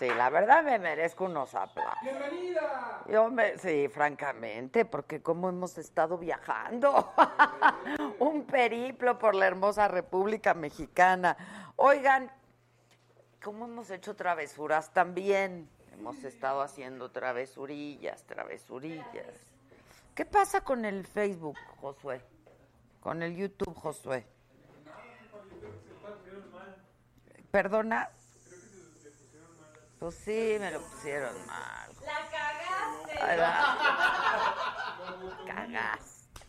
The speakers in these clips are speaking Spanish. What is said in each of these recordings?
sí, la verdad me merezco unos aplausos. ¡Bienvenida! Yo me, sí, francamente, porque como hemos estado viajando. Un periplo por la hermosa República Mexicana. Oigan, ¿cómo hemos hecho travesuras también? Hemos estado haciendo travesurillas, travesurillas. ¿Qué pasa con el Facebook, Josué? Con el YouTube, Josué. ¿Perdona? Pues sí, me lo pusieron mal. La cagaste. Cagaste.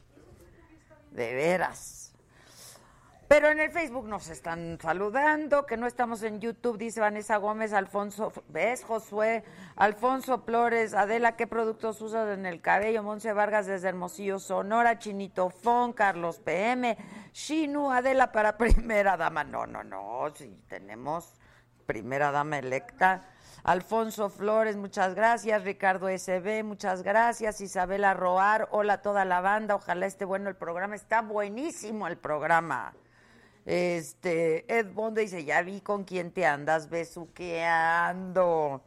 De veras. Pero en el Facebook nos están saludando, que no estamos en YouTube, dice Vanessa Gómez, Alfonso, ¿ves, Josué? Alfonso Flores, Adela, ¿qué productos usas en el cabello? Monse Vargas desde Hermosillo, Sonora, Chinito Fon, Carlos PM, Shinu, Adela para primera dama. No, no, no, si tenemos primera dama electa. Alfonso Flores, muchas gracias. Ricardo SB, muchas gracias. Isabela Roar, hola a toda la banda. Ojalá esté bueno el programa. Está buenísimo el programa. Este, Ed Bond dice, ya vi con quién te andas besuqueando.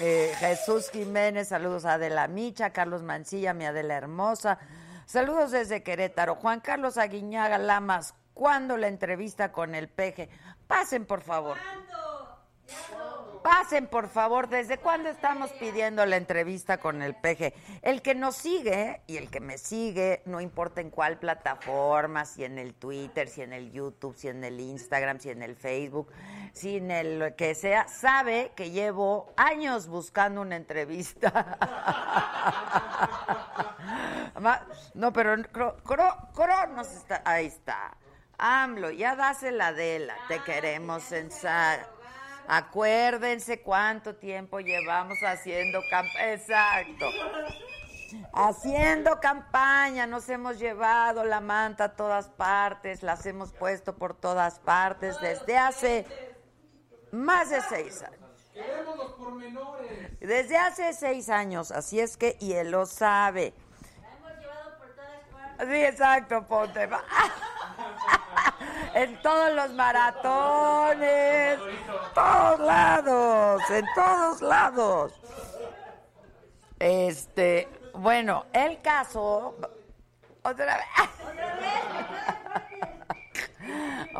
Eh, Jesús Jiménez, saludos a Adela Micha, Carlos Mancilla, mi Adela Hermosa. Saludos desde Querétaro. Juan Carlos Aguiñaga Lamas, ¿cuándo la entrevista con el peje? Pasen, por favor. Pasen, por favor. ¿Desde cuándo estamos pidiendo la entrevista con el peje? El que nos sigue y el que me sigue, no importa en cuál plataforma, si en el Twitter, si en el YouTube, si en el Instagram, si en el Facebook, si en el que sea, sabe que llevo años buscando una entrevista. No, pero Cro, Cro, Cro nos está, ahí está. AMLO, ya dásela de la, te queremos ensar. Acuérdense cuánto tiempo llevamos haciendo campaña. Exacto. Haciendo campaña, nos hemos llevado la manta a todas partes, las hemos puesto por todas partes desde hace más de seis años. Queremos los pormenores. Desde hace seis años, así es que, y él lo sabe. hemos llevado por todas partes. Sí, exacto, ponte. en todos los maratones, todos lados, en todos lados. Este, bueno, el caso, otra vez.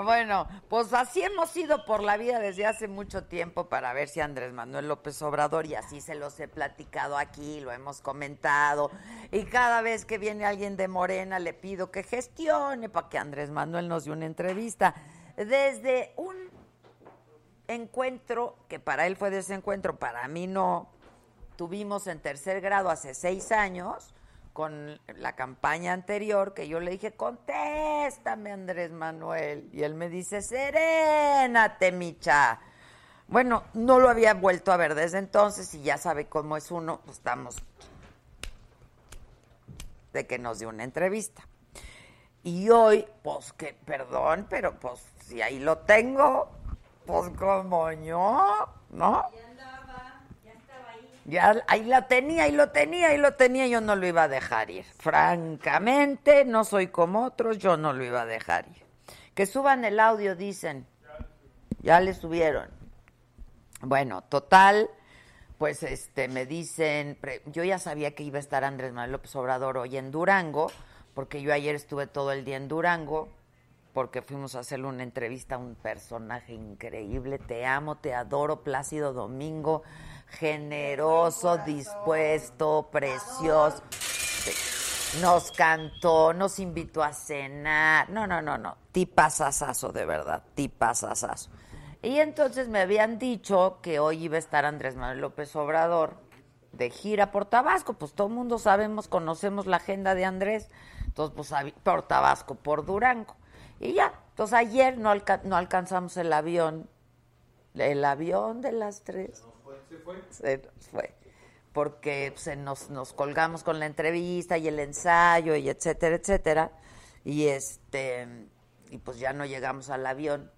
Bueno, pues así hemos ido por la vida desde hace mucho tiempo para ver si Andrés Manuel López Obrador, y así se los he platicado aquí, lo hemos comentado, y cada vez que viene alguien de Morena le pido que gestione para que Andrés Manuel nos dé una entrevista. Desde un encuentro, que para él fue desencuentro, para mí no, tuvimos en tercer grado hace seis años, con la campaña anterior que yo le dije, contéstame Andrés Manuel. Y él me dice, serénate, Micha. Bueno, no lo había vuelto a ver desde entonces y ya sabe cómo es uno, pues estamos de que nos dio una entrevista. Y hoy, pues que, perdón, pero pues si ahí lo tengo, pues como yo, ¿no? Ya ahí la tenía, y lo tenía, y lo tenía, yo no lo iba a dejar ir. Francamente, no soy como otros, yo no lo iba a dejar ir. Que suban el audio, dicen. Ya le subieron. Bueno, total, pues este me dicen, yo ya sabía que iba a estar Andrés Manuel López Obrador hoy en Durango, porque yo ayer estuve todo el día en Durango, porque fuimos a hacerle una entrevista a un personaje increíble. Te amo, te adoro, Plácido Domingo generoso, dispuesto, precioso. Nos cantó, nos invitó a cenar. No, no, no, no. Tipazazazo, de verdad. Tipazazazo. Y entonces me habían dicho que hoy iba a estar Andrés Manuel López Obrador de gira por Tabasco. Pues todo el mundo sabemos, conocemos la agenda de Andrés. Entonces, pues por Tabasco, por Durango. Y ya. Entonces ayer no, alca no alcanzamos el avión. El avión de las tres se fue. Se fue. Porque se nos, nos colgamos con la entrevista y el ensayo y etcétera, etcétera. Y este y pues ya no llegamos al avión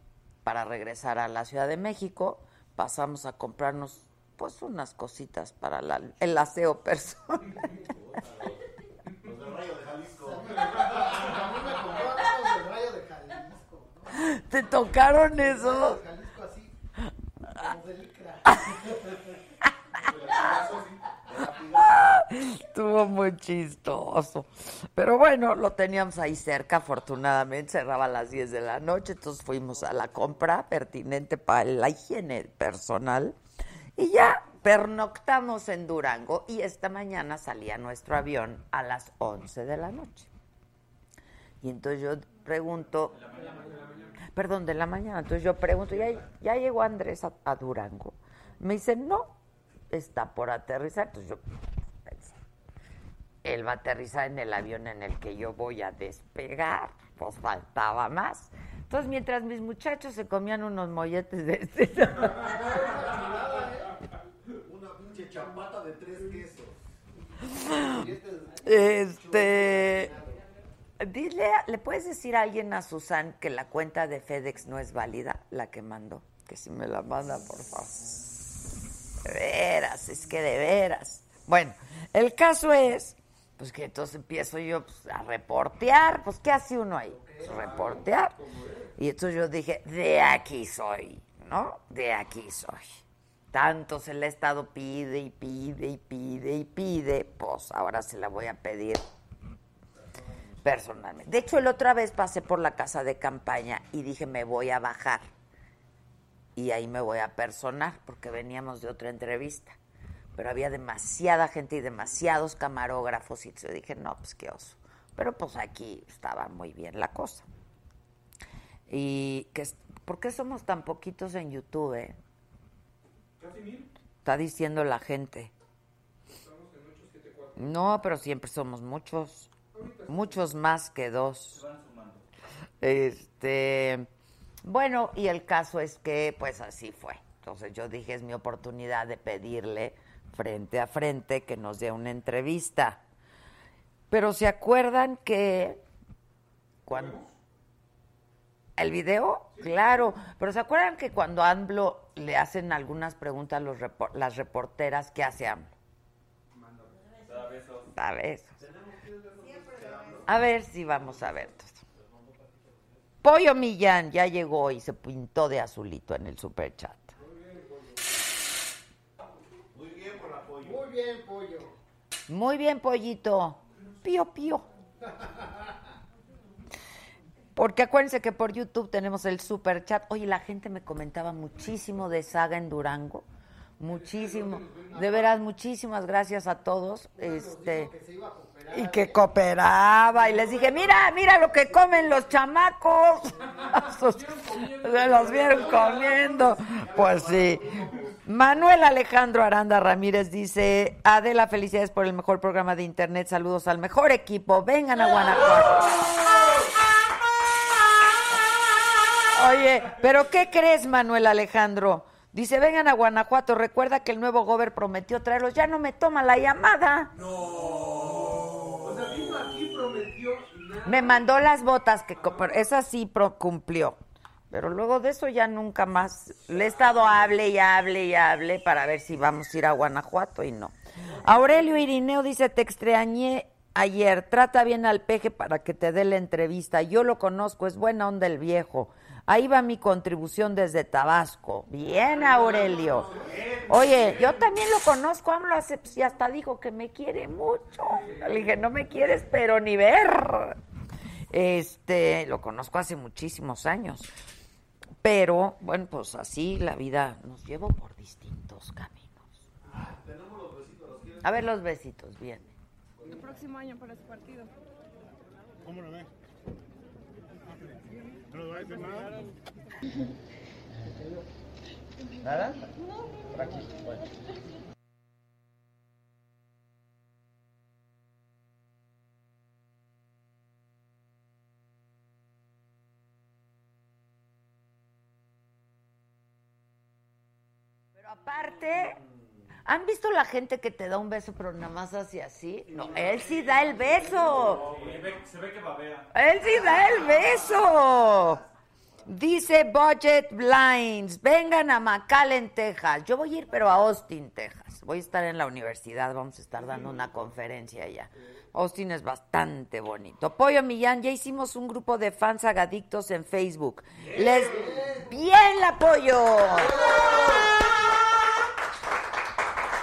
para regresar a la Ciudad de México. Pasamos a comprarnos pues unas cositas para la, el aseo personal. Los del Rayo de Jalisco. ¿Te tocaron eso? Así. Como Estuvo muy chistoso. Pero bueno, lo teníamos ahí cerca, afortunadamente, cerraba a las 10 de la noche, entonces fuimos a la compra pertinente para la higiene personal y ya pernoctamos en Durango y esta mañana salía nuestro avión a las 11 de la noche. Y entonces yo pregunto, perdón, de la mañana, entonces yo pregunto, ¿ya, ya llegó Andrés a, a Durango? Me dice, no, está por aterrizar. Entonces yo pensé, él va a aterrizar en el avión en el que yo voy a despegar, pues faltaba más. Entonces, mientras mis muchachos se comían unos molletes de este, Una pinche chapata de tres quesos. este, dile, ¿le puedes decir a alguien a Susan que la cuenta de FedEx no es válida, la que mandó? Que si me la manda, por favor. De veras, es que de veras. Bueno, el caso es, pues que entonces empiezo yo pues, a reportear, pues ¿qué hace uno ahí? Pues, reportear. Y entonces yo dije, de aquí soy, ¿no? De aquí soy. Tanto se le ha estado pide y pide y pide y pide, pues ahora se la voy a pedir personalmente. De hecho, la otra vez pasé por la casa de campaña y dije, me voy a bajar y ahí me voy a personar porque veníamos de otra entrevista. Pero había demasiada gente y demasiados camarógrafos y yo dije, no, pues qué oso. Pero pues aquí estaba muy bien la cosa. Y que, ¿por qué somos tan poquitos en YouTube? eh? Casi mil. Está diciendo la gente. No, pero siempre somos muchos. Muchos más que dos. Este, bueno, y el caso es que pues así fue. Entonces yo dije, es mi oportunidad de pedirle frente a frente que nos dé una entrevista. Pero se acuerdan que cuando el video, claro, pero se acuerdan que cuando AMLO le hacen algunas preguntas a los repor- las reporteras, ¿qué hace AMLO? Da besos. A ver si vamos a ver. Pollo Millán ya llegó y se pintó de azulito en el superchat. Muy bien por apoyo. Muy bien, pollo. Muy bien, pollito. Pío, pío. Porque acuérdense que por YouTube tenemos el super chat. Oye, la gente me comentaba muchísimo de Saga en Durango. Muchísimo. De veras, muchísimas gracias a todos. Este. Y que cooperaba. Y les dije, mira, mira lo que comen los chamacos. Se los vieron comiendo. Pues sí. Manuel Alejandro Aranda Ramírez dice, Adela, felicidades por el mejor programa de internet. Saludos al mejor equipo. Vengan a Guanajuato. Oye, pero ¿qué crees, Manuel Alejandro? Dice, vengan a Guanajuato. Recuerda que el nuevo gober prometió traerlos. Ya no me toma la llamada. Me mandó las botas, que esa sí pro- cumplió. Pero luego de eso ya nunca más. Le he estado hable y hable y hable para ver si vamos a ir a Guanajuato y no. Aurelio Irineo dice, te extrañé ayer, trata bien al peje para que te dé la entrevista. Yo lo conozco, es buena onda el viejo. Ahí va mi contribución desde Tabasco. Bien, Aurelio. Oye, yo también lo conozco, AMLO hace, pues, y hasta dijo que me quiere mucho. Le dije, no me quieres, pero ni ver. Este, lo conozco hace muchísimos años. Pero, bueno, pues así la vida nos llevó por distintos caminos. A ver los besitos, bien. el próximo año para su partido. ¿Cómo lo ves? ¿No lo va a decir nada? ¿Nada? Aquí, bueno. Pero aparte, ¿han visto la gente que te da un beso pero nada más hace así? No, él sí da el beso. Se ve que babea. Él sí da el beso. Dice Budget Blinds, vengan a McAllen, Texas. Yo voy a ir, pero a Austin, Texas. Voy a estar en la universidad, vamos a estar dando una conferencia allá. Austin es bastante bonito. Pollo Millán, ya hicimos un grupo de fans agadictos en Facebook. Les bien el apoyo.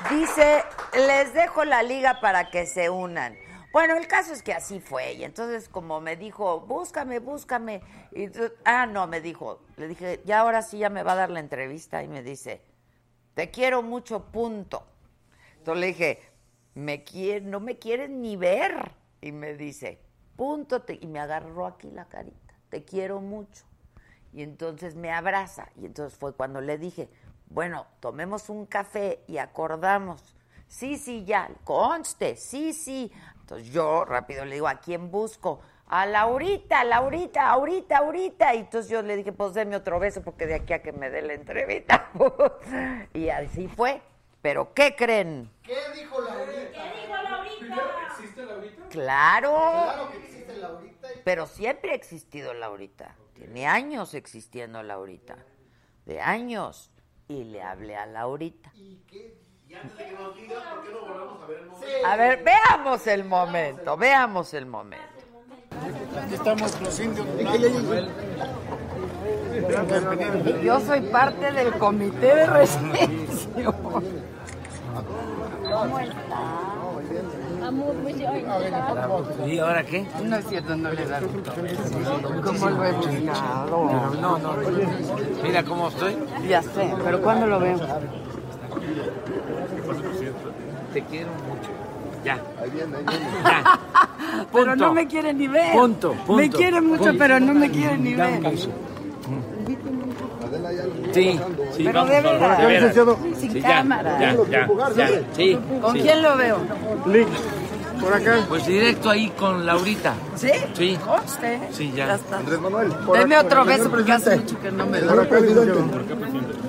Dice, les dejo la liga para que se unan. Bueno, el caso es que así fue. Y entonces como me dijo, búscame, búscame. Y, ah, no, me dijo. Le dije, ya ahora sí ya me va a dar la entrevista. Y me dice, te quiero mucho, punto. Entonces le dije, me quiere, no me quieres ni ver. Y me dice, punto. y me agarró aquí la carita. Te quiero mucho. Y entonces me abraza. Y entonces fue cuando le dije, bueno, tomemos un café y acordamos. Sí, sí, ya, conste, sí, sí. Entonces yo rápido le digo, ¿a quién busco? A Laurita, Laurita, ahorita, ahorita. Y entonces yo le dije, pues deme otro beso porque de aquí a que me dé la entrevista. y así fue. Pero ¿qué creen? ¿Qué dijo Laurita? ¿Qué dijo Laurita? ¿Existe Laurita? Claro. Claro que existe Laurita. y- Pero siempre ha existido Laurita. Tiene años existiendo Laurita. De años. Y le hablé a Laurita. ¿Y qué? Y antes de que nos digan, ¿por qué no volvamos a ver el momento? Sí. A ver, veamos el momento, veamos el momento. Aquí estamos los indios. Yo soy parte del comité de recepción. ¿Cómo está? Amor, pues ¿Y ahora qué? No es cierto, no le da ¿Cómo lo he buscado? No, no. Mira cómo estoy. Ya sé, pero ¿cuándo lo veo? Te quiero mucho. Ya. Ya. Pero Punto. no me quiere ni ver. Punto, punto, Me quiere mucho, punto. pero no me quiere ni ver. Sí, sí, Pero vamos de licenciado. Sin Sí, ya, cámara. Ya, ya, ya. Sí. ¿Con sí. quién lo veo? Link. Por acá. Pues directo ahí con Laurita. ¿Sí? Sí. Conste. Sí, ya. Ya está. Andrés Manuel. Por Deme acá. otro beso Señor porque hace presidente. mucho que no me Señor doy. presidente.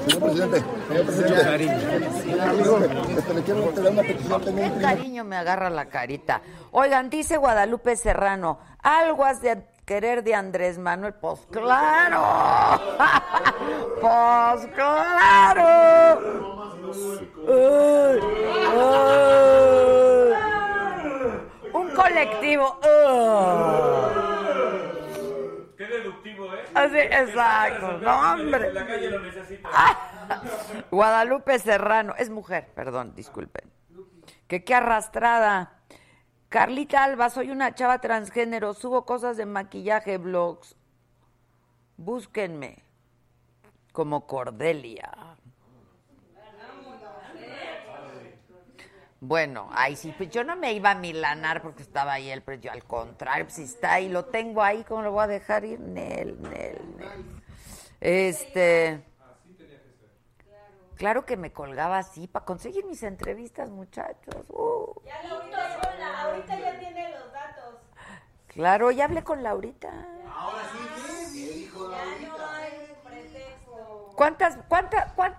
Señor presidente. Señor presidente. Amigo, este, le quiero tener una petición. Cariño me agarra la carita. Oigan, dice Guadalupe Serrano, algo has de querer de Andrés Manuel. Pues claro. pues claro. Ay, ay. Colectivo. ay. Qué deductivo, ¿eh? Así, exacto. No, hombre. En la calle lo. Guadalupe Serrano, es mujer, perdón, disculpen. Que qué arrastrada. Carlita Alba, soy una chava transgénero, subo cosas de maquillaje, blogs. Búsquenme como Cordelia. Bueno, ay, sí, pues yo no me iba a milanar porque estaba ahí el precio, al contrario, pues si está ahí, lo tengo ahí, ¿cómo lo voy a dejar ir? Nel, Nel, Nel. Este... Claro que me colgaba así para conseguir mis entrevistas, muchachos. Uh, Ya Laurita, sola, ahorita ya tiene los datos. claro, ya hablé con Laurita. Ahora sí, ¿qué? ¿Qué dijo Ya Laurita? no hay pretexto. ¿Cuántas, cuántas, cuán-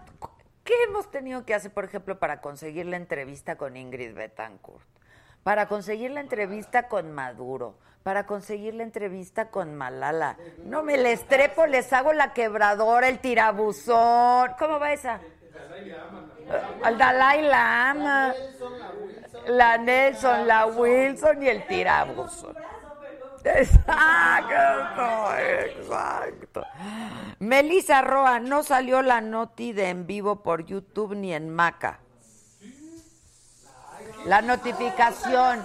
qué hemos tenido que hacer, por ejemplo, para conseguir la entrevista con Ingrid Betancourt? Para conseguir la entrevista con Maduro, para conseguir la entrevista con Malala. No me les trepo, les hago la quebradora, el tirabuzón. ¿Cómo va esa? Al Dalai Lama. La Nelson, la Wilson y el tirabuzón. Exacto, exacto. Melissa Roa, no salió la noti de en vivo por YouTube ni en Maca. La notificación.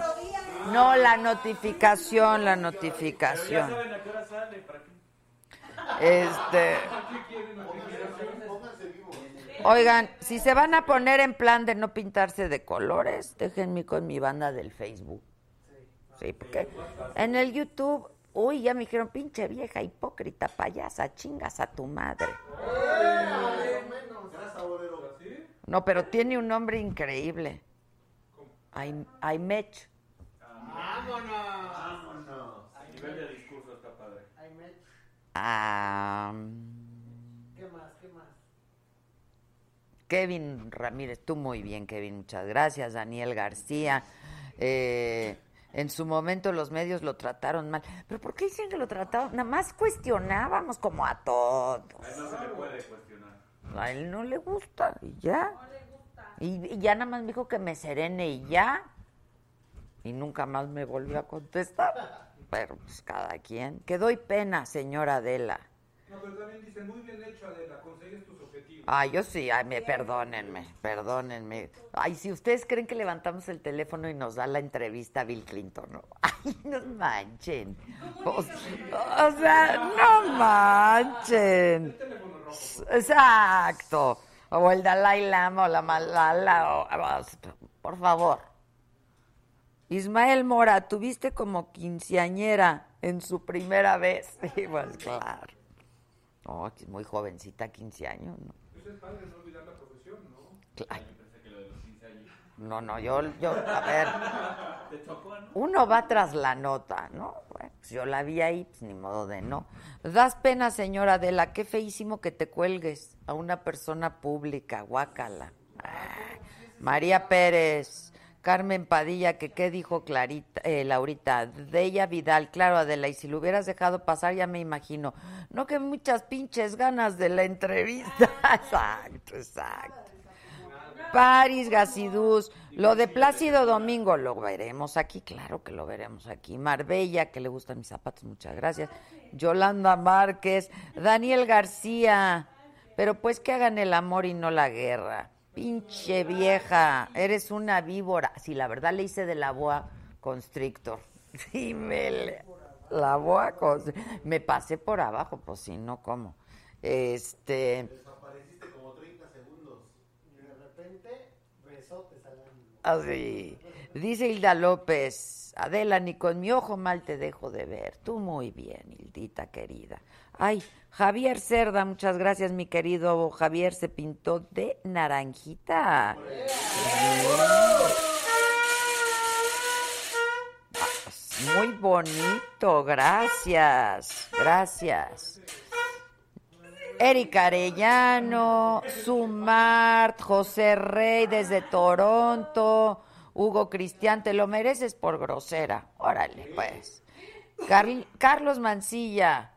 No, la notificación, la notificación. Este. Oigan, si se van a poner en plan de no pintarse de colores, déjenme con mi banda del Facebook. En el YouTube, uy, ya me dijeron, pinche vieja hipócrita, payasa, chingas a tu madre. No, pero tiene un nombre increíble. Aimech. Nivel de discurso está padre. Ah, Kevin Ramírez, tú muy bien, Kevin, muchas gracias. Daniel García. eh, en su momento los medios lo trataron mal. ¿Pero por qué dicen que lo trataron? Nada más cuestionábamos como a todos. A él no se le puede cuestionar. A él no le gusta y ya. Y, y ya nada más me dijo que me serene y ya. Y nunca más me volvió a contestar. Pero pues cada quien. Que doy pena, señora Adela. No, pero también dicen, muy bien hecho, Adela, consigues tus. Ay, yo sí, ay, me, perdónenme, perdónenme. Ay, si ustedes creen que levantamos el teléfono y nos da la entrevista a Bill Clinton, ¿no? Ay, no manchen. O, o sea, no manchen. Exacto. O el Dalai Lama o la Malala. o- por favor. Ismael Mora, tuviste como quinceañera en su primera vez. Sí, pues claro. Oh, muy jovencita, 15 años, ¿no? Eso es padre no olvidar la profesión, ¿no? No, no, yo, yo, a ver. Uno va tras la nota, ¿no? Bueno, pues yo la vi ahí, pues ni modo de no. Das pena, señora Adela, qué feísimo que te cuelgues a una persona pública, guácala. María Pérez, Carmen Padilla, que qué dijo Clarita, eh, Laurita, de ella Vidal, claro, Adela, y si lo hubieras dejado pasar, ya me imagino. No que muchas pinches ganas de la entrevista. exacto, exacto. Paris Gasidús, lo de Plácido Domingo lo veremos aquí, claro que lo veremos aquí. Marbella, que le gustan mis zapatos, muchas gracias. Yolanda Márquez, Daniel García, pero pues que hagan el amor y no la guerra. Pinche vieja, eres una víbora. Sí, la verdad le hice de la boa constrictor. Sí, me la boa constrictor. Me pasé por abajo, pues si no, ¿cómo? Este. Desapareciste como 30 segundos. Y de repente, besotes al ánimo. Así. Dice Hilda López, Adela, ni con mi ojo mal te dejo de ver. Tú muy bien, Hildita querida. Ay, Javier Cerda, muchas gracias, mi querido Javier, se pintó de naranjita. Ah, Muy bonito, gracias, gracias. Erika Arellano, Sumart, José Rey desde Toronto, Hugo Cristian, te lo mereces por grosera. Órale, pues. Carl- Carlos Mancilla,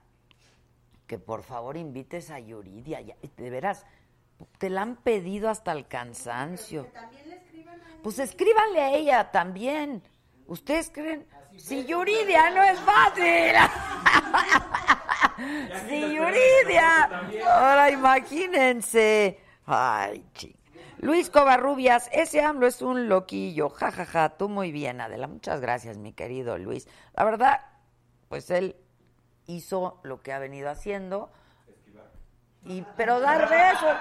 que por favor invites a Yuridia. de veras, te la han pedido hasta el cansancio. Pues escríbanle a ella también. ¿Ustedes creen? Si Yuridia no es fácil. si Yuridia. Ahora imagínense. Ay, chica. Luis Covarrubias, ese AMLO es un loquillo. Ja, ja, ja. Tú muy bien, Adela. Muchas gracias, mi querido Luis. La verdad, pues él hizo lo que ha venido haciendo. Y, pero dar besos,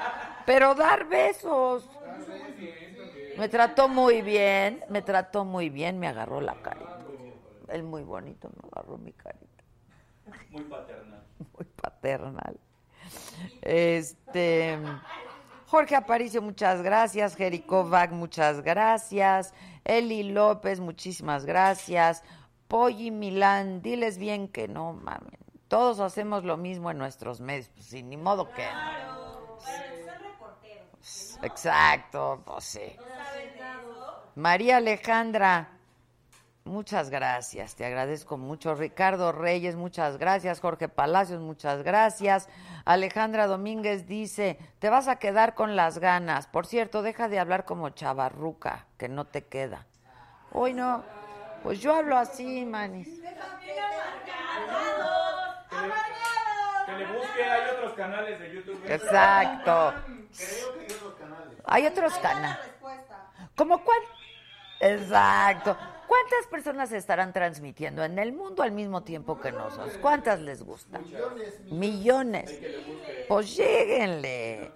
pero dar besos. Me trató muy bien, me trató muy bien, me agarró la carita. Él muy bonito me agarró mi carita. Muy paternal. Muy paternal. Este Jorge Aparicio, muchas gracias. Jerikovac, muchas gracias. Eli López, muchísimas gracias. Polly Milán, diles bien que no mamen. Todos hacemos lo mismo en nuestros medios, pues sí, ni modo que. Exacto, pues sí. María Alejandra, muchas gracias, te agradezco mucho. Ricardo Reyes, muchas gracias. Jorge Palacios, muchas gracias. Alejandra Domínguez dice, te vas a quedar con las ganas. Por cierto, deja de hablar como chavarruca, que no te queda. Hoy no, pues yo hablo así, manis. Que le busque, hay otros canales de YouTube. Exacto. Creo que hay otros canales. Hay otros canales. ¿Cómo cuál? Exacto. ¿Cuántas personas estarán transmitiendo en el mundo al mismo tiempo que nosotros? ¿Cuántas les gusta? Millones. Pues lléguenle.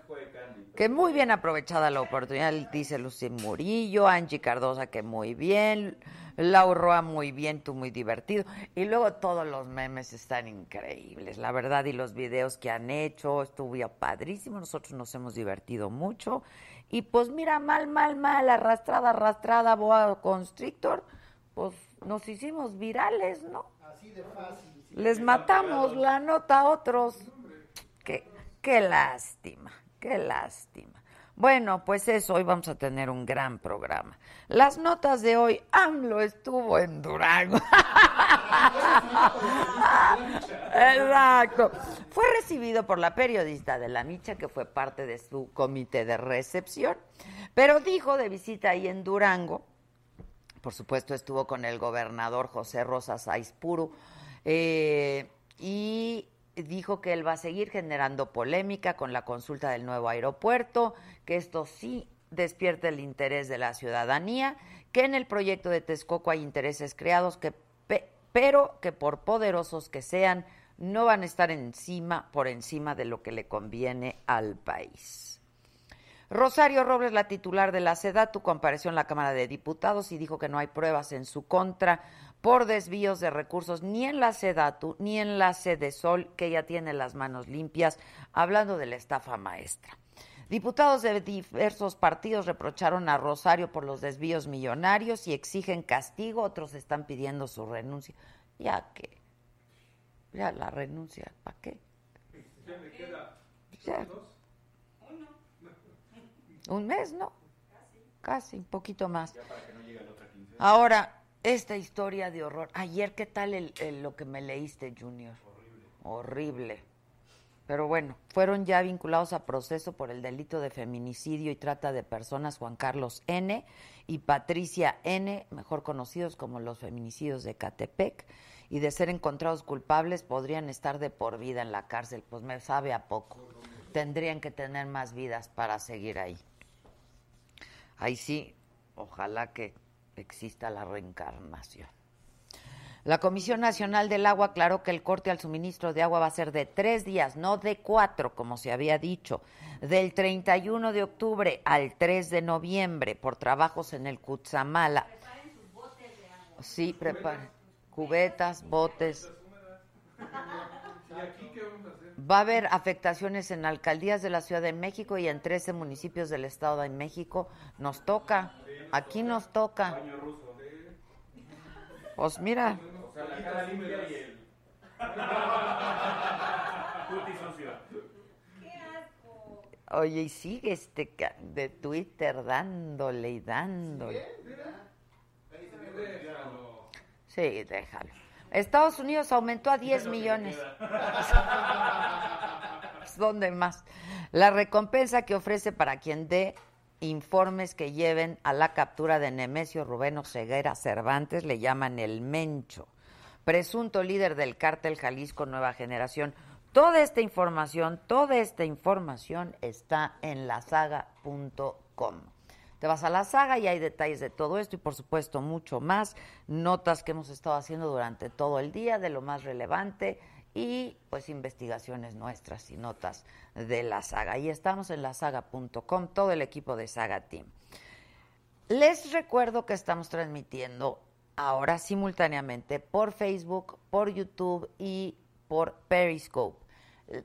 Que muy bien aprovechada la oportunidad, dice Lucy Murillo, Angie Cardosa, que muy bien, Laura, muy bien, tú muy divertido. Y luego todos los memes están increíbles, la verdad, y los videos que han hecho, estuvo padrísimo, nosotros nos hemos divertido mucho. Y pues mira, mal, mal, mal, arrastrada, arrastrada, boa constrictor, pues nos hicimos virales, ¿no? Así de fácil. Les matamos la nota a otros. Qué, qué lástima, qué lástima. Bueno, pues eso, hoy vamos a tener un gran programa. Las notas de hoy, AMLO estuvo en Durango. Exacto. Fue recibido por la periodista de La Micha, que fue parte de su comité de recepción, pero dijo de visita ahí en Durango, por supuesto estuvo con el gobernador José Rosas Aispuru, eh, y dijo que él va a seguir generando polémica con la consulta del nuevo aeropuerto, que esto sí despierta el interés de la ciudadanía, que en el proyecto de Texcoco hay intereses creados, que, pe- pero que por poderosos que sean, no van a estar encima, por encima de lo que le conviene al país. Rosario Robles, la titular de la SEDATU, compareció en la Cámara de Diputados y dijo que no hay pruebas en su contra por desvíos de recursos ni en la SEDATU ni en la Sol, que ella tiene las manos limpias, hablando de la estafa maestra. Diputados de diversos partidos reprocharon a Rosario por los desvíos millonarios y exigen castigo, otros están pidiendo su renuncia. Ya que, ya la renuncia, ¿para qué? Ya. Un mes, ¿no? Casi, un poquito más. Ahora, esta historia de horror. Ayer, ¿qué tal el- el- lo que me leíste, Junior? Horrible. Pero bueno, fueron ya vinculados a proceso por el delito de feminicidio y trata de personas Juan Carlos N. y Patricia N., mejor conocidos como los feminicidios de Catepec, y de ser encontrados culpables podrían estar de por vida en la cárcel. Pues me sabe a poco. Tendrían que tener más vidas para seguir ahí. Ahí sí, ojalá que exista la reencarnación. La Comisión Nacional del Agua aclaró que el corte al suministro de agua va a ser de tres días, no de cuatro, como se había dicho, del 31 de octubre al 3 de noviembre por trabajos en el Cutzamala. Sí, preparen. Cubetas, botes. Va a haber afectaciones en alcaldías de la Ciudad de México y en 13 municipios del Estado de México. Nos toca, aquí nos toca. Pues mira, sea, la cara limpia y el. Puti sucio. oye, y sigue este ca- de Twitter dándole y dándole. Sí, déjalo. Estados Unidos aumentó a 10 millones. ¿Dónde más? La recompensa que ofrece para quien dé informes que lleven a la captura de Nemesio Rubén Ceguera Cervantes, le llaman el Mencho, presunto líder del cártel Jalisco Nueva Generación. Toda esta información, toda esta información está en lasaga.com. Te vas a la saga y hay detalles de todo esto y por supuesto mucho más, notas que hemos estado haciendo durante todo el día de lo más relevante y pues investigaciones nuestras y notas de la saga. Y estamos en lasaga.com, todo el equipo de Saga Team. Les recuerdo que estamos transmitiendo ahora simultáneamente por Facebook, por YouTube y por Periscope.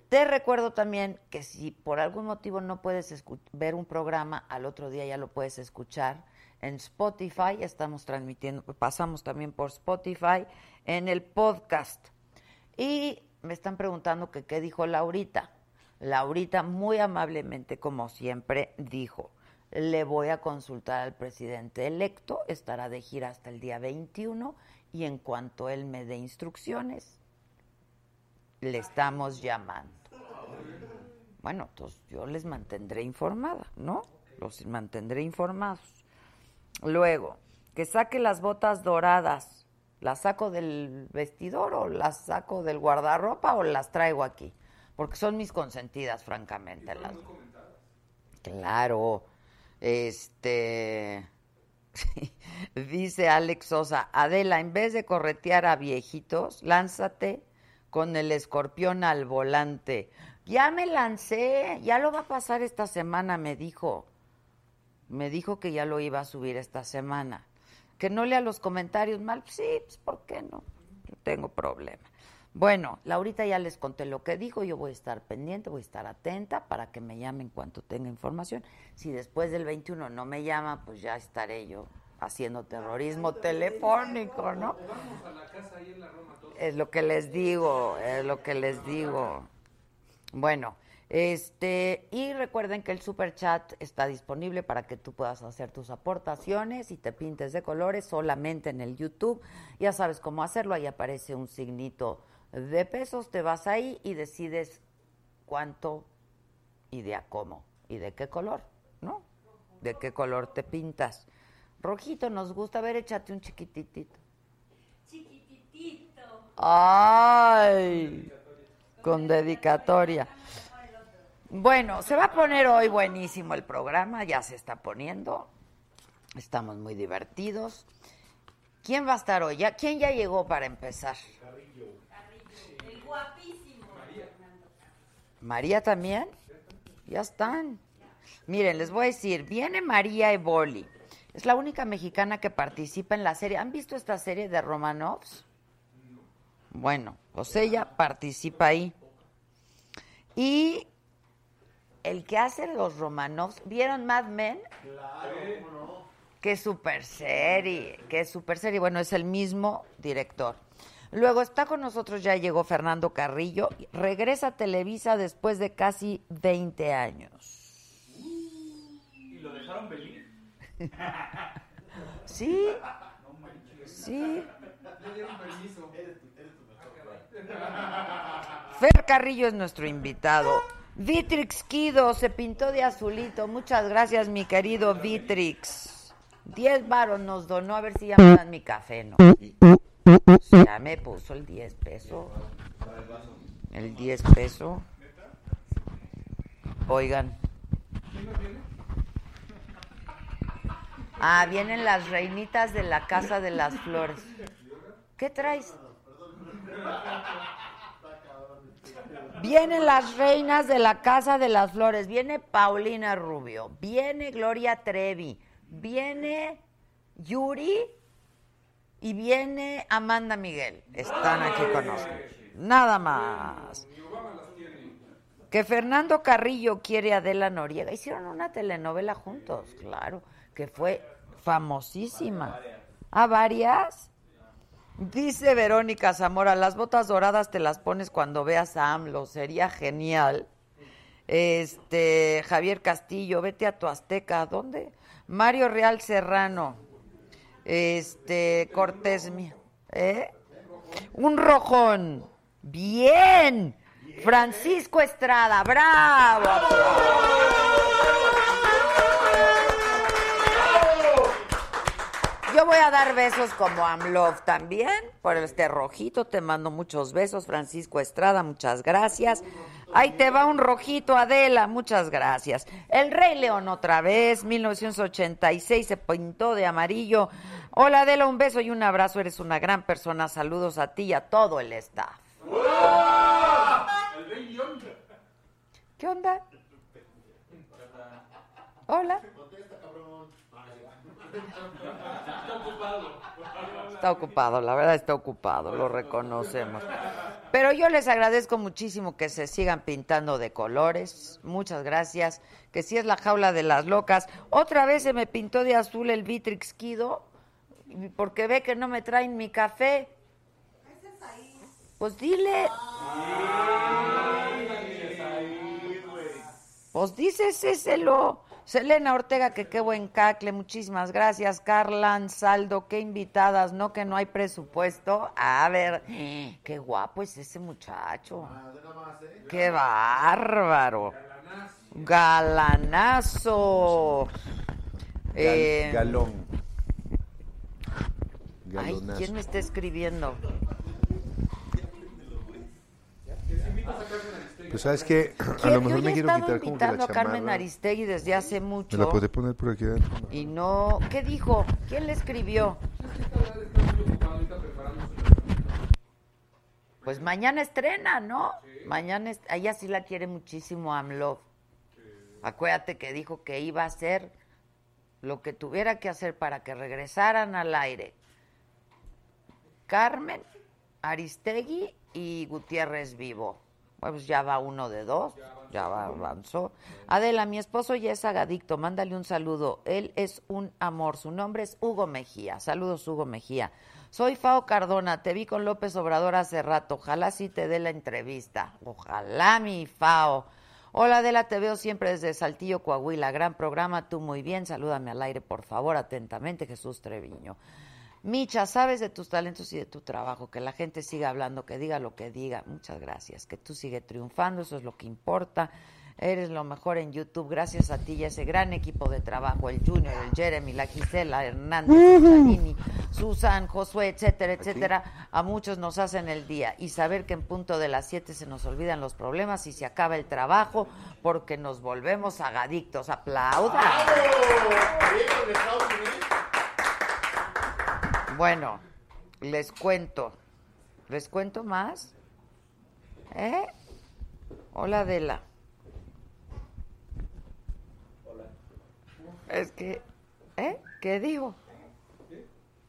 Te recuerdo también que si por algún motivo no puedes ver un programa, al otro día ya lo puedes escuchar en Spotify. Estamos transmitiendo, pasamos también por Spotify en el podcast. Y me están preguntando qué dijo Laurita. Laurita muy amablemente, como siempre, dijo, le voy a consultar al presidente electo, estará de gira hasta el día 21 y en cuanto él me dé instrucciones, le estamos llamando. Bueno, entonces yo les mantendré informada, ¿no? Los mantendré informados. Luego, que saque las botas doradas. ¿Las saco del vestidor o las saco del guardarropa o las traigo aquí? Porque son mis consentidas, francamente. Las... Claro. Este. Dice Alex Sosa, Adela, en vez de corretear a viejitos, lánzate con el escorpión al volante. Ya me lancé, ya lo va a pasar esta semana, me dijo. Me dijo que ya lo iba a subir esta semana. Que no lea los comentarios mal, sí, pues ¿por qué no? No tengo problema. Bueno, Laurita ya les conté lo que dijo, yo voy a estar pendiente, voy a estar atenta para que me llamen cuanto tenga información. Si después del 21 no me llama, pues ya estaré yo haciendo terrorismo telefónico, ¿no? Vamos a la casa ahí en la Roma todos. Es lo que les digo, es lo que les digo. Bueno, este, y recuerden que el super chat está disponible para que tú puedas hacer tus aportaciones y te pintes de colores solamente en el YouTube. Ya sabes cómo hacerlo, ahí aparece un signito de pesos, te vas ahí y decides cuánto y de a cómo y de qué color, ¿no? De qué color te pintas. Rojito nos gusta, a ver, échate un chiquititito. Chiquititito. ¡Ay! con dedicatoria. Bueno, se va a poner hoy buenísimo el programa, ya se está poniendo. Estamos muy divertidos. ¿Quién va a estar hoy? ¿Ya- ¿Quién ya llegó para empezar? María también. Ya están. Miren, les voy a decir, viene María Evoli. Es la única mexicana que participa en la serie. ¿Han visto esta serie de Romanovs? Bueno, pues ella participa ahí. Y el que hace los Romanovs, ¿vieron Mad Men? Qué super serie, qué super serie. Bueno, es el mismo director. Luego está con nosotros, ya llegó Fernando Carrillo. Regresa a Televisa después de casi 20 años. ¿Y lo dejaron venir? ¿Sí? Sí. Fer Carrillo es nuestro invitado. Vitrix Kido se pintó de azulito. Muchas gracias, mi querido Vitrix. 10 varos nos donó. A ver si ya me dan mi café, ¿no? Ya me puso el 10 pesos. El 10 pesos. Oigan. Ah, vienen las reinitas de la Casa de las Flores. ¿Qué traes? Vienen las reinas de la Casa de las Flores. Viene Paulina Rubio. Viene Gloria Trevi. Viene Yuri. Y viene Amanda Miguel. Están aquí con nosotros. Nada más. Que Fernando Carrillo quiere a Adela Noriega. Hicieron una telenovela juntos, claro, que fue famosísima. ¿A varias? Dice Verónica Zamora, las botas doradas te las pones cuando veas a AMLO, sería genial. Este, Javier Castillo, vete a tu Azteca, ¿dónde? Mario Real Serrano, este, Cortés, mi- ¿eh? Un rojón, bien. Francisco Estrada, bravo. Yo voy a dar besos como Amlov también, por este rojito, te mando muchos besos, Francisco Estrada, muchas gracias. Ahí te va un rojito, Adela, muchas gracias. El Rey León otra vez, 1986, se pintó de amarillo. Hola Adela, un beso y un abrazo, eres una gran persona, saludos a ti y a todo el staff. ¿Qué onda? Hola. Está ocupado, la verdad está ocupado, lo reconocemos. Pero yo les agradezco muchísimo que se sigan pintando de colores. Muchas gracias. Que si es la jaula de las locas. Otra vez se me pintó de azul el Vitrix Kido porque ve que no me traen mi café. Pues dile. Pues díceselo. Selena Ortega, que qué buen cacle, muchísimas gracias. Carlan Saldo, qué invitadas, no que no hay presupuesto. A ver, qué guapo es ese muchacho. Qué bárbaro. Galanazo. Eh, Galón. ay. ¿quién me está escribiendo? Pues sabes que a lo mejor me quiero quitar como que la a Carmen chamarra. Aristegui desde hace ¿Me mucho. la puede poner por aquí adentro? Y no, ¿qué dijo? ¿Quién le escribió? Pues mañana estrena, ¿no? Mañana, es- a ella sí la quiere muchísimo AMLO. Acuérdate que dijo que iba a hacer lo que tuviera que hacer para que regresaran al aire. Carmen, Aristegui y Gutiérrez Vivo. Pues ya va uno de dos, ya va, avanzó. Adela, mi esposo ya es agadicto, mándale un saludo. Él es un amor, su nombre es Hugo Mejía. Saludos, Hugo Mejía. Soy Fao Cardona, te vi con López Obrador hace rato, ojalá sí te dé la entrevista. Ojalá, mi Fao. Hola Adela, te veo siempre desde Saltillo, Coahuila. Gran programa, tú muy bien. Salúdame al aire, por favor, atentamente, Jesús Treviño. Micha, sabes de tus talentos y de tu trabajo, que la gente siga hablando, que diga lo que diga. Muchas gracias, que tú sigue triunfando, eso es lo que importa. Eres lo mejor en YouTube. Gracias a ti y a ese gran equipo de trabajo, el Junior, el Jeremy, la Gisela, Hernández, el Chanini, Susan, Josué, etcétera, etcétera. A muchos nos hacen el día. Y saber que en punto de las 7 se nos olvidan los problemas y se acaba el trabajo porque nos volvemos agadictos. ¡Aplaudan! Bueno, les cuento. ¿Les cuento más? ¿Eh? Hola, Adela. Es que, ¿eh? ¿Qué digo?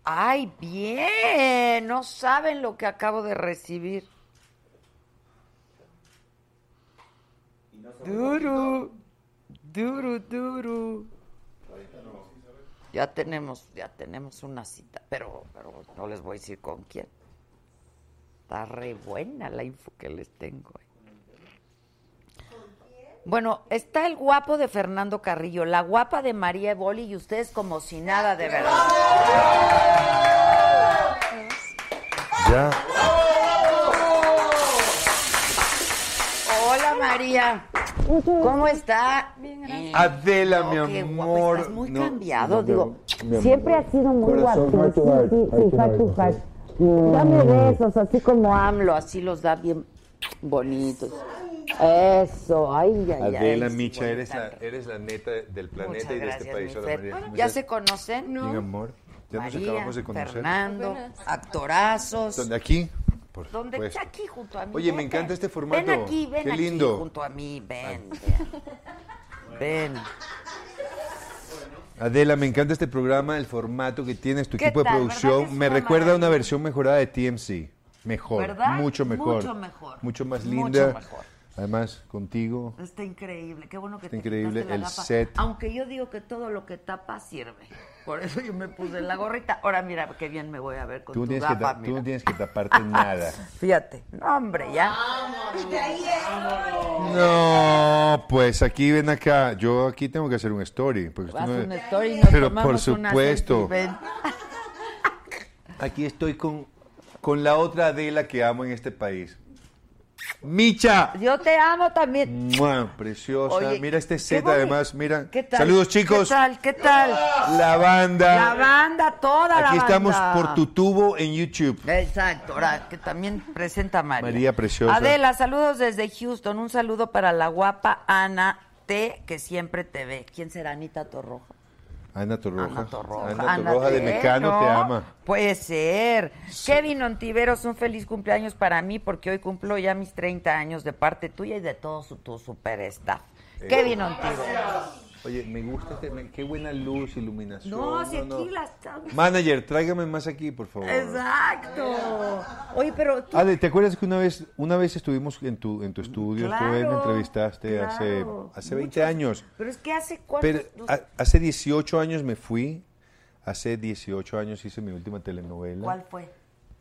Ay, bien. No saben lo que acabo de recibir. Duro, duro, duro. Ya tenemos, ya tenemos una cita, pero, pero no les voy a decir con quién. Está re buena la info que les tengo. eh. Bueno, está el guapo de Fernando Carrillo, la guapa de María Evoli y ustedes como si nada de verdad. Ya. Hola María, ¿cómo está? Adela, mi No, qué guapo, amor. Estás muy No, cambiado, no, digo. mi amor. Siempre has sido muy guapo. Sí, sí, sí, heart. Dame besos, así como AMLO, así los da bien bonitos. Eso, ay, ay, ay. Adela, sí, Micha, eres la, eres la neta del planeta Muchas y de gracias, este país. mi Hola, Fer. María. ¿Cómo ¿Ya se conocen? Mi amor. Ya nos María, acabamos de conocer. Fernando, actorazos. ¿Dónde? ¿Aquí? Por ¿Dónde? supuesto. Aquí junto a mí. Oye, me vente. encanta este formato. Ven aquí, ven Qué aquí lindo. junto a mí, ven, ven. Ven. Adela, me encanta este programa, el formato que tienes, tu ¿Qué equipo de tal? ¿Verdad que producción. Me recuerda a una versión mejorada de TMC. Mejor, ¿Verdad? mucho mejor. Mucho mejor. Mucho más Mucho linda. mejor. Además, contigo. Está increíble, qué bueno que Está te increíble la el gafa. set. Aunque yo digo que todo lo que tapa sirve. Por eso yo me puse la gorrita. Ahora mira qué bien me voy a ver con Tú tu tienes que, tú no tienes que taparte nada. Fíjate. No, hombre, ya. No, pues aquí ven acá. Yo aquí tengo que hacer un story. Porque Haz no es- un story y nos Pero por supuesto. Aquí estoy con, con la otra Adela que amo en este país. Micha. Yo te amo también. Mua, preciosa. Oye, mira este set además, mira. ¿Qué tal? Saludos chicos. ¿Qué tal? ¿Qué tal? La banda. La banda, toda la Aquí banda. estamos por tu tubo en YouTube. Exacto, ahora que también presenta a María. María preciosa. Adela, saludos desde Houston. Un saludo para la guapa Ana T, que siempre te ve. ¿Quién será Anita Torroja? Ana Torroja. Ana Torroja. Ana Torroja de Mecano ¿no? te ama. Puede ser. Kevin Ontiveros, un feliz cumpleaños para mí porque hoy cumplo ya mis 30 años de parte tuya y de todo su, tu super staff. Eh, Kevin Ontiveros. Oye, me gusta este, me- qué buena luz, iluminación. No, si aquí la estamos. Manager, tráigame más aquí, por favor. Exacto. Oye, pero tú Ale, ¿te acuerdas que una vez, una vez estuvimos en tu, en tu estudio? Claro, tú me entrevistaste hace, claro. hace 20 Muchos- años. Pero es que hace cuántos... Pero a- hace 18 años me fui. Hace 18 años hice mi última telenovela. ¿Cuál fue?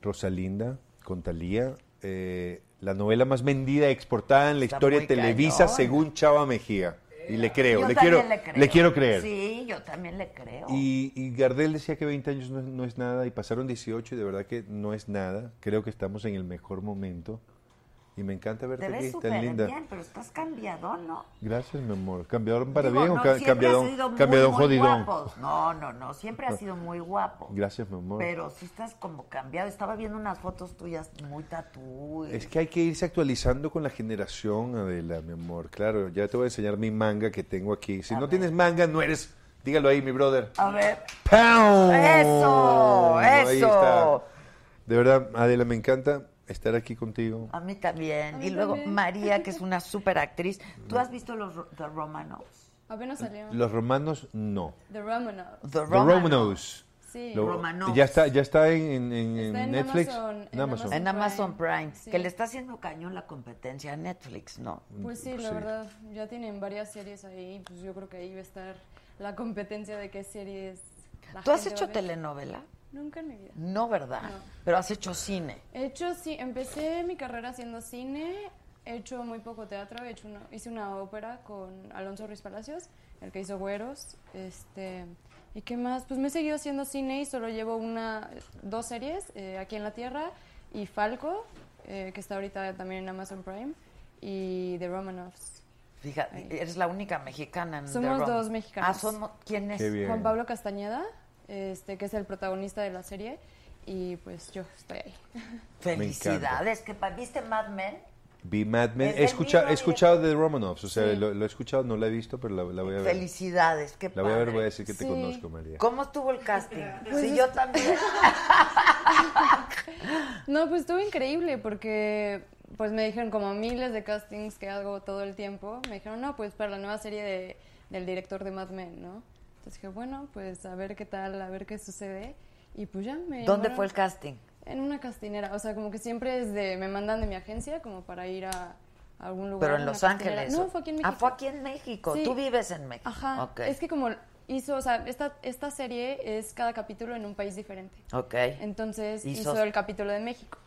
Rosalinda, con Talía. eh, la novela más vendida y exportada en la Está historia muy de Televisa, cañón. según Chava Mejía. Y le creo, Yo le quiero, le creo. quiero creer. Sí, yo también le creo. Y, y Gardel decía que 20 años no, es- no es nada y pasaron 18 y de verdad que no es nada. Creo que estamos en el mejor momento y me encanta verte Te aquí, ves tan súper linda. bien, pero estás cambiado, ¿no? Gracias, mi amor. ¿Cambiadón para Digo, bien no, o ca- siempre has cambiadón, sido muy, cambiadón muy jodidón? guapo. No, no, no, siempre has sido muy guapo. Gracias, mi amor. Pero sí estás como cambiado. Estaba viendo unas fotos tuyas muy tatú. y- Es que hay que irse actualizando con la generación, Adela, mi amor. Claro, ya te voy a enseñar mi manga que tengo aquí. Si no tienes manga, no eres... Dígalo ahí, mi brother. A ver. ¡Pam! ¡Eso! Ahí ¡Eso! está. De verdad, Adela, me encanta estar aquí contigo. A mí también. A mí y luego también. María, que es una súper actriz. ¿Tú has visto los The Romanovs? Apenas salió. Los romanos, no. The Romanovs. The. Romanos. Sí. Lo- Romanovs. ya está, ya está en, en- en- Está en en Netflix. Amazon, En Amazon. En Amazon Prime. Sí. Que le está haciendo cañón la competencia a Netflix, ¿no? Pues sí, la Sí. verdad, ya tienen varias series ahí, pues yo creo que ahí va a estar la competencia de qué series. la ¿Tú has hecho a ver. telenovela? Nunca en mi vida. No, ¿verdad? No. Pero has hecho cine. He hecho, sí, empecé mi carrera haciendo cine, he hecho muy poco teatro, he hecho una- hice una ópera con Alonso Ruiz Palacios, el que hizo Güeros, este, ¿y qué más? Pues me he seguido haciendo cine y solo llevo una, dos series, eh, Aquí en la Tierra y Falco, eh, que está ahorita también en Amazon Prime, y The Romanovs. Fíjate, eres la única mexicana en Somos dos mexicanos. Ah, somos, ¿quién es? Juan Pablo Castañeda, este, que es el protagonista de la serie, y pues yo estoy ahí. Felicidades, que pa- ¿viste Mad Men? Vi Mad Men. Es He, del escucha- mismo he escuchado de Romanovs, o sea, Sí. lo, lo he escuchado, no la he visto, pero la, la voy a ver. Felicidades, qué La voy a ver, padre. voy a decir que te Sí. conozco, María. ¿Cómo estuvo el casting? Pues sí, es- yo también. No, pues estuvo increíble porque pues me dijeron como miles de castings que hago todo el tiempo. Me dijeron, no, pues para la nueva serie de, del director de Mad Men, ¿no? Entonces dije, bueno, pues a ver qué tal, a ver qué sucede. Y pues ya me ¿Dónde fue el casting? En una castinera. O sea, como que siempre es de, me mandan de mi agencia como para ir a, a algún lugar. Pero en Los castinera. Ángeles. No, fue aquí en México. Ah, fue aquí en México. Sí. Tú vives en México. Ajá. Ok. Es que como hizo, o sea, esta, esta serie es cada capítulo en un país diferente. Ok. Entonces Hizo- hizo el capítulo de México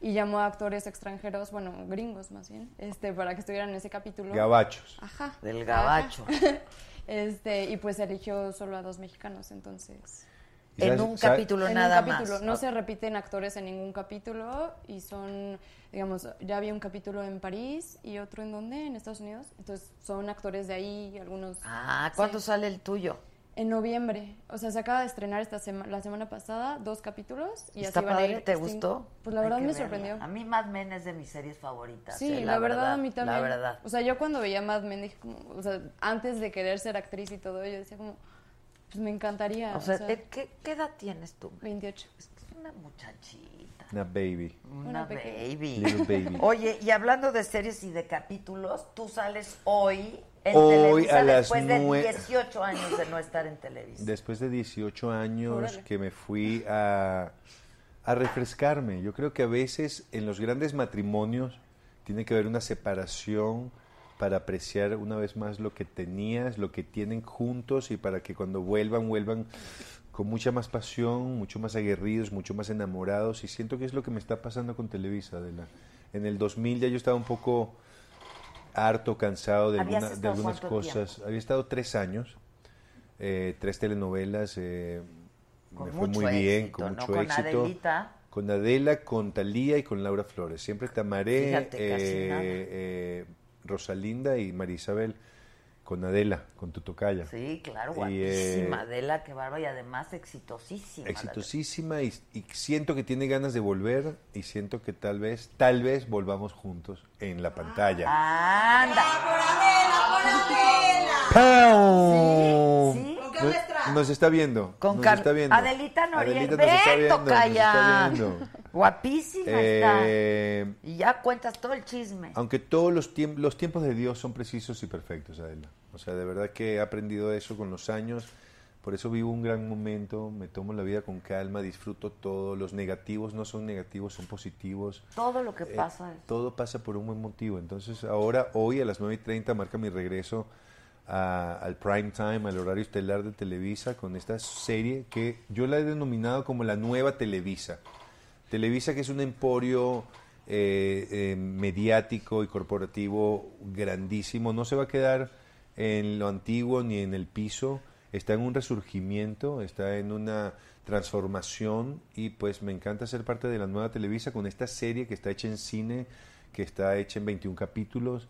y llamó a actores extranjeros, bueno, gringos más bien, este, para que estuvieran en ese capítulo. Gabachos. Ajá. Del gabacho. Ajá. Este, y pues eligió solo a dos mexicanos, entonces. ¿Y En un capítulo en nada un capítulo. más. No se repiten actores en ningún capítulo y son, digamos, ya había un capítulo en París y otro en dónde, en Estados Unidos. Entonces son actores de ahí, algunos. Ah, ¿cuándo Sí. sale el tuyo? En noviembre. O sea, se acaba de estrenar esta sema- la semana pasada dos capítulos y ¿Está así van a ir. ¿Te gustó? Pues la Hay verdad que me verla. sorprendió. A mí Mad Men es de mis series favoritas. Sí, eh, la, verdad, a mí también. La verdad. O sea, yo cuando veía Mad Men dije como, o sea, antes de querer ser actriz y todo, yo decía como, pues me encantaría. O sea, ¿de ¿qué, qué edad tienes tú? 28. Es una muchachita. Una baby. Una, Una baby. Little baby. Oye, y hablando de series y de capítulos, tú sales hoy en Hoy Televisa a las después de nue- 18 años de no estar en Televisa. Después de 18 años Órale. que me fui a, a refrescarme. Yo creo que a veces en los grandes matrimonios tiene que haber una separación para apreciar una vez más lo que tenías, lo que tienen juntos y para que cuando vuelvan, vuelvan con mucha más pasión, mucho más aguerridos, mucho más enamorados. Y siento que es lo que me está pasando con Televisa, Adela. En el 2000 ya yo estaba un poco harto, cansado de, ¿Habías alguna- de algunas cosas. Había estado tres años, eh, tres telenovelas, eh, me fue muy bien, éxito, con ¿no? mucho Con éxito. Adelita. Con Adela, con Talía y con Laura Flores. Siempre Tamaré, Fíjate, eh, eh, Rosalinda y María Isabel. Con Adela, con tu tocaya. Sí, claro, Y, guapísima, eh, Adela, qué bárbara, y además exitosísima. Exitosísima y, y siento que tiene ganas de volver y siento que tal vez, tal vez volvamos juntos en la pantalla. Anda. ¡Pau! Sí. Nos está viendo. Con nos está viendo. Adelita Noriega. Está Ven, está viendo. Guapísima está. Eh, Y ya cuentas todo el chisme. aunque todos los, tiemp- los tiempos de Dios son precisos y perfectos, Adela. O sea, de verdad que he aprendido eso con los años. Por eso vivo un gran momento, me tomo la vida con calma, disfruto todo. Los negativos no son negativos, son positivos. Todo lo que Eh, pasa es... todo pasa por un buen motivo. Entonces, ahora, hoy a las 9 y 30, marca mi regreso a- al prime time, al horario estelar de Televisa, con esta serie que yo la he denominado como la nueva Televisa. Televisa, que es un emporio eh, eh, mediático y corporativo grandísimo, no se va a quedar en lo antiguo ni en el piso, está en un resurgimiento, está en una transformación y pues me encanta ser parte de la nueva Televisa con esta serie que está hecha en cine, que está hecha en 21 capítulos.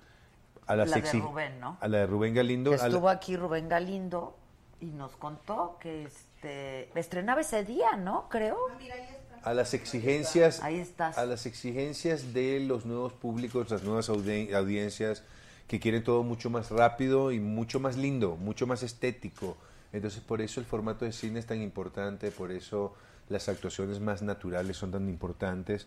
A las La de Rubén, ¿no? A la de Rubén Galindo. Que a la- estuvo aquí Rubén Galindo y nos contó que este estrenaba ese día, ¿no? Creo. a las exigencias Ahí estás. a las exigencias de los nuevos públicos las nuevas audi- audiencias que quieren todo mucho más rápido y mucho más lindo mucho más estético entonces por eso el formato de cine es tan importante por eso las actuaciones más naturales son tan importantes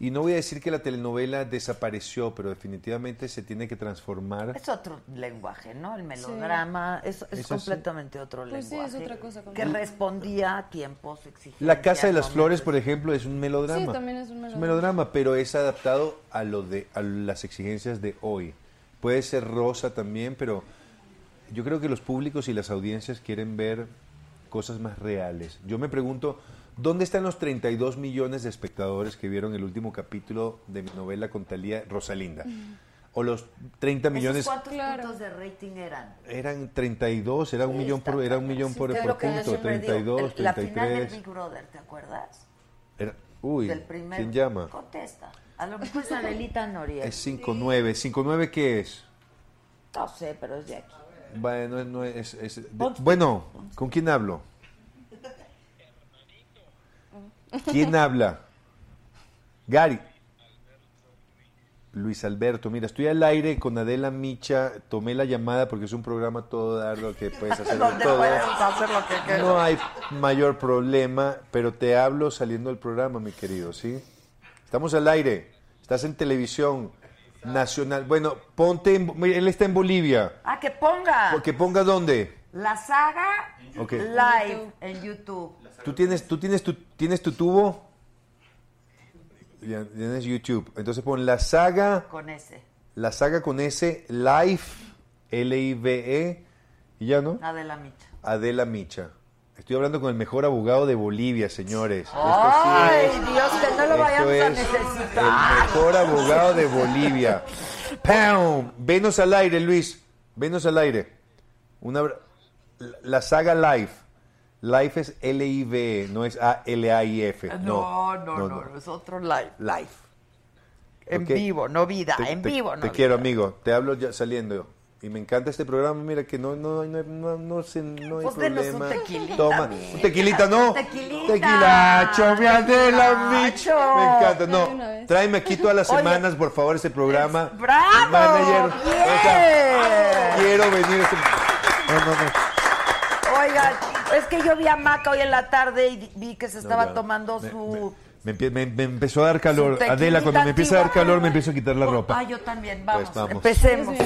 y no voy a decir que la telenovela desapareció pero definitivamente se tiene que transformar Es otro lenguaje, ¿no? El melodrama es, es Es así. completamente otro Pues sí, lenguaje. es otra cosa Que respondía a tiempos exigencias. La Casa de las. Flores, por ejemplo, es un melodrama. Sí, también es un Es melodrama. pero es adaptado a lo de a las exigencias de hoy. Puede ser rosa también, pero yo creo que los públicos y las audiencias quieren ver cosas más reales. Yo me pregunto, ¿dónde están los 32 millones de espectadores que vieron el último capítulo de mi novela con Talía Rosalinda? O los 30 ¿Esos millones cuántos Claro. puntos de rating eran? eran 32, era un Sí, millón por era un millón Sí, por, es por punto, siempre digo. 32, El- La final del 33. Big Brother, ¿te acuerdas? Era- uy, Del primer. ¿quién llama? Contesta. A lo mejor es Adelita Noriega. Es 59. ¿59 qué es? No sé, pero es de aquí. Bueno, no es, es- de- Ponte. bueno, ¿con quién hablo? ¿Quién habla? Gary. Luis Alberto, mira, estoy al aire con Adela Micha, tomé la llamada porque es un programa todo dar lo que puedes hacer todo. puedes hacer lo que quieras. No hay mayor problema, pero te hablo saliendo del programa, mi querido, ¿sí? Estamos al aire, estás en televisión nacional. Bueno, ponte, en- mira, él está en Bolivia. Ah, que ponga ¿Que ponga dónde? la saga Live en YouTube. ¿Tú tienes, tú tienes, tu, tienes tu tubo? Ya, Tienes YouTube. Entonces pon la saga, Con ese. la saga con S, Live, L-I-V-E, E, y ya, ¿no? Adela Micha. Adela Micha. Estoy hablando con el mejor abogado de Bolivia, señores. Esto sí Ay, es- Dios, que no lo vayamos a es necesitar. El mejor abogado de Bolivia. ¡Pam! Venos al aire, Luis. Venos al aire. Una, abra- la, la saga Live. Live es L-I-V-E, E, no es A-L-A-I-F. No, no, no, no, es otro live. Live. En Ok. vivo, no vida, Te- en te- vivo, no Te vida. quiero, amigo. Te hablo ya saliendo. Y me encanta este programa. Mira que no, no, no, no, no, sé, no hay denos un problema. tequilita, Toma. Un tequilita, ¿no? Tequilita. Tequilacho, mi Adela Mich. Tequilacho. Me encanta. No, tráeme aquí todas las Oye. semanas, por favor, ese programa. ¡Bravo! El manager. O sea, quiero venir. este- No, no, no. Oigan, es que yo vi a Maca hoy en la tarde y vi que se estaba ya. tomando Me- su... Me, empie- me- me empezó a dar calor. Adela, cuando me empieza a dar calor, me empiezo a quitar la ropa. Ah, yo también, vamos, Pues vamos. empecemos.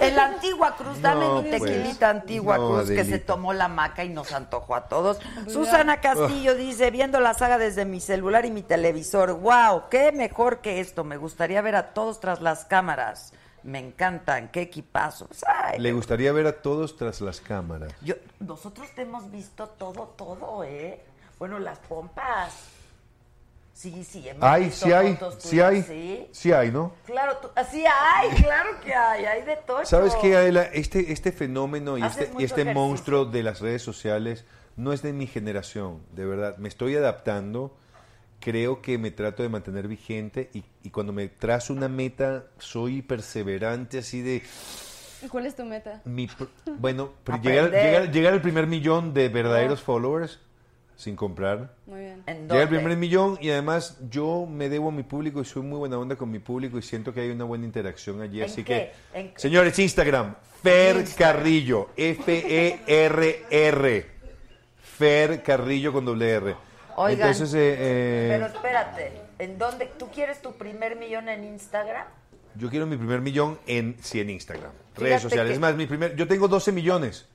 En la antigua cruz, dame No, mi pues. tequilita antigua No, cruz que se tomó la maca y nos antojó a todos. Susana Castillo dice, viendo la saga desde mi celular y mi televisor, wow, qué mejor que esto, me gustaría ver a todos tras las cámaras. Me encantan, qué equipazos. Ay, Le gustaría ver a todos tras las cámaras. yo, nosotros te hemos visto todo, todo, ¿eh? Bueno, las pompas. Sí, sí, hemos Ay, visto sí hay, sí hay, Sí, sí hay, ¿no? claro, tú, sí hay, claro que hay, hay de todo. ¿Sabes qué, Adela? Este, este fenómeno y Haces este, y este monstruo de las redes sociales no es de mi generación, de verdad. Me estoy adaptando, creo que me trato de mantener vigente y, y cuando me trazo una meta soy perseverante, así de... ¿Y cuál es tu meta? Mi, pr- bueno, llegar, llegar, llegar al primer millón de verdaderos followers sin comprar. Muy bien. ¿En Llega el dónde? primer millón y además yo me debo a mi público y soy muy buena onda con mi público y siento que hay una buena interacción allí. ¿En Así qué? que, señores, Instagram, Fer Instagram. Carrillo, F-E-R-R. Fer Carrillo con doble R. Oigan, Entonces, eh, eh, Pero espérate, ¿en dónde? ¿Tú quieres tu primer millón en Instagram? yo quiero mi primer millón en, sí, en Instagram, Fíjate redes sociales. que- Es más, mi primer, yo tengo 12 millones,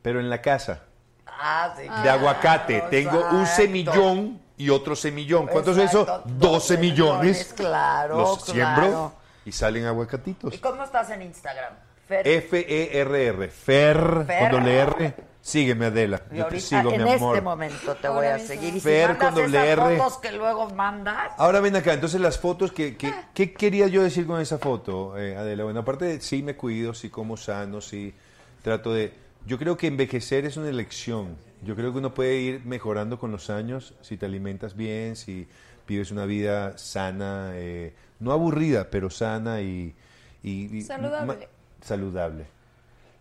pero en la casa, Ah, sí. de claro, aguacate. Tengo un exacto. semillón y otro semillón. ¿Cuánto es eso? Exacto, 12 millones. Claro, Los claro. siembro y salen aguacatitos. ¿Y cómo estás en Instagram? Fer. F-E-R-R. Fer, Fer. con doble R. Sígueme, Adela. Y Yo te ahorita, sigo, en mi amor. este momento te voy Ahora a mismo. seguir. Y si Fer con esas R. fotos que luego mandas... Ahora ven acá, entonces las fotos, que, que- ¿qué quería yo decir con esa foto, eh, Adela? Bueno, aparte de sí me cuido, sí como sano, sí trato de... Yo creo que envejecer es una elección. Yo creo que uno puede ir mejorando con los años si te alimentas bien, si vives una vida sana, eh, no aburrida, pero sana y... y- y- Saludable. saludable.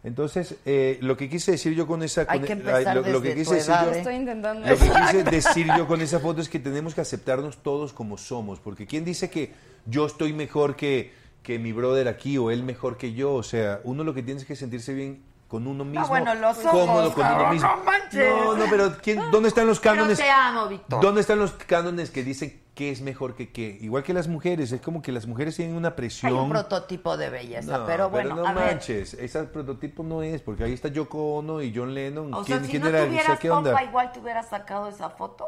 Entonces, eh, lo que quise decir yo con esa... Hay con- que ay, empezar lo, lo que quise decir edad, yo- ¿eh? Estoy intentando. lo que quise decir yo con esa foto es que tenemos que aceptarnos todos como somos, porque ¿quién dice que yo estoy mejor que, que mi brother aquí o él mejor que yo? O sea, uno lo que tiene es que sentirse bien con uno mismo, bueno, los ojos, cómodo con uno mismo. no manches. No, no, pero ¿quién- ¿dónde están los Pero cánones? te amo, Víctor. ¿Dónde están los cánones que dicen qué es mejor que qué? Igual que las mujeres, es como que las mujeres tienen una Hay presión. un prototipo de belleza, No, pero bueno, no a ver. manches, ese prototipo no es, porque ahí está Yoko Ono y John Lennon. O ¿Quién, sea, si quién no era? O sea, tuvieras ¿qué onda? pompa, igual te hubieras sacado esa foto.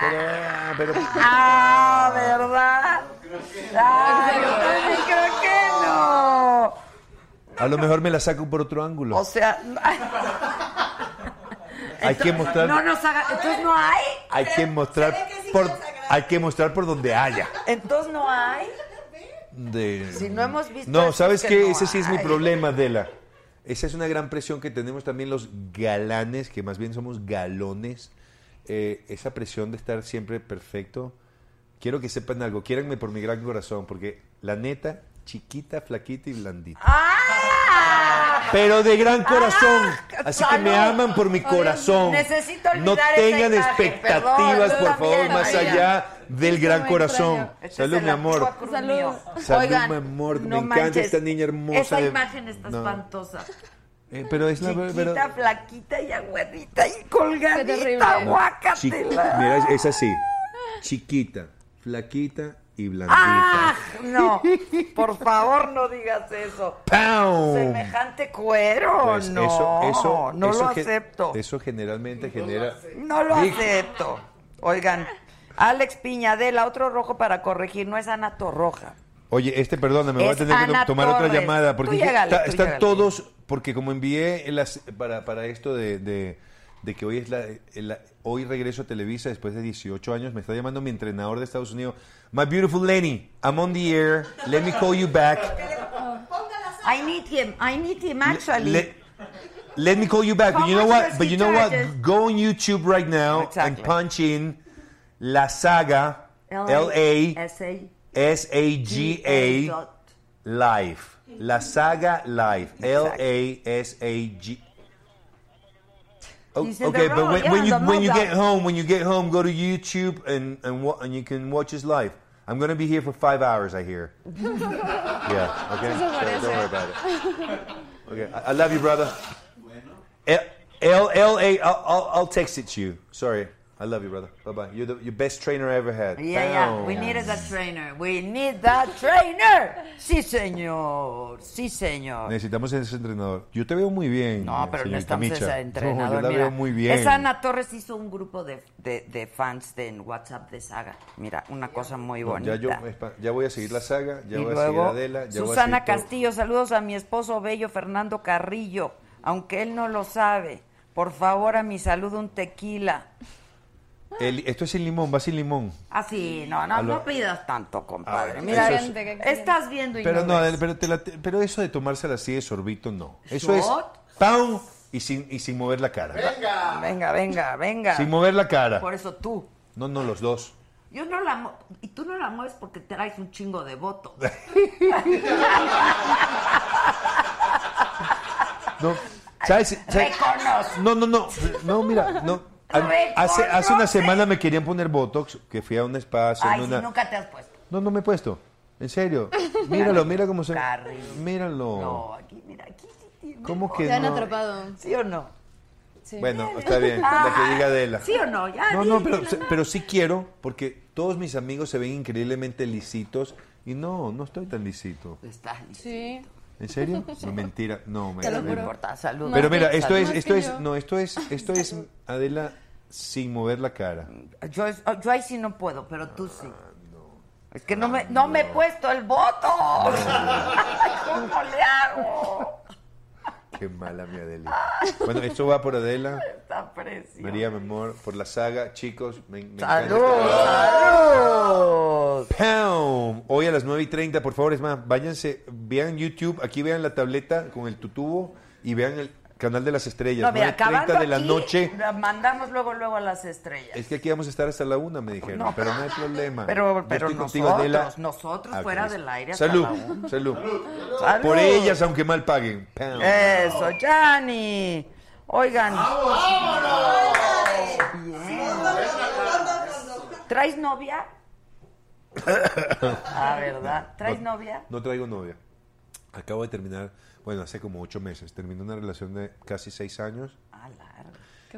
Pero, ah, pero- Ah, ¿verdad? Ah, yo también creo que no. A lo mejor me la saco por otro ángulo. O sea, hay que mostrar, no nos haga, entonces no hay, hay que mostrar que por. Hay que mostrar por donde haya. entonces no hay. De- Si no hemos visto No, ¿sabes qué? no Ese sí es mi hay. problema, Adela. Esa es una gran presión que tenemos también los galanes, que más bien somos galones. Eh, esa presión de estar siempre perfecto. Quiero que sepan algo, quiéranme por mi gran corazón, porque la neta, chiquita, flaquita y blandita. ¡Ah! Pero de gran corazón. Así que me aman por mi corazón. Necesito No esa tengan imagen, expectativas, perdón, por favor, más allá del Esto gran corazón. Este Salud, mi amor. Salud. Salud, Oigan, mi amor. Me encanta esta niña hermosa Esa de- imagen está No. espantosa. Eh, pero es la Chiquita, pero- flaquita y agüerita y colgadita, guácatela. Mira, es así. Chiquita, flaquita y blandita. ¡Ah! No, por favor no digas eso. ¡Pau! Semejante cuero, Pues no, eso, eso, no eso lo acepto. Eso generalmente genera. No lo acepto. Oigan, Alex Piñadela, otro rojo para corregir, no es Ana Torroja. Oye, este, perdóname, voy a Es tener que tomar otra llamada porque Tú es que llégale, está- tú están llégale. todos, porque como envié en las- para, para esto de, de- de que hoy es la, hoy regreso a Televisa después de 18 años, me está llamando mi entrenador de Estados Unidos. My beautiful Lenny, I'm on the air. Let me call you back. I need him, I need him actually. Let, let me call you back. But you know what? But you know what? Go on YouTube right now Exactly. and punch in La Saga, L A. S A G A Live. La Saga Live. L A S A G. Oh, okay, but road, when, yeah, when you when you mobile. get home, when you get home, go to YouTube and and wa- and you can watch his live. I'm gonna be here for five hours. I hear. yeah. Okay. So don't worry about it. Okay. I, I love you, brother. L L L A. I'll, I'll I'll text it to you. Sorry. I love you, brother. Bye bye. You're the your best trainer I ever had. Yeah, yeah, we needed a trainer. We need that trainer. Sí, señor. Sí, señor. Necesitamos ese entrenador. Yo te veo muy bien. No, pero señorita necesitamos Micha. ese entrenador. No, yo la mira. veo muy bien. Esa Ana Torres hizo un grupo de, de, de fans de, en WhatsApp de Saga. Mira, una cosa muy No, bonita. ya, yo, ya voy a seguir la saga, ya y voy a seguir luego, a Adela, ya voy a Susana seguir todo. Castillo, saludos a mi esposo bello Fernando Carrillo, aunque él no lo sabe. Por favor, a mi salud un tequila. El- esto es sin limón, va sin limón. Ah, sí, no, no, lo- no pidas tanto, compadre. Ah, Mira, estás viendo y Pero no pero, te la- te- pero eso de tomársela así de sorbito, no. Eso es. ¡pam! Y sin, y sin mover la cara. Venga, venga, venga. Sin mover la cara. Por eso tú. No, no, los dos. Yo no la mo- y tú no la mueves porque traes un chingo de voto. No, ¿sabes? ¿sabes? Reconozco. No, no, no. No, mira, no. Hace, hace una semana me querían poner Botox, que fui a un espacio. Ay, en si una... nunca te has puesto. No, no me he puesto. En serio. Míralo, mira cómo se. Carrillo. Míralo. No, aquí, mira, aquí sí tiene. ¿Cómo que Te han no? atrapado. ¿Sí o no? Sí. Bueno, está bien, la que diga Adela. ¿Sí o no? Ya, No, no, pero, pero sí quiero, porque todos mis amigos se ven increíblemente lisitos. Y no, no estoy tan lisito. Está listo. Sí. ¿En serio? No, mentira. No, me Te lo No juro. importa, salud. Pero mira, esto es, esto es, no, esto es, esto es Adela sin mover la cara. Yo, yo ahí sí no puedo, pero tú sí. Es que no me, no me he puesto el voto. ¿Cómo le hago? Qué mala mi Adela. Bueno, esto va por Adela. Está precioso. María, mi amor, por la saga. Chicos, me, me este ¡Salud! ¡Pam! Hoy a las 9 y 30, por favor, es más, váyanse, vean YouTube, aquí vean la tableta con el tutubo y vean el canal de las estrellas. No, mira, 9:30 acabando de la aquí, noche. mandamos luego, luego a las estrellas. Es que aquí vamos a estar hasta la una, me dijeron, No. pero no hay problema. Pero, pero nosotros, contigo, Adela. nosotros Ah, fuera del aire hasta Salud, la una. salud. ¡Salud! Por ellas, aunque mal paguen. ¡Pam! Eso, Yanni. Oigan. Bien. ¿Traes novia? Ah, ¿verdad? ¿Traes No, novia? No traigo novia. Acabo de terminar, bueno, hace como ocho meses, terminé una relación de casi seis años. Ah, largo.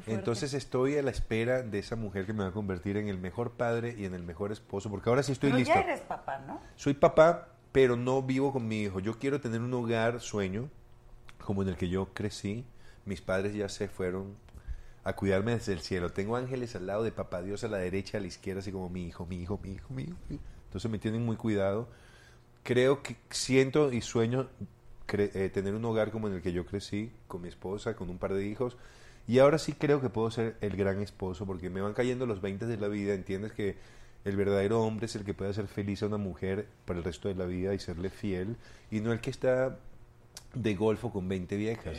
Entonces estoy a la espera de esa mujer que me va a convertir en el mejor padre y en el mejor esposo, porque ahora sí estoy Pero listo. ya eres papá, ¿no? Soy papá, pero no vivo con mi hijo. Yo quiero tener un hogar sueño, como en el que yo crecí. Mis padres ya se fueron a cuidarme desde el cielo. Tengo ángeles al lado de papá Dios a la derecha, a la izquierda, así como mi hijo, mi hijo, mi hijo, mi hijo. Entonces me tienen muy cuidado. Creo que siento y sueño eh, tener un hogar como en el que yo crecí, con mi esposa, con un par de hijos. Y ahora sí creo que puedo ser el gran esposo, porque me van cayendo los 20 de la vida. Entiendes que el verdadero hombre es el que puede hacer feliz a una mujer para el resto de la vida y serle fiel, y no el que está de golfo con 20 viejas.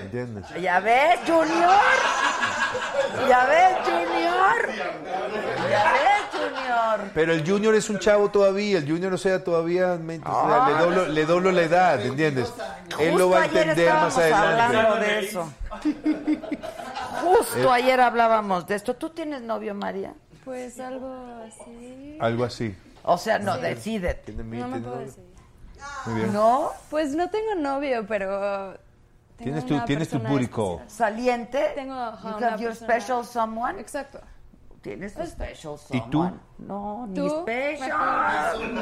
¿Entiendes? ¿Ya ves, Junior? ¿Ya ves, Junior? ¿Ya ves, Junior? Junior. Pero el Junior es un chavo todavía, el Junior, o sea, todavía me- o sea, Ah. le, doblo, le doblo la edad, ¿entiendes? Él lo Justo va a ayer entender más adelante. hablando de eso. Justo ayer hablábamos de esto. ¿Tú tienes novio, María? Pues algo así. Algo así. O sea, no, Sí. decídete. No me puedo decir. Muy bien. ¿No? Pues no tengo novio, pero. tengo Tienes tu, tienes tu booty call. ¿Saliente? Tengo ajá, You have your special someone? Exacto. ¿Tienes tu special ¿Y someone? tú? No, ni ¿Tú? special.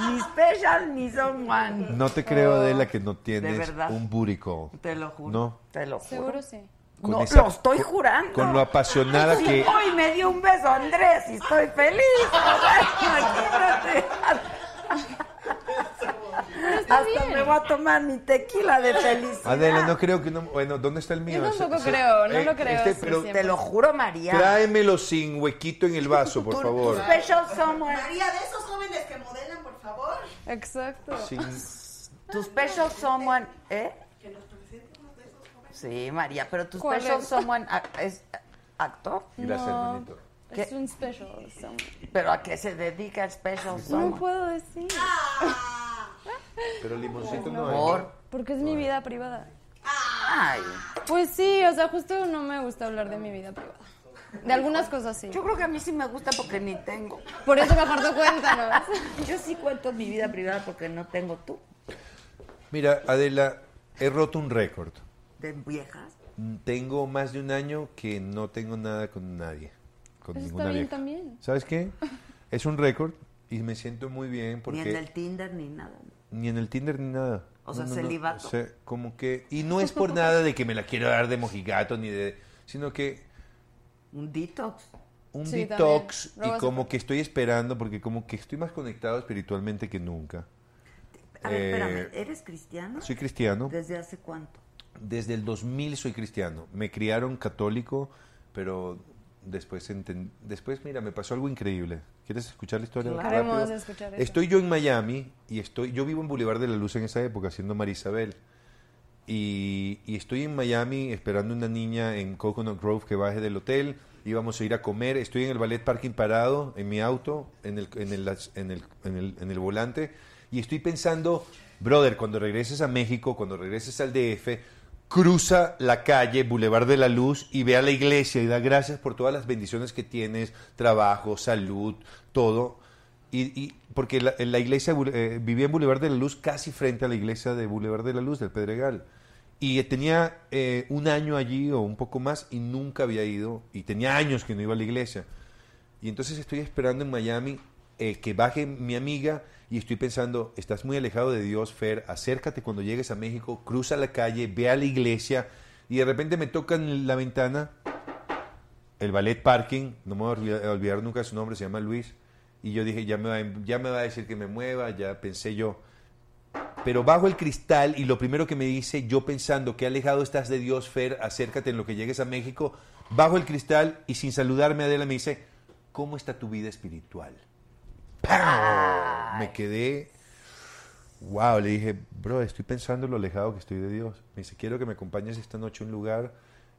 Ni special ni someone. No te creo, Adela, que no Oh, De tienes verdad. un call. Te lo juro. No. Te lo juro. Seguro sí. Con no, esa- lo estoy jurando. Con lo apasionada Sí, que... Hoy me dio un beso Andrés y estoy feliz. O sea, imagínate. Hasta me voy a tomar mi tequila de felicidad. Adela, no creo que no... Bueno, ¿dónde está el mío? Yo tampoco creo, no eh, lo creo. este, pero. Te lo juro, María. tráemelo sin huequito en el vaso, por Tu- favor. Tu special someone. María, de esos jóvenes que modelan, por favor. Exacto. Sin- Tu special someone, ¿eh? Que nos presenten uno de esos jóvenes. Sí, María, pero tu ¿Cuál special es? someone es actor. Gracias, No. hermanito. Es un special. some- Pero a qué se dedica el special No someone. puedo decir. Pero limoncito no hay. Por. Porque es mi vida privada. Ay. Pues sí, o sea, justo no me gusta hablar de mi vida privada. De algunas cosas sí. Yo creo que a mí sí me gusta porque ni tengo. Por eso mejor tú cuéntanos. Yo sí cuento mi vida privada porque no tengo tú. Mira, Adela, he roto un récord. De viejas. Mm, Tengo más de un año que no tengo nada con nadie. Con Eso ninguna está bien vieja. también. ¿Sabes qué? Es un récord y me siento muy bien porque... Ni en el Tinder ni nada. Ni en el Tinder ni nada. O sea, celibato. O sea, como que... Y no es por nada de que me la quiero dar de mojigato ni de... Sino que Un detox. un Sí, detox y como que estoy esperando porque como que estoy más conectado espiritualmente que nunca. A ver, Eh, espérame, ¿eres cristiano? Soy cristiano. ¿Desde hace cuánto? Desde el 2000 soy cristiano. Me criaron católico, pero después enten- después mira, me pasó algo increíble. ¿Quieres escuchar la historia? Claro. escuchar eso. Estoy yo en Miami y estoy yo vivo en Boulevard de la Luz en esa época haciendo Marisabel. Y, y estoy en Miami esperando una niña en Coconut Grove que baje del hotel. Íbamos a ir a comer. Estoy en el ballet parking parado en mi auto, en el, en el, en el, en el, en el volante. Y estoy pensando, brother, cuando regreses a México, cuando regreses al DF, cruza la calle Boulevard de la Luz y ve a la iglesia y da gracias por todas las bendiciones que tienes, trabajo, salud, todo. Y, porque la, la iglesia, eh, vivía en Boulevard de la Luz casi frente a la iglesia de Boulevard de la Luz, del Pedregal. Y tenía eh, un año allí o un poco más y nunca había ido. Y tenía años que no iba a la iglesia. Y entonces estoy esperando en Miami eh, que baje mi amiga y estoy pensando, estás muy alejado de Dios, Fer, acércate cuando llegues a México, cruza la calle, ve a la iglesia y de repente me tocan la ventana el ballet parking, no me voy a olvidar, nunca su nombre, se llama Luis, y yo dije, ya me, va, a- ya me va a decir que me mueva, ya pensé yo. Pero bajo el cristal y lo primero que me dice, yo pensando que alejado estás de Dios, Fer, acércate en lo que llegues a México, bajo el cristal y sin saludarme Adela me dice, ¿cómo está tu vida espiritual? Me quedé, wow, le dije, bro, estoy pensando lo alejado que estoy de Dios. Me dice, quiero que me acompañes esta noche a un lugar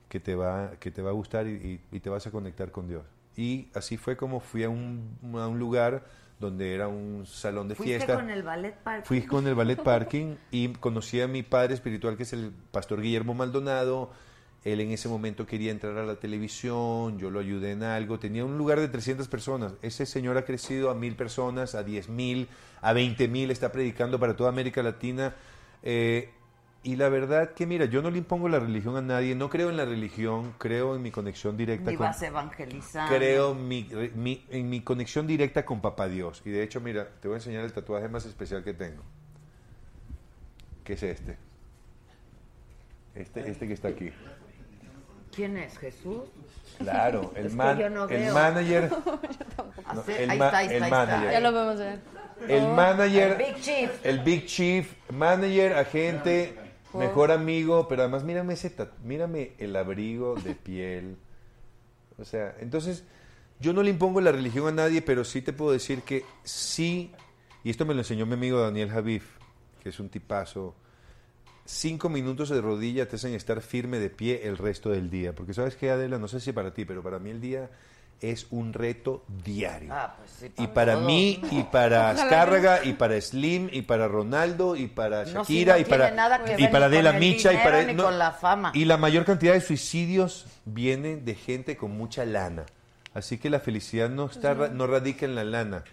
que te va, que te va a gustar y, y- y te vas a conectar con Dios. Y así fue como fui a un, a un lugar donde era un salón de ¿Fuiste fiesta. con el ballet parking? Fui con el ballet parking y conocí a mi padre espiritual, que es el pastor Guillermo Maldonado. Él en ese momento quería entrar a la televisión, yo lo ayudé en algo. Tenía un lugar de 300 personas. Ese señor ha crecido a mil personas, a 10 mil, a 20 mil, está predicando para toda América Latina. Eh, y la verdad que, mira, yo no le impongo la religión a nadie, no creo en la religión, creo en mi conexión directa Ni con... vas evangelizando. Creo mi, mi- en mi conexión directa con Papá Dios. Y de hecho, mira, te voy a enseñar el tatuaje más especial que tengo. Que es este. Este, este que está aquí. ¿Quién es? ¿Jesús? Claro, el, Es que man- yo no el manager. no, el ahí ma- está, ahí el está, ahí manager. está. Ya lo podemos ver. El Oh. manager. El Big Chief. El Big Chief, manager, agente, mejor amigo, pero además mírame ese mírame el abrigo de piel. O sea, entonces yo no le impongo la religión a nadie, pero sí te puedo decir que sí, y esto me lo enseñó mi amigo Daniel Javif, que es un tipazo. Cinco minutos de rodilla te hacen estar firme de pie el resto del día. Porque sabes que, Adela, no sé si para ti, pero para mí el día es un reto diario. Ah, pues sí, Y para todos. mí, y para Azcárraga, y para Slim, y para Ronaldo, y para No, Shakira, no y para, nada que y para Adela el Micha, y para... no, con la fama. Y la mayor cantidad de suicidios vienen de gente con mucha lana. Así que la felicidad no, está, ra- no radica en la lana,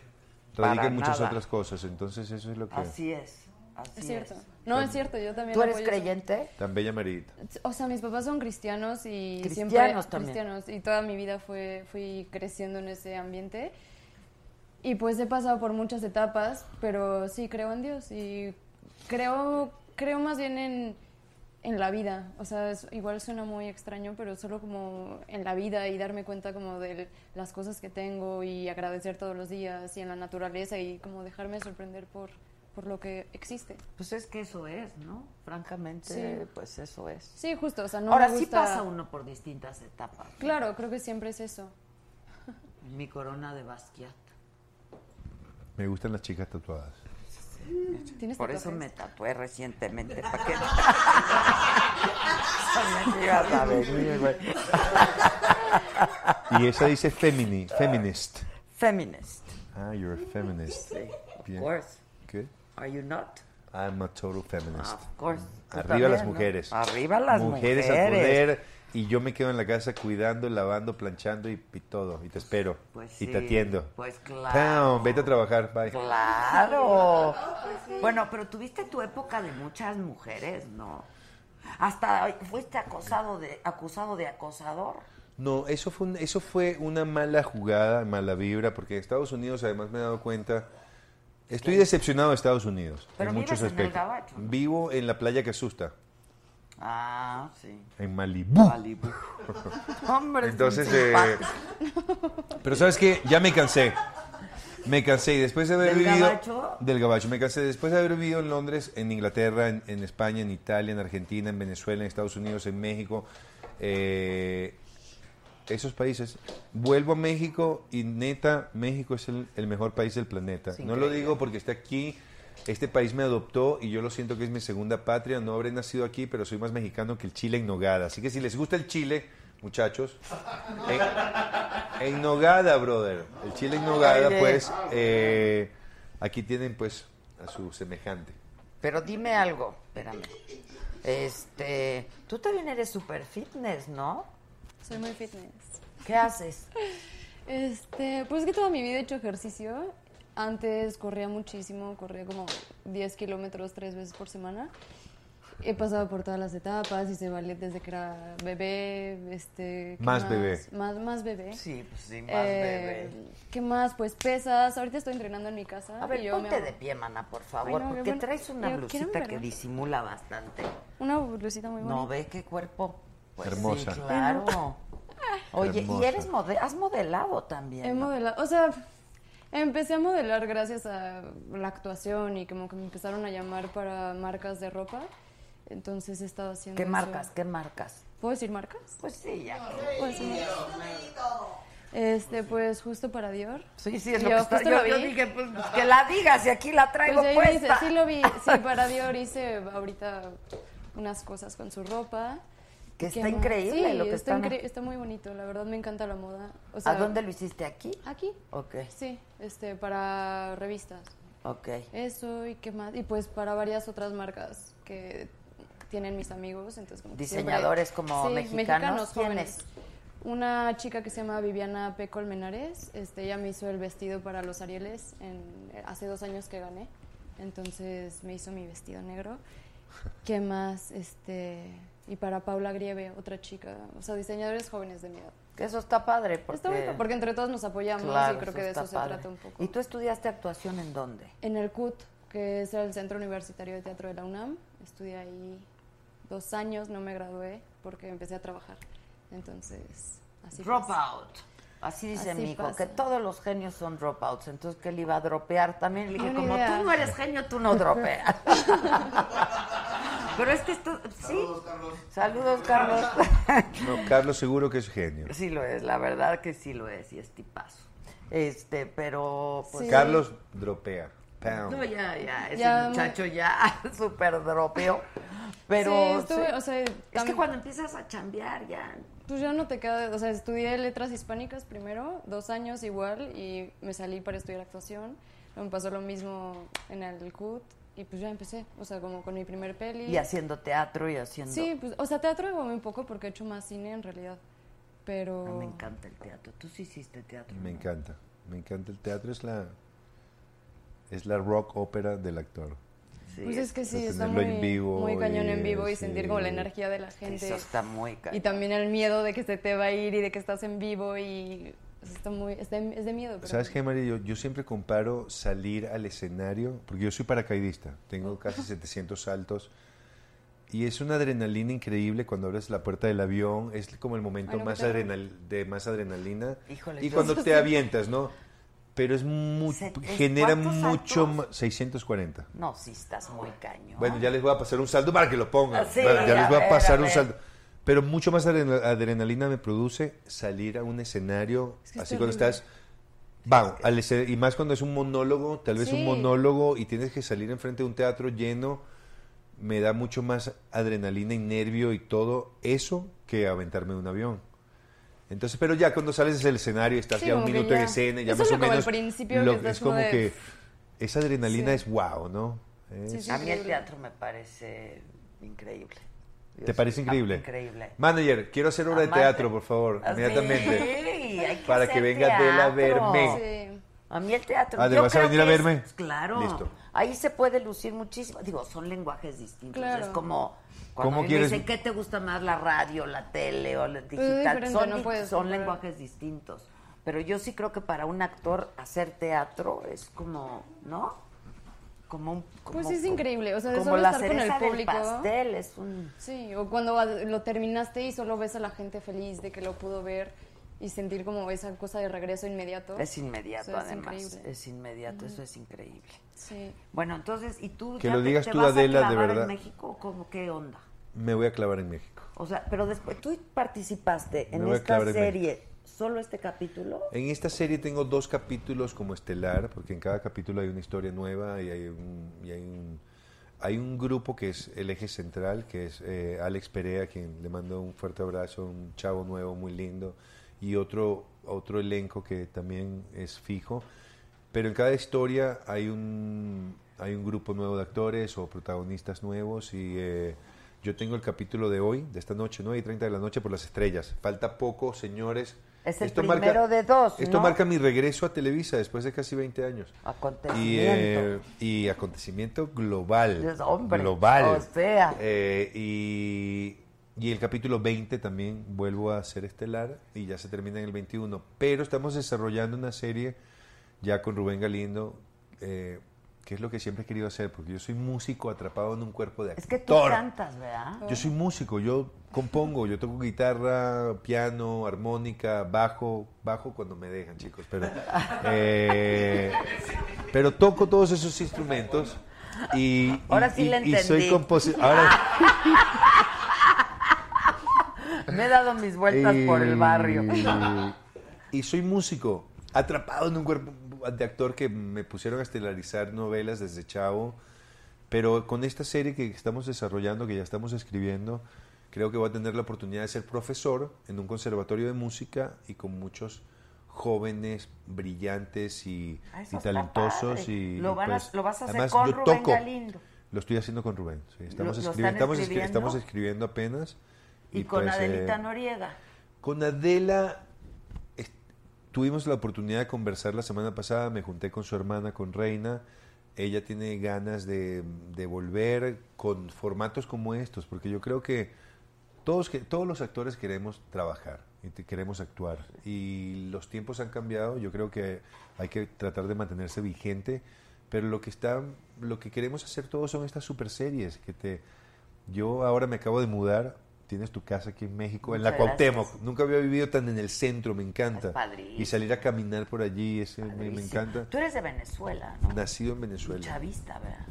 radica Para en muchas nada. otras cosas. Entonces eso es lo que... Así es. Así Es cierto. es. No, es cierto, yo también. ¿Tú eres apoyo eso. creyente? Tan bella Marita. O sea, mis papás son cristianos y Cristianos siempre también. cristianos y toda mi vida fue fui creciendo en ese ambiente. Y pues he pasado por muchas etapas, pero sí creo en Dios y creo creo más bien en en la vida, o sea, es- igual suena muy extraño, pero solo como en la vida y darme cuenta como de las cosas que tengo y agradecer todos los días y en la naturaleza y como dejarme sorprender por, por lo que existe. Pues es que eso es, ¿no? Francamente, Sí. pues eso es. Sí, justo, o sea, no Ahora me sí pasa uno por distintas etapas. Claro, creo que siempre es eso. Mi corona de Basquiat. Me gustan las chicas tatuadas. ¿Tienes Por eso me tatué recientemente. ¿Para qué? A. Y esa dice femini, feminist. Feminist. Ah, you're a feminist. Sí, of Bien. course. Good. Are you not? I'm a total feminist. Of course. Arriba las mujeres. Arriba las mujeres. mujeres. al poder. Y yo me quedo en la casa cuidando, lavando, planchando y, y todo. Y te espero. Pues y sí, te atiendo. pues claro. Pam, vete a trabajar. Bye. Claro. Bueno, pero tuviste tu época de muchas mujeres, ¿no? Hasta fuiste acosado de, acusado de acosador. No, eso fue, un- eso fue una mala jugada, mala vibra, porque en Estados Unidos además me he dado cuenta, estoy decepcionado de Estados Unidos Pero en muchos en el aspectos. Gabacho, ¿no? Vivo en la playa que asusta, Ah, sí. en Malibú. Malibu. Hombre, es Entonces, eh, pero sabes qué, ya me cansé. Me cansé y después de haber ¿Del vivido gabacho? del gabacho, me cansé después de haber vivido en Londres, en Inglaterra, en, en España, en Italia, en Argentina, en Venezuela, en Estados Unidos, en México, eh, esos países. Vuelvo a México y neta, México es el, el mejor país del planeta. No lo digo porque esté aquí. Este país me adoptó y yo lo siento que es mi segunda patria. No habré nacido aquí, pero soy más mexicano que el chile en nogada. Así que si les gusta el chile, muchachos, en, en nogada, brother. El chile en nogada, pues, eh, aquí tienen pues a su semejante. Pero dime algo, espérame. Este, tú también eres super fitness, ¿no? Soy muy fitness. ¿Qué haces? Este, pues es que toda mi vida he hecho ejercicio. Antes corría muchísimo, corría como 10 kilómetros tres veces por semana. He pasado por todas las etapas, hice ballet desde que era bebé, este... ¿qué Más bebé. Más, más bebé. Sí, pues sí, más Eh, bebé. ¿Qué más? Pues pesas. Ahorita estoy entrenando en mi casa. A ver, yo me ponte hago- de pie, mana, por favor, Ay, no, porque bueno. traes una blusita ¿quieren que disimula bastante. Una blusita muy bonita. No ve qué cuerpo. Pues Hermosa. Sí, claro. Oye, y eres mode has modelado también. He ¿no? modelado, o sea, empecé a modelar gracias a la actuación y como que me empezaron a llamar para marcas de ropa. Entonces he estado haciendo ¿Qué eso. marcas? ¿Qué marcas? ¿Puedo decir marcas? Pues sí, ya. Decir marcas. Este, pues justo para Dior. Sí, sí, es Yo lo que está. Yo, lo yo dije, pues que la digas y aquí la traigo Pues ahí dice, puesta. sí lo vi, sí, para Dior hice ahorita unas cosas con su ropa. Que ¿Qué está increíble Sí, lo que está, están- está muy bonito, la verdad me encanta la moda. O ¿A dónde lo hiciste aquí? Aquí, Ok, sí, este, para revistas. ok. Eso y qué más. Y pues para varias otras marcas que tienen mis amigos. Entonces, como Diseñadores siempre- como Sí, mexicanos, jóvenes. Una chica que se llama Viviana P. Colmenares. Este, ella me hizo el vestido para los Arieles en, hace dos años que gané. Entonces me hizo mi vestido negro. ¿Qué más? Este, y para Paula Grieve, otra chica. O sea, diseñadores jóvenes de mi edad. Eso está padre. Porque, Está bonito, porque entre todos nos apoyamos Claro, y creo que de eso se trata un poco. ¿Y tú estudiaste actuación en dónde? En el CUT, que es el Centro Universitario de Teatro de la UNAM. Estudié ahí dos años, no me gradué porque empecé a trabajar. Entonces, así. Dropout. Así dice Así mi hijo, pasa. que todos los genios son dropouts. Entonces, que él iba a dropear también. Le dije, como idea. tú no eres genio, tú no dropeas. Pero es que esto, sí. Saludos, Carlos. No, Carlos seguro que es genio. sí lo es, la verdad que sí lo es, y es tipazo. Este, pero, pues... Sí. Carlos dropea. Pound. No, ya, ya, ese Ya, muchacho ya súper dropeó. Pero Sí, estuve, sí. o sea, es que cuando empiezas a chambear ya... Pues ya no te queda, o sea, estudié letras hispánicas primero, dos años igual, y me salí para estudiar actuación. Luego me pasó lo mismo en el CUT, y pues ya empecé, o sea, como con mi primer peli. Y haciendo teatro y haciendo... Sí, pues, o sea, teatro hago muy poco porque he hecho más cine en realidad, pero... No, me encanta el teatro. Tú sí hiciste teatro. Me ¿no? encanta, me encanta el teatro, es la, es la rock ópera del actor. Sí, Pues es que sí, está muy, en vivo muy cañón en vivo y sí. sentir como la energía de la gente. Eso está muy cañón. Y también el miedo de que se te va a ir y de que estás en vivo y sea, está muy, es de, es de miedo. pero- ¿Sabes qué, María? Yo, yo siempre comparo salir al escenario, porque yo soy paracaidista, tengo casi 700 saltos, y es una adrenalina increíble cuando abres la puerta del avión, es como el momento Ay, más, adrenal, de más adrenalina, Híjole, y cuando te sí. avientas, ¿no? Pero es muy, Se- genera ¿cuántos mucho saltos? más, 640. No, sí estás muy cañón. Bueno, ya les voy a pasar un salto para que lo pongan. Ah, sí, Bueno, ya les voy a ver, pasar a un ver. salto. Pero mucho más adrena- adrenalina me produce salir a un escenario, Es que es así cuando estás... Esce- y más cuando es un monólogo, tal vez un monólogo y tienes que salir enfrente de un teatro lleno, me da mucho más adrenalina y nervio y todo eso que aventarme de un avión. Entonces, pero ya cuando sales del escenario, estás Sí, ya un minuto en ya- escena, ya es más o como el menos... principio lo- que es como como de- que esa adrenalina Sí. es wow, ¿no? Sí, Es- sí. A mí el teatro me parece increíble. ¿Te parece increíble? Increíble. Manager, quiero hacer obra de teatro, por favor, Ah, inmediatamente. sí, hay que Para que venga Adela a teatro. verme. Sí. A mí el teatro. Ah, ¿te yo vas a venir a es- verme? claro. Listo. Ahí se puede lucir muchísimo. Digo, son lenguajes distintos. Claro. Es como cuando ¿Cómo me quieres? dicen qué te gusta más, la radio, la tele o la digital. son no di- puedes son comparar. lenguajes distintos. Pero yo sí creo que para un actor hacer teatro es como, ¿no? Como un. Como, Pues es increíble, o sea, de como solo la estar con el público. pastel, es un. Sí, o cuando lo terminaste y solo ves a la gente feliz de que lo pudo ver y sentir como esa cosa de regreso inmediato. Es inmediato, O sea, es además. increíble. Es inmediato, eso es increíble. Sí. Bueno, entonces, ¿y tú Que ya lo te- digas te tú, vas a Adela, de clavar verdad. en México? ¿Cómo qué onda? Me voy a clavar en México. O sea, pero después, tú participaste en a esta en serie, solo este capítulo. En esta serie tengo dos capítulos como estelar, porque en cada capítulo hay una historia nueva y hay un, y hay un, hay un grupo que es el eje central, que es eh, Alex Perea, quien le mando un fuerte abrazo, un chavo nuevo muy lindo, y otro, otro elenco que también es fijo. Pero en cada historia hay un, hay un grupo nuevo de actores o protagonistas nuevos y eh, yo tengo el capítulo de hoy, de esta noche, 9 y 30 de la noche por las estrellas. Falta poco, señores. Es el primero de dos, Esto ¿no? marca mi regreso a Televisa después de casi 20 años. Y, Acontecimiento. eh, y acontecimiento global. Dios, hombre, global. o sea. Eh, y, y el capítulo 20 también vuelvo a ser estelar y ya se termina en el 21. Pero estamos desarrollando una serie ya con Rubén Galindo, eh, que es lo que siempre he querido hacer, porque yo soy músico atrapado en un cuerpo de actor. Es que tú cantas, ¿verdad? Yo soy músico, yo compongo, yo toco guitarra, piano, armónica, bajo, bajo cuando me dejan, chicos, pero, eh, pero toco todos esos instrumentos y, Ahora y- sí y- le y soy entendí. compositor. Ahora, Me he dado mis vueltas por el barrio. Y soy músico, atrapado en un cuerpo de actor que me pusieron a estelarizar novelas desde chavo. Pero con esta serie que estamos desarrollando, que ya estamos escribiendo, creo que voy a tener la oportunidad de ser profesor en un conservatorio de música y con muchos jóvenes brillantes y, Ah, y talentosos. Y, Lo y van a- pues, lo vas a hacer además, con Rubén toco. Galindo. Lo estoy haciendo con Rubén. sí. Estamos, ¿Lo- lo escribiendo, están estamos, escri- escribiendo? estamos escribiendo apenas. Y, con pues, Adelita eh, Noriega. con Adela tuvimos la oportunidad de conversar la semana pasada, me junté con su hermana, con Reina. Ella tiene ganas de, de volver con formatos como estos, porque yo creo que todos, todos los actores queremos trabajar y queremos actuar. Y los tiempos han cambiado, yo creo que hay que tratar de mantenerse vigente, pero lo que está, lo que queremos hacer todos son estas super series que te yo ahora me acabo de mudar, tienes tu casa aquí en México, en la Muchas Cuauhtémoc. gracias. Nunca había vivido tan en el centro, me encanta. Y salir a caminar por allí, ese, me, me encanta. Tú eres de Venezuela, ¿no? Nacido en Venezuela. Chavista, ¿verdad?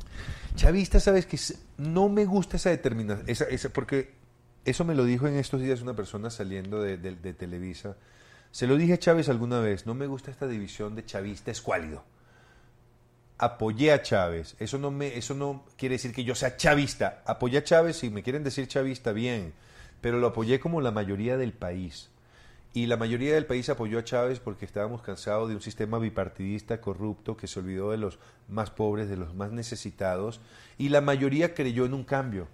Chavista, sabes que no me gusta esa determinación, esa, esa, porque eso me lo dijo en estos días una persona saliendo de, de- de Televisa. Se lo dije a Chávez alguna vez, no me gusta esta división de chavista escuálido. apoyé a Chávez. Eso no, me, eso no quiere decir que yo sea chavista. Apoyé a Chávez, si me quieren decir chavista, bien. Pero lo apoyé como la mayoría del país. Y la mayoría del país apoyó a Chávez porque estábamos cansados de un sistema bipartidista corrupto que se olvidó de los más pobres, de los más necesitados. Y la mayoría creyó en un cambio.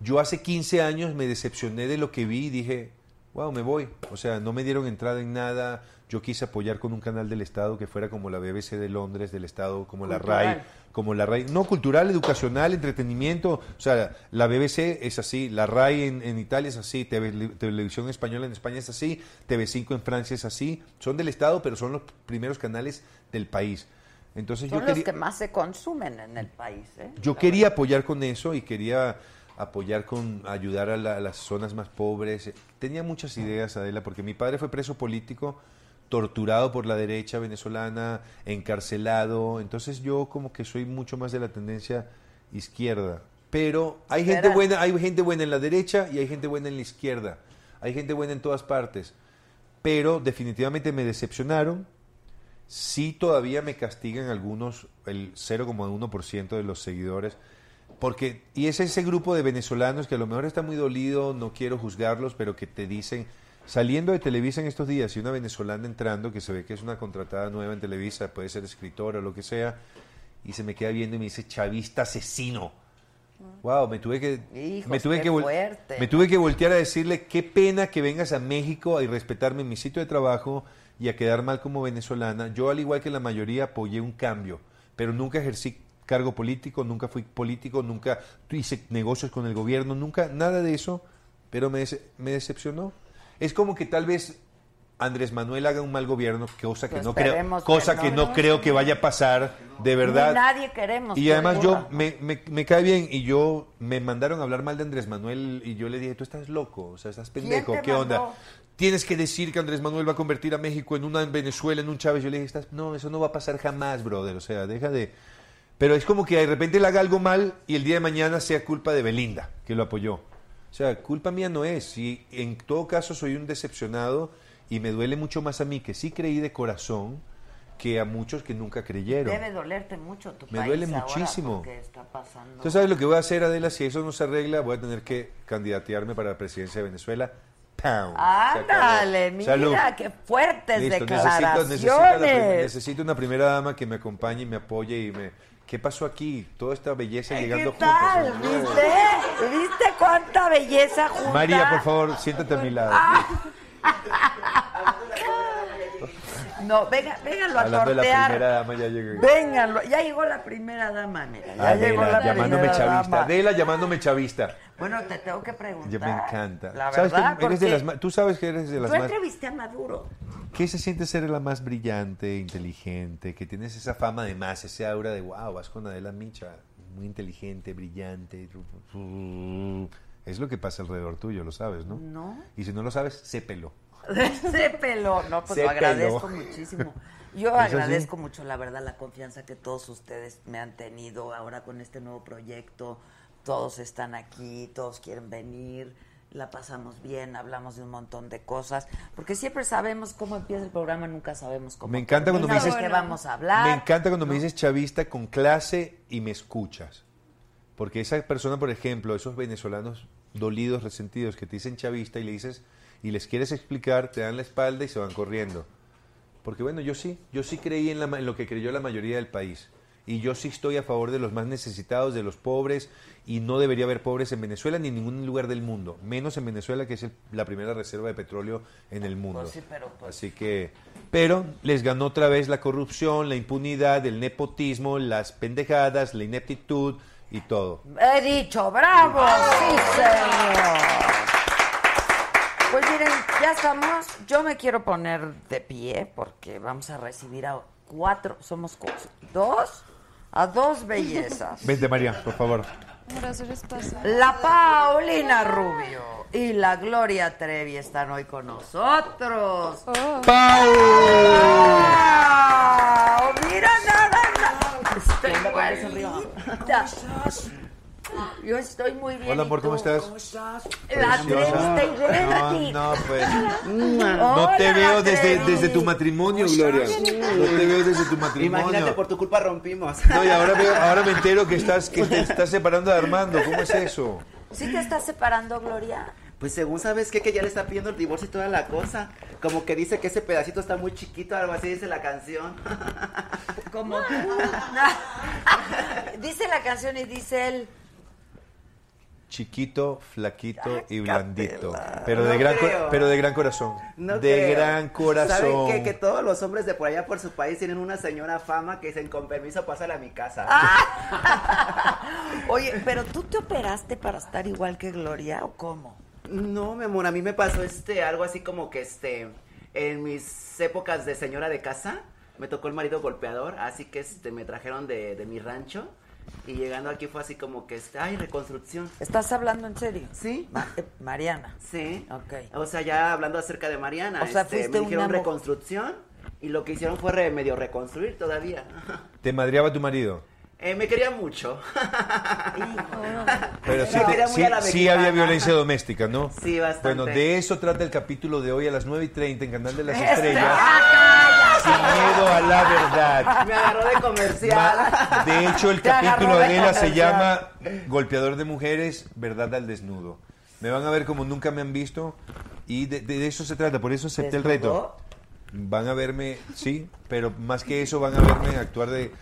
Yo hace 15 años me decepcioné de lo que vi y dije, wow, me voy. O sea, no me dieron entrada en nada. Yo quise apoyar con un canal del Estado que fuera como la BBC de Londres, del Estado, como la. RAI, como la RAI. No, cultural, educacional, entretenimiento. O sea, la BBC es así, la RAI en, en Italia es así, TV Televisión Española en España es así, TV5 en Francia es así. Son del Estado, pero son los primeros canales del país. Entonces Son yo los quería... que más se consumen en el país. ¿eh? Yo quería apoyar con eso y quería apoyar con ayudar a, la- a las zonas más pobres. Tenía muchas ideas, Adela, porque mi padre fue preso político, torturado por la derecha venezolana, encarcelado. Entonces yo como que soy mucho más de la tendencia izquierda. Pero hay gente buena, hay gente buena en la derecha y hay gente buena en la izquierda. Hay gente buena en todas partes. Pero definitivamente me decepcionaron. Sí todavía me castigan algunos, el 0,1% de los seguidores. Porque, y es ese grupo de venezolanos que a lo mejor está muy dolido, no quiero juzgarlos, pero que te dicen, saliendo de Televisa en estos días, y una venezolana entrando, que se ve que es una contratada nueva en Televisa, puede ser escritora o lo que sea, y se me queda viendo y me dice, chavista asesino. Wow, me tuve que Hijos, me tuve que fuerte. me tuve que voltear a decirle qué pena que vengas a México a irrespetarme en mi sitio de trabajo y a quedar mal como venezolana. Yo al igual que la mayoría apoyé un cambio, pero nunca ejercí cargo político, nunca fui político, nunca hice negocios con el gobierno, nunca nada de eso, pero me, dece- me decepcionó. Es como que tal vez Andrés Manuel haga un mal gobierno, cosa que Pues no creo, que cosa no. que no creo que vaya a pasar de verdad. Ni nadie queremos. Y además yo me, me, me cae bien y yo me mandaron a hablar mal de Andrés Manuel y yo le dije, tú estás loco, o sea, estás pendejo, ¿qué onda? Tienes que decir que Andrés Manuel va a convertir a México en una en Venezuela, en un Chávez. Yo le dije, estás, no, eso no va a pasar jamás, brother, o sea, deja de... Pero es como que de repente él haga algo mal y el día de mañana sea culpa de Belinda, que lo apoyó. O sea, culpa mía no es. Y en todo caso soy un decepcionado y me duele mucho más a mí que sí creí de corazón que a muchos que nunca creyeron. Debe dolerte mucho tu Me país duele ahora muchísimo. está pasando. ¿Tú sabes lo que voy a hacer, Adela? Si eso no se arregla, voy a tener que candidatearme para la presidencia de Venezuela. ¡Pam! Ándale, mira, Salud. qué fuertes Listo, declaraciones. necesito, necesito, la necesito una primera dama que me acompañe y me apoye y me... ¿Qué pasó aquí? Toda esta belleza ¿Qué llegando tal? juntos. ¿Viste? ¿Viste cuánta belleza junta? María, por favor, siéntate a mi lado. No, venga, vénganlo a Hablando de la dama, ya llegué. Vénganlo, ya llegó la primera dama, mira, ya llegó Adela, la llamándome primera chavista. dama. Adela llamándome chavista. Bueno, te tengo que preguntar. Ya me encanta. La ¿Sabes que verdad, eres de las Tú sabes que eres de las Yo más... entrevisté a Maduro. ¿Qué se siente ser la más brillante, inteligente, que tienes esa fama de más, ese aura de wow, vas con Adela Micha, muy inteligente, brillante? Es lo que pasa alrededor tuyo, lo sabes, ¿no? No. Y si no lo sabes, sépelo. Se peló, no, pues Se lo agradezco peló. muchísimo. Yo agradezco mucho, la verdad, la confianza que todos ustedes me han tenido ahora con este nuevo proyecto. Todos están aquí, todos quieren venir, la pasamos bien, hablamos de un montón de cosas, porque siempre sabemos cómo empieza el programa, nunca sabemos cómo Me encanta cuando me dices vamos a hablar. Me encanta cuando me dices chavista con clase y me escuchas. Porque esa persona, por ejemplo, esos venezolanos dolidos, resentidos, que te dicen chavista y le dices y les quieres explicar, te dan la espalda y se van corriendo. Porque bueno, yo sí, yo sí creí en, la en lo que creyó la mayoría del país. Y yo sí estoy a favor de los más necesitados, de los pobres, y no debería haber pobres en Venezuela ni en ningún lugar del mundo, menos en Venezuela, que es el- la primera reserva de petróleo en el mundo. Pues sí, pero, pues- Así que, pero les ganó otra vez la corrupción, la impunidad, el nepotismo, las pendejadas, la ineptitud y todo. He dicho, bravo, sí señor. Pues miren, ya estamos. Yo me quiero poner de pie porque vamos a recibir a cuatro, somos dos, a dos bellezas. Vente, María, por favor. La Paulina Rubio y la Gloria Trevi están hoy con nosotros. Oh. ¡Pau! Mira nada más. Yo estoy muy bien. Hola, ¿y amor, ¿cómo estás? La atreviste y. No, no, pues. No te veo desde, desde tu matrimonio, Gloria. No te veo desde tu matrimonio. Imagínate, por tu culpa rompimos. No, y ahora, veo- ahora me entero que estás que te estás separando de Armando. ¿Cómo es eso? ¿Sí te estás separando, Gloria? Pues según sabes qué, que ya le está pidiendo el divorcio y toda la cosa. Como que dice que ese pedacito está muy chiquito, algo así dice la canción. Como dice la canción y dice él. Chiquito, flaquito y blandito. Pero No de gran, pero de gran corazón. No de creo. gran corazón. ¿Saben qué? Que todos los hombres de por allá por su país tienen una señora fama que dicen con permiso pásala a mi casa. Oye, pero tú te operaste para estar igual que Gloria o cómo? No, mi amor, a mí me pasó este algo así como que este en mis épocas de señora de casa me tocó el marido golpeador, así que este me trajeron de, de mi rancho y llegando aquí fue así como que ay, reconstrucción. ¿Estás hablando en serio? Sí. Ma- eh, Mariana. Sí. Ok. O sea, ya hablando acerca de Mariana, O sea, este, fuiste me dijeron una reconstrucción y lo que hicieron fue re- medio reconstruir todavía. ¿Te madreaba tu marido? Eh, me quería mucho. Pero sí, te- sí- sí había violencia doméstica, ¿no? Sí, bastante. Bueno, de eso trata el capítulo de hoy a las 9 y 30 en Canal de las Este, Estrellas. ¡Ah, Sin miedo a la verdad. Me agarró de comercial. Ma- De hecho, el Te capítulo de de Adela se llama Golpeador de Mujeres, Verdad al Desnudo. Me van a ver como nunca me han visto y de, de eso se trata, por eso acepté el reto. Van a verme, sí, pero más que eso van a verme actuar de...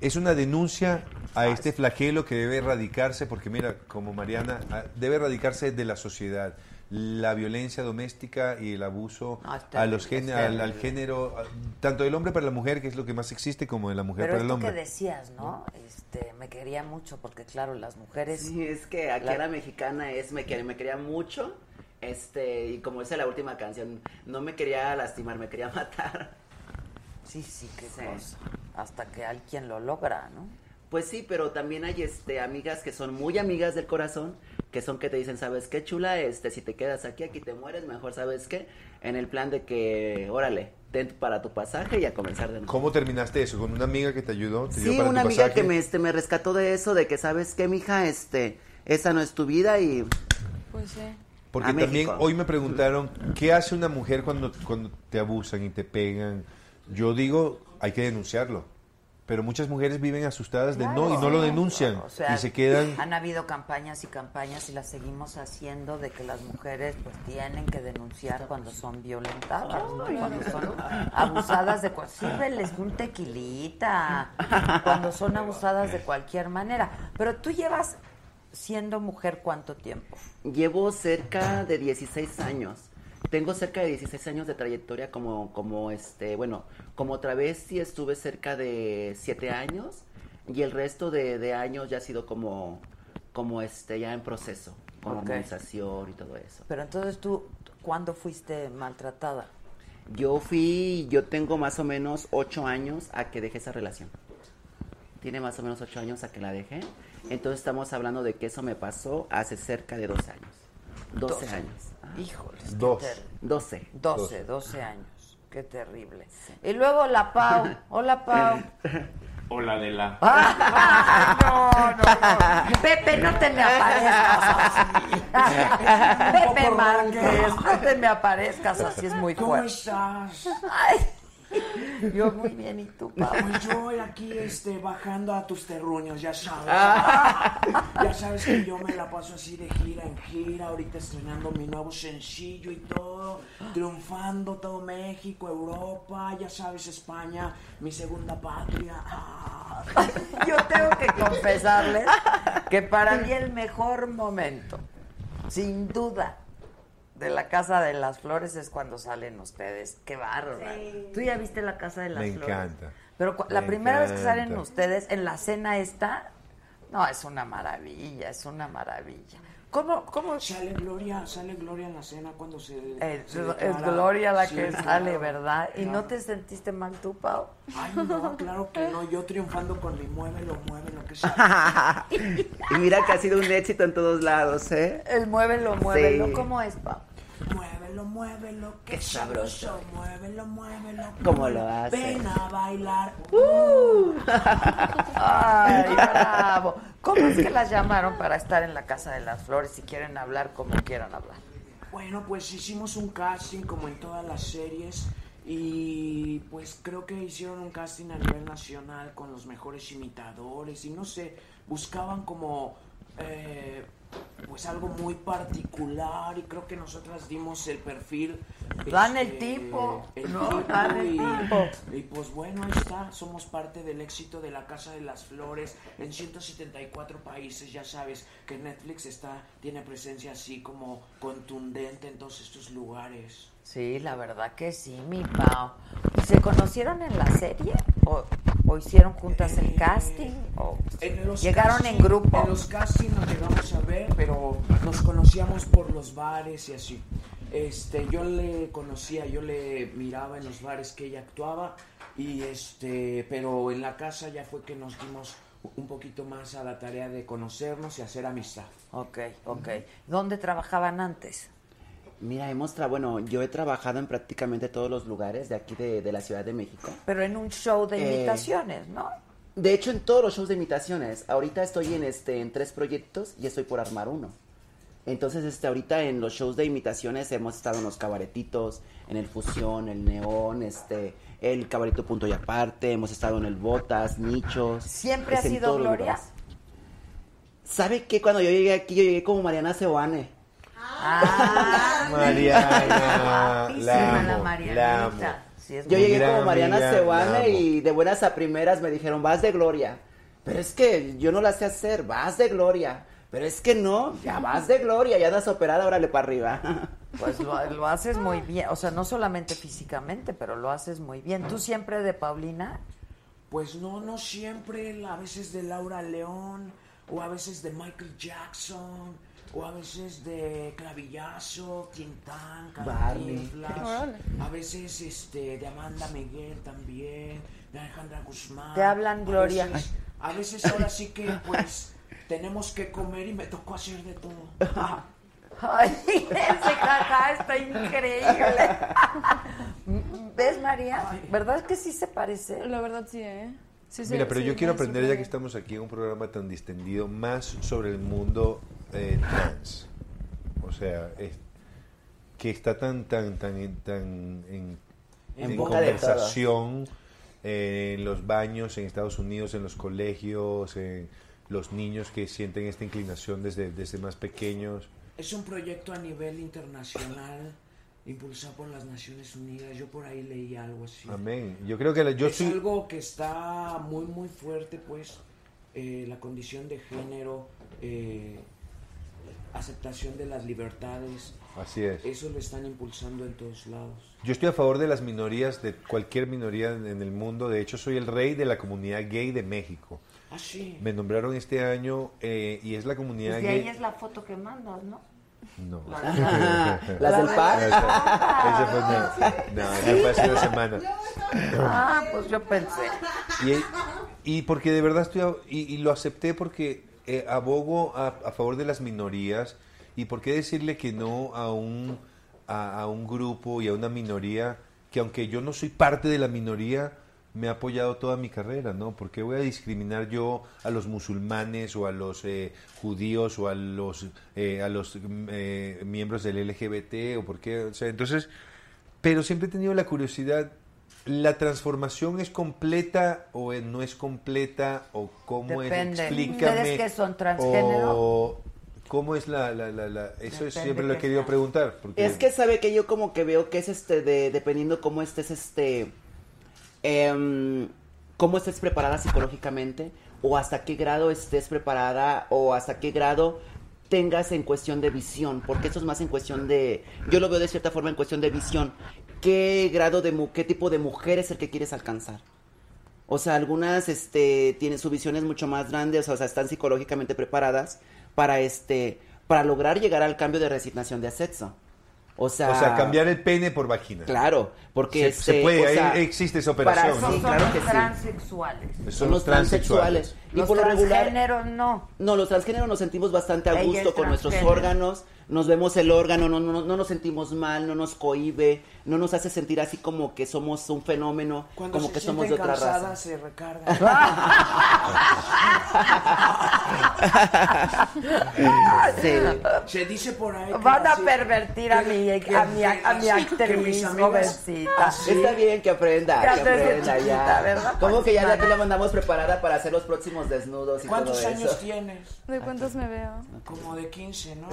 Es una denuncia a este flagelo que debe erradicarse, porque mira, como Mariana, debe erradicarse de la sociedad. La violencia doméstica y el abuso No, a los es al, al género, tanto del hombre para la mujer, que es lo que más existe, como de la mujer Pero para el esto hombre. que decías, ¿no? Este, me quería mucho porque claro, las mujeres Sí, es que aquí La- a la mexicana es me quería, me quería mucho. Este, y como dice la última canción, no me quería lastimar, me quería matar. Sí, sí, qué Sí. cosa. Hasta que alguien lo logra, ¿no? Pues sí, pero también hay este amigas que son muy amigas del corazón, que son que te dicen, ¿sabes qué, chula? Este, si te quedas aquí, aquí te mueres, mejor, ¿sabes qué? En el plan de que, órale, ten para tu pasaje y a comenzar de nuevo. ¿Cómo terminaste eso? ¿Con una amiga que te ayudó? ¿Te dio Sí, para una tu amiga pasaje? que me, este, me rescató de eso, de que, ¿sabes qué, mija? Este, esa no es tu vida y... Pues sí. Porque a también México. hoy me preguntaron, ¿qué hace una mujer cuando, cuando te abusan y te pegan? Yo digo, hay que denunciarlo. Pero muchas mujeres viven asustadas de no y no lo denuncian. O sea, y se quedan... Han habido campañas y campañas y las seguimos haciendo de que las mujeres pues tienen que denunciar cuando son violentadas, ¿no? cuando son abusadas de sírveles un tequilita, cuando son abusadas de cualquier manera. Pero tú llevas siendo mujer cuánto tiempo? Llevo cerca de 16 años. Tengo cerca de 16 años de trayectoria como, como este, bueno, como travesti estuve cerca de 7 años y el resto de, de años ya ha sido como, como este, ya en proceso, con Ok. hormonización y todo eso. Pero entonces tú, ¿cuándo fuiste maltratada? Yo fui, yo tengo más o menos 8 años a que dejé esa relación. Tiene más o menos 8 años a que la dejé. Entonces estamos hablando de que eso me pasó hace cerca de 12 años. 12 Doce. años. Híjoles, Dos. ter- 12. 12, 12 años. Qué terrible. Y luego la Pau. Hola, Pau. Hola de la. No, no, no. Pepe, no te me aparezcas así. Pepe Márquez, no te me aparezcas así, es muy ¿Cómo fuerte. estás? Ay, yo muy bien, ¿y tú, Pau? Pues yo aquí este, bajando a tus terruños, ya sabes. Ah. ya sabes que yo me la paso así de gira en gira, ahorita estrenando mi nuevo sencillo y todo, triunfando todo México, Europa, ya sabes, España, mi segunda patria. Ah. Yo tengo que confesarles que para mí el mejor momento, sin duda, de la Casa de las Flores es cuando salen ustedes. Qué bárbaro. ¿Tú ya viste la Casa de las Me Flores? encanta. Pero la Me primera vez que salen ustedes en la cena esta, no, es una maravilla, es una maravilla. ¿Cómo, cómo? Sale Gloria, sale Gloria en la cena cuando se. Es, se es Gloria la Sí, que claro, sale, ¿verdad? ¿Y no te sentiste mal tú, Pau? Ay, no, claro que no. Yo triunfando con mi muévelo, muévelo, que sea. y mira que ha sido un éxito en todos lados, ¿eh? El muévelo, muévelo. Sí. ¿Cómo es, Pau? Muévelo, muévelo, Qué que sabroso. sabroso. Muévelo, muévelo. ¿Cómo lo hace? Ven a bailar. Ay, bravo. ¿Cómo es que las llamaron para estar en la Casa de las Flores si quieren hablar como quieran hablar? Bueno, pues hicimos un casting como en todas las series y pues creo que hicieron un casting a nivel nacional con los mejores imitadores y no sé, buscaban como eh, pues algo muy particular y creo que nosotras dimos el perfil. Dan el este, tipo, el ¿no? tipo Dan el y, tipo. y pues bueno, ahí está, somos parte del éxito de la Casa de las Flores en 174 países, ya sabes que Netflix está tiene presencia así como contundente en todos estos lugares. Sí, la verdad que sí, mi Pau. ¿Y ¿Se conocieron en la serie? ¿O, o hicieron juntas el casting? ¿O En los llegaron en grupo? En los castings nos llegamos a ver, pero nos conocíamos por los bares y así. Este, yo le conocía, yo le miraba en los bares que ella actuaba y este, pero en la casa ya fue que nos dimos un poquito más a la tarea de conocernos y hacer amistad. Ok, ok. ¿Dónde trabajaban antes? Mira, hemos tra bueno, yo he trabajado en prácticamente todos los lugares de aquí de, de la Ciudad de México. Pero en un show de Eh, imitaciones, ¿no? De hecho, en todos los shows de imitaciones. Ahorita estoy en este en tres proyectos y estoy por armar uno. Entonces, este, ahorita en los shows de imitaciones hemos estado en los cabaretitos, en el Fusión, el Neón, este, el Cabareto Punto y Aparte, hemos estado en el Botas, Nichos. ¿Siempre ha sido Gloria? ¿Sabe qué? Cuando yo llegué aquí, yo llegué como Mariana Seoane. Ah, Mariana, guapísima la la amo, Marianita. la amo. Sí, es Yo llegué gran como Mariana amiga, y de buenas a primeras me dijeron, vas de Gloria. Pero es que yo no la sé hacer, vas de Gloria. Pero es que no, ya vas de Gloria, ya andas operada, órale para arriba. Pues lo, lo haces muy bien, o sea, no solamente físicamente, pero lo haces muy bien. ¿Tú siempre de Paulina? Pues no, no siempre, a veces de Laura León, o a veces de Michael Jackson, o a veces de Clavillazo, Quintán, Barney. Cantinflas, a veces este, de Amanda Miguel también, de Alejandra Guzmán. Te hablan, A Gloria. veces- A veces, ahora sí que pues tenemos que comer y me tocó hacer de todo. Ay, ese jaja está increíble. ¿Ves, María? ¿Verdad es que sí se parece? La verdad sí, ¿eh? Sí, sí, Mira, pero sí, yo quiero aprender, ya que estamos aquí en un programa tan distendido, más sobre el mundo eh, trans. O sea, es- que está tan, tan, tan, en- tan en, conversación eh, en los baños en Estados Unidos, en los colegios, en los niños que sienten esta inclinación desde, desde más pequeños. Es un proyecto a nivel internacional, impulsado por las Naciones Unidas. Yo por ahí leí algo así. Amén. Yo creo que la- yo es soy... algo que está muy muy fuerte pues eh, la condición de género eh, aceptación de las libertades Así es. eso lo están impulsando en todos lados Yo estoy a favor de las minorías, de cualquier minoría en en el mundo. De hecho, soy el rey de la comunidad gay de México. ah sí Me nombraron este año eh, y es la comunidad Pues de gay. ahí es la foto que mandas, ¿no? No. ¿Las del pack? Esa fue, no, no, esa fue hace una semana. Ah, pues yo pensé. Y, y porque de verdad estoy, a- y, y lo acepté porque eh, abogo a, favor de las minorías y por qué decirle que no a un, a, a un grupo y a una minoría que aunque yo no soy parte de la minoría, me ha apoyado toda mi carrera, ¿no? ¿Por qué voy a discriminar yo a los musulmanes o a los eh, judíos o a los, eh, a los mm, eh, miembros del LGBT o por qué? O sea, entonces, pero siempre he tenido la curiosidad, ¿la transformación es completa o no es completa o cómo Depende. es? Explícame. ¿Ustedes qué son, transgénero? O, ¿Cómo es la...? la, la, la- eso Depende siempre lo he querido sea. preguntar. Porque Es que sabe que yo como que veo que es este de dependiendo cómo estés este em, cómo estés preparada psicológicamente o hasta qué grado estés preparada o hasta qué grado tengas en cuestión de visión, porque eso es más en cuestión de yo lo veo de cierta forma en cuestión de visión, qué grado de qué tipo de mujer es el que quieres alcanzar. O sea, algunas este tienen su visión es mucho más grande, o sea, o sea, están psicológicamente preparadas para este para lograr llegar al cambio de resignación de sexo. O sea, o sea, cambiar el pene por vagina. Claro, porque Se- este, se puede, o sea, existe esa para- operación, sí, ¿no? Son claro los que sí. transexuales. Son los transexuales. Y Los por lo regular, transgéneros no. no, los transgéneros nos sentimos bastante a gusto con nuestros órganos, nos vemos el órgano, no, no, no nos sentimos mal, no nos cohibe, no nos hace sentir así como que somos un fenómeno, cuando como se que somos de otra raza. se recargan Sí. Se dice por ahí. que Van a así- pervertir a mi, que- a mi, a mi actriz jovencita. así- Está bien que aprenda, Ya que aprenda chiquita, ya. ¿verdad? Como que ya Mana. aquí la mandamos preparada para hacer los próximos desnudos y ¿Cuántos todo años eso. tienes? ¿De cuántos me veo? Como de 15, ¿no?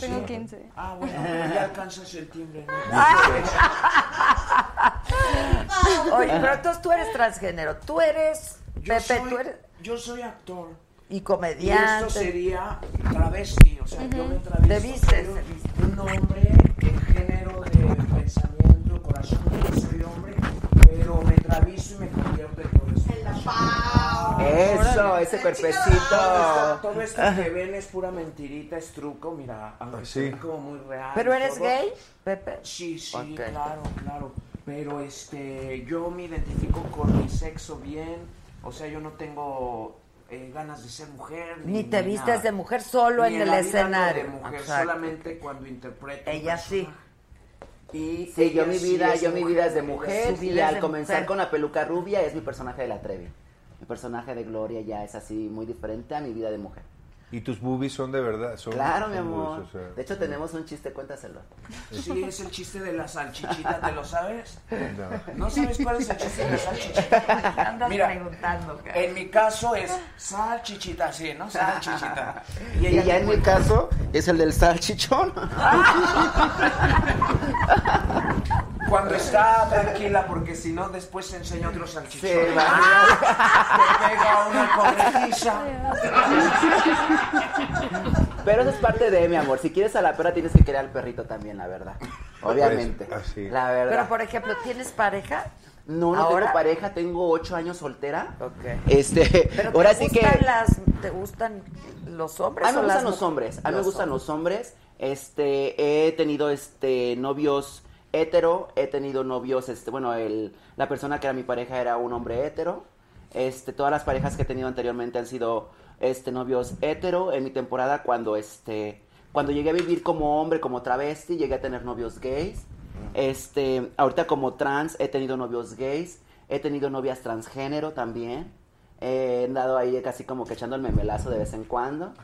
Tengo 15. Ah, bueno, ya alcanzas el timbre. ¿no? Oye, pero entonces tú eres transgénero. Tú eres, Yo Pepe, soy- tú eres Yo soy actor. y Y comediante. esto sería travesti, o sea, yo me travisto. Te vistes, soy te vistes. Un hombre en género de pensamiento, corazón, yo soy hombre, pero me travisto y me convierto en todo eso. Ese cuerpecito. todo esto que ven es pura mentirita, es truco, mira, aunque sí. sea como muy real. ¿Pero eres todo. gay, Pepe? Sí, sí, claro, claro. Pero este, yo me identifico con mi sexo bien, o sea, yo no tengo eh, ganas de ser mujer. Ni te ni vistes nada. de mujer solo Ni en el escenario. de mujer, Exacto. solamente cuando interpreto. Ella sí. Y Sí, yo mi sí vida, es yo mi vida es de mujer y al comenzar mujer. con la peluca rubia es mi personaje de la Trevi. Mi personaje de Gloria ya es así muy diferente a mi vida de mujer. Y tus boobies son de verdad. Son, Claro, mi son amor. boobies, o sea, De hecho tenemos un chiste, cuéntaselo. Sí, es el chiste de la salchichita, ¿te lo sabes? no. ¿No sabes cuál es el chiste de la salchichita? Andas Mira, preguntando. cara. En mi caso es salchichita, sí, ¿no? Salchichita. Y, ella ya en mi caso es el del salchichón. Cuando está tranquila, porque si no, después se enseña otro salchichón. Sí, va. Te pega una corregiza. Pero eso es parte de mi amor. Si quieres a la perra tienes que querer al perrito también, la verdad. Obviamente. Pues, así. La verdad. Pero, por ejemplo, ¿tienes pareja? No, no ¿Ahora? tengo pareja, tengo ocho años soltera. Ok. Este, Pero ahora ¿te sí que. gustan las, ¿Te gustan los hombres A mí me o las gustan los hombres, a mí me gustan hombres? los hombres. Este, he tenido este novios hetero, he tenido novios, este, bueno, la persona que era mi pareja era un hombre hetero. Este, todas las parejas que he tenido anteriormente han sido este novios hetero. En mi temporada cuando este cuando llegué a vivir como hombre, como travesti, llegué a tener novios gays. Este, ahorita como trans he tenido novios gays, he tenido novias transgénero también. He andado ahí casi como que echando el memelazo de vez en cuando.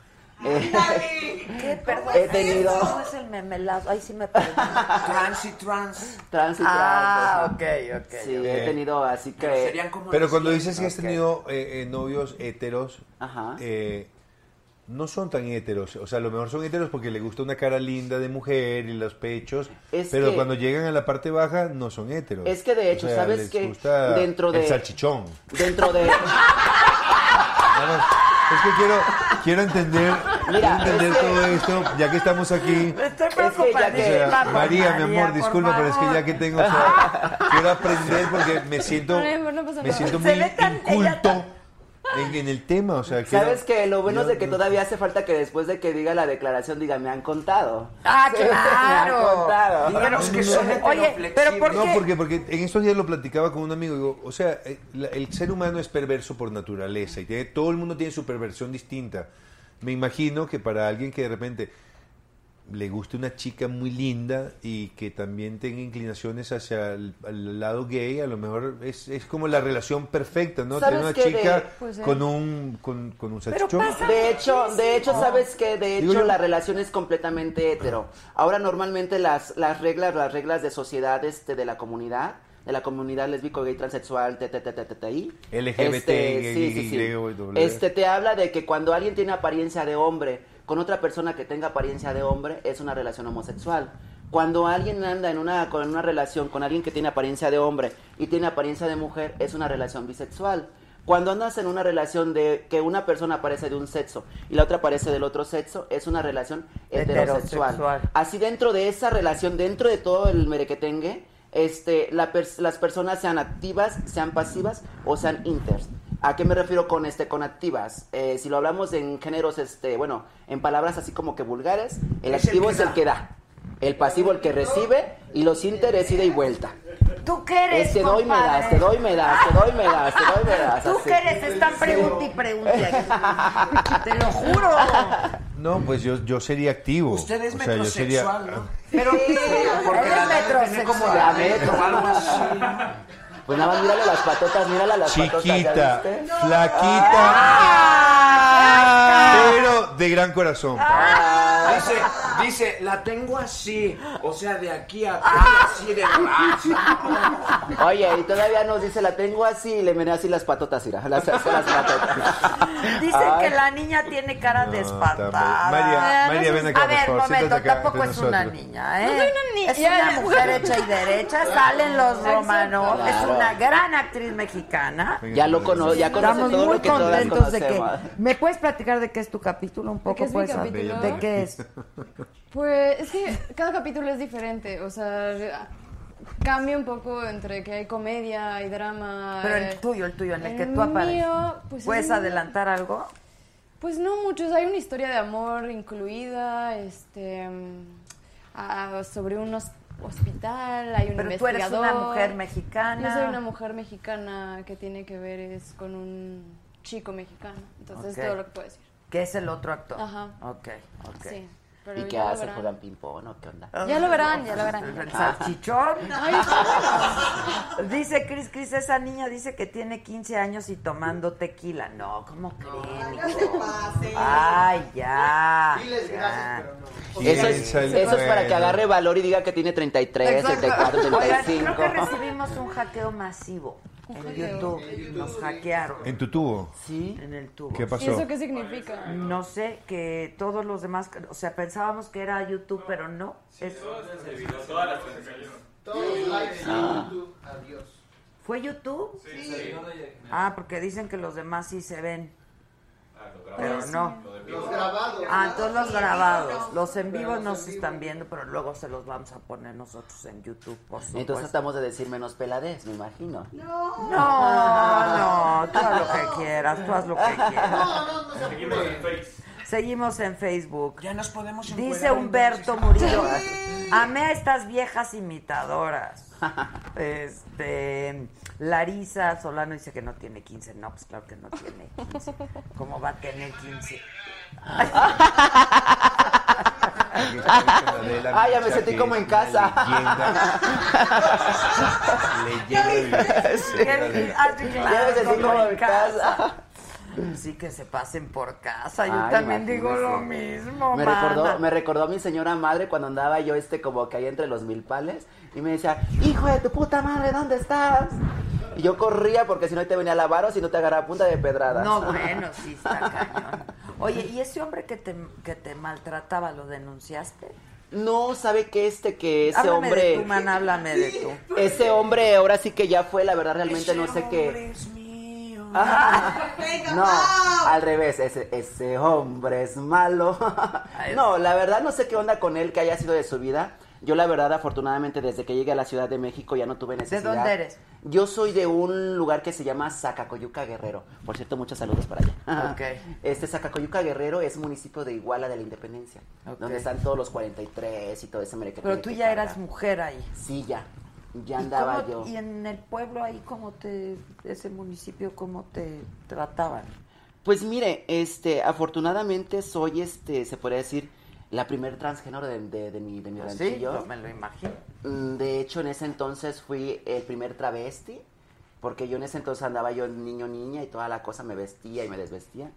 Eh, ¿Qué? Perdón. He tenido- ¿Cómo es el memelazo? Ahí sí me perdí. Trans y trans. trans y Ah, trans, ok, ajá. ok. Sí, ok. he tenido así que... Pero serían como Pero cuando dices que has Ok. tenido eh, eh, novios heteros, Ajá. eh, no son tan heteros. O sea, a lo mejor son heteros porque le gusta una cara linda de mujer y los pechos. Es pero que- cuando llegan a la parte baja, no son heteros. Es que de hecho, O sea, ¿sabes qué? Dentro de- El salchichón. Dentro de... Es que quiero, quiero entender, Mira, quiero entender es que- todo esto, ya que estamos aquí. Estoy que ya O preocupadísima sea, María, mi amor, por disculpa, pero es que ya que tengo, o sea, quiero aprender porque me siento, No, no pasa me siento muy inculto. tan- en, en el tema, o sea, ¿Sabes que Lo bueno es de que todavía hace falta que después de que diga la declaración diga, me han contado. Ah, Me han claro. contado. Díganos que son Oye, pero. ¿por No, qué? porque, porque en estos días lo platicaba con un amigo, digo, o sea, eh, el ser humano es perverso por naturaleza y tiene, todo el mundo tiene su perversión distinta. Me imagino que para alguien que de repente le guste una chica muy linda y que también tenga inclinaciones hacia el, lado gay, a lo mejor es, es como la relación perfecta, ¿no? ¿Sabes Tener una chica De- Pues, eh. con un con, con un Pero salchichón. pasa De hecho, de hecho, ¿sabes qué? De hecho, yo- la relación es completamente hetero. Ahora, normalmente las, las reglas, las reglas de sociedad este, de la comunidad, de la comunidad lésbico, gay, transexual, TTTTTI, LGBT, este, sí, sí, sí. Este te habla de que cuando alguien tiene apariencia de hombre con otra persona que tenga apariencia de hombre, es una relación homosexual. Cuando alguien anda en una, con una relación con alguien que tiene apariencia de hombre y tiene apariencia de mujer, es una relación bisexual. Cuando andas en una relación de que una persona aparece de un sexo y la otra aparece del otro sexo, es una relación heterosexual. Heterosexual. Así dentro de esa relación, dentro de todo el merequetengue, este, la pers- las personas sean activas, sean pasivas o sean inters. ¿A qué me refiero con este con activas? Eh, si lo hablamos en géneros, este, bueno, en palabras así como que vulgares, el Es activo que es el que da, el pasivo el que recibe y los inter es ida y vuelta. ¿Tú qué eres, Es te doy, me das, te doy, me das, te doy, me das, te doy, me das. ¿Tú así. qué eres? Están pregunta y pregunta. Te lo juro. No, pues yo, yo sería activo. Usted es O sea, yo sería- metrosexual, ¿no? Pero Porque eres la tener como de a metro o algo así. Pues nada más mírale las patotas, mírale las patotas. ¿ya Chiquita, flaquita, de gran corazón. Ah. Dice, dice, la tengo así, o sea, de aquí a Ah. acá, así de raza. Oye, y todavía nos dice, la tengo así, y le menea así las patotas, mira, las, las patotas. Dicen Ay. que la niña tiene cara de espantada. María, María, ven acá, A ver, por favor, momento, acá tampoco entre es una niña, ¿eh? No soy una niña. Es una mujer hecha y derecha, salen los romanos, es Claro. Una gran actriz mexicana. Ya lo cono, ya conoce Estamos todo muy lo que todas contentos de que... ¿Me puedes platicar de qué es tu capítulo un poco? qué es mi pues, capítulo? ¿De qué es? Pues es que cada capítulo es diferente, o sea, cambia un poco entre que hay comedia y drama. Pero eh, el tuyo, el tuyo, en el, que tú apareces. mío, pues, ¿Puedes adelantar algo? Pues no muchos, hay una historia de amor incluida, este, mm, ah, sobre un hos- hospital, hay un Pero tú eres investigador. una mujer mexicana. Yo soy una mujer mexicana que tiene que ver es con un chico mexicano, entonces Ok. es todo lo que puedo decir. Que es el otro actor. Ajá. Ok, ok. Sí. Pero ¿Y qué ya lo hace? verán. ¿Juegan ping-pong o qué onda? Ya lo verán, ya lo verán. El salchichón. Ay, Dice Cris, Cris, esa niña dice que tiene 15 años y tomando tequila. No, ¿cómo creen? No se pase. Ay, ya. Diles ya. gracias, pero no. Eso es, eso es para que agarre valor y diga que tiene 33, Exacto. 34, Oigan, 35. creo que recibimos un hackeo masivo en. YouTube. Nos hackearon. ¿En tu tubo? Sí. En el tubo. ¿Qué ¿Y pasó? eso qué significa? No sé, que todos los demás, o sea, pensábamos que era YouTube, pero no. Es, Todas las. Todos los likes en YouTube, adiós. ¿Fue YouTube? Sí, Ah, porque dicen que los demás sí se ven, Ah. Pero no. los grabados. Ah, entonces los grabados. Los en vivos no se están viendo, pero luego se los vamos a poner nosotros en YouTube, por supuesto. Entonces tratamos de decir menos peladez, me imagino. No. No, no, tú haz lo que quieras, tú haz lo que quieras. No, no, no se Seguimos en Face. Seguimos en Facebook. Ya nos podemos Dice Humberto. Murillo, amé a estas viejas imitadoras. Este, Larisa Solano dice que no tiene 15. No, pues claro que no tiene 15. ¿Cómo va a tener 15? Ah, ya me sentí como en casa. Leyenda. Ah, Ya me sentí como en casa. Sí, que se pasen por casa. Yo Ay, también digo lo mismo, Me mana. recordó, me recordó a mi señora madre cuando andaba yo este como que ahí entre los milpales y me decía, hijo de tu puta madre, ¿dónde estás? Y yo corría porque si no te venía a lavar o si no te agarraba punta de pedradas. No, bueno, sí está cañón. Oye, ¿y ese hombre que te, que te maltrataba, lo denunciaste? No, sabe que este, que ese háblame hombre, de tu, man, háblame de tú. ese hombre ahora sí que ya fue, la verdad realmente no sé qué. hombre es mío. Venga, No, al revés, ese, ese hombre es malo. No, la verdad no sé qué onda con él que haya sido de su vida. Yo la verdad, afortunadamente, desde que llegué a la Ciudad de México ya no tuve necesidad. dónde eres? Yo soy de un lugar que se llama Zacacoyuca Guerrero. Por cierto, muchos saludos para allá. Ok. Este Zacacoyuca Guerrero es municipio de Iguala de la Independencia, donde están todos los 43 y todo ese merequetengue Pero tú ya carga. eras mujer ahí. Sí, ya. Ya ¿Y andaba cómo- yo. ¿Y en el pueblo ahí cómo te, ese municipio, cómo te trataban? Pues mire, este, afortunadamente soy, este, se podría decir, la primer transgénero de, de, de mi, de mi Sí, ranchillo. lo- me lo imagino. Mm, De hecho, en ese entonces fui el primer travesti, porque yo en ese entonces andaba yo niño, niña y toda la cosa me vestía y me desvestía.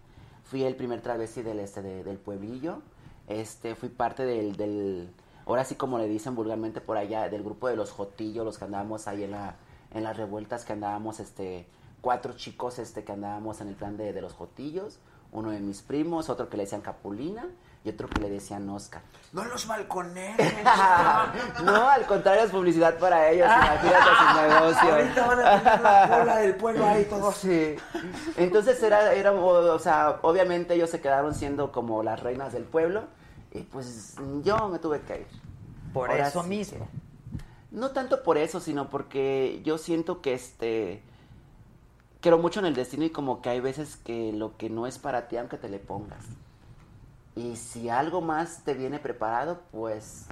Fui el primer travesti del, este, de- del pueblillo. Este, fui parte del, del, ahora sí como le dicen vulgarmente por allá, del grupo de los jotillos, los que andábamos ahí en, la, en las revueltas, que andábamos, este, cuatro chicos, este, que andábamos en el plan de, de los jotillos. Uno de mis primos, otro que le decían Capulina y otro que le decían Oscar. No los balconees. no, al contrario, es publicidad para ellos. Imagínate su negocio. Ahorita van a tener la cola del pueblo ahí todo. Sí. Entonces era, era, o o sea, obviamente ellos se quedaron siendo como las reinas del pueblo y pues yo me tuve que ir. Por Ahora eso sí mismo. que- no tanto por eso, sino porque yo siento que este creo mucho en el destino y como que hay veces que lo que no es para ti aunque te le pongas. Y si algo más te viene preparado, pues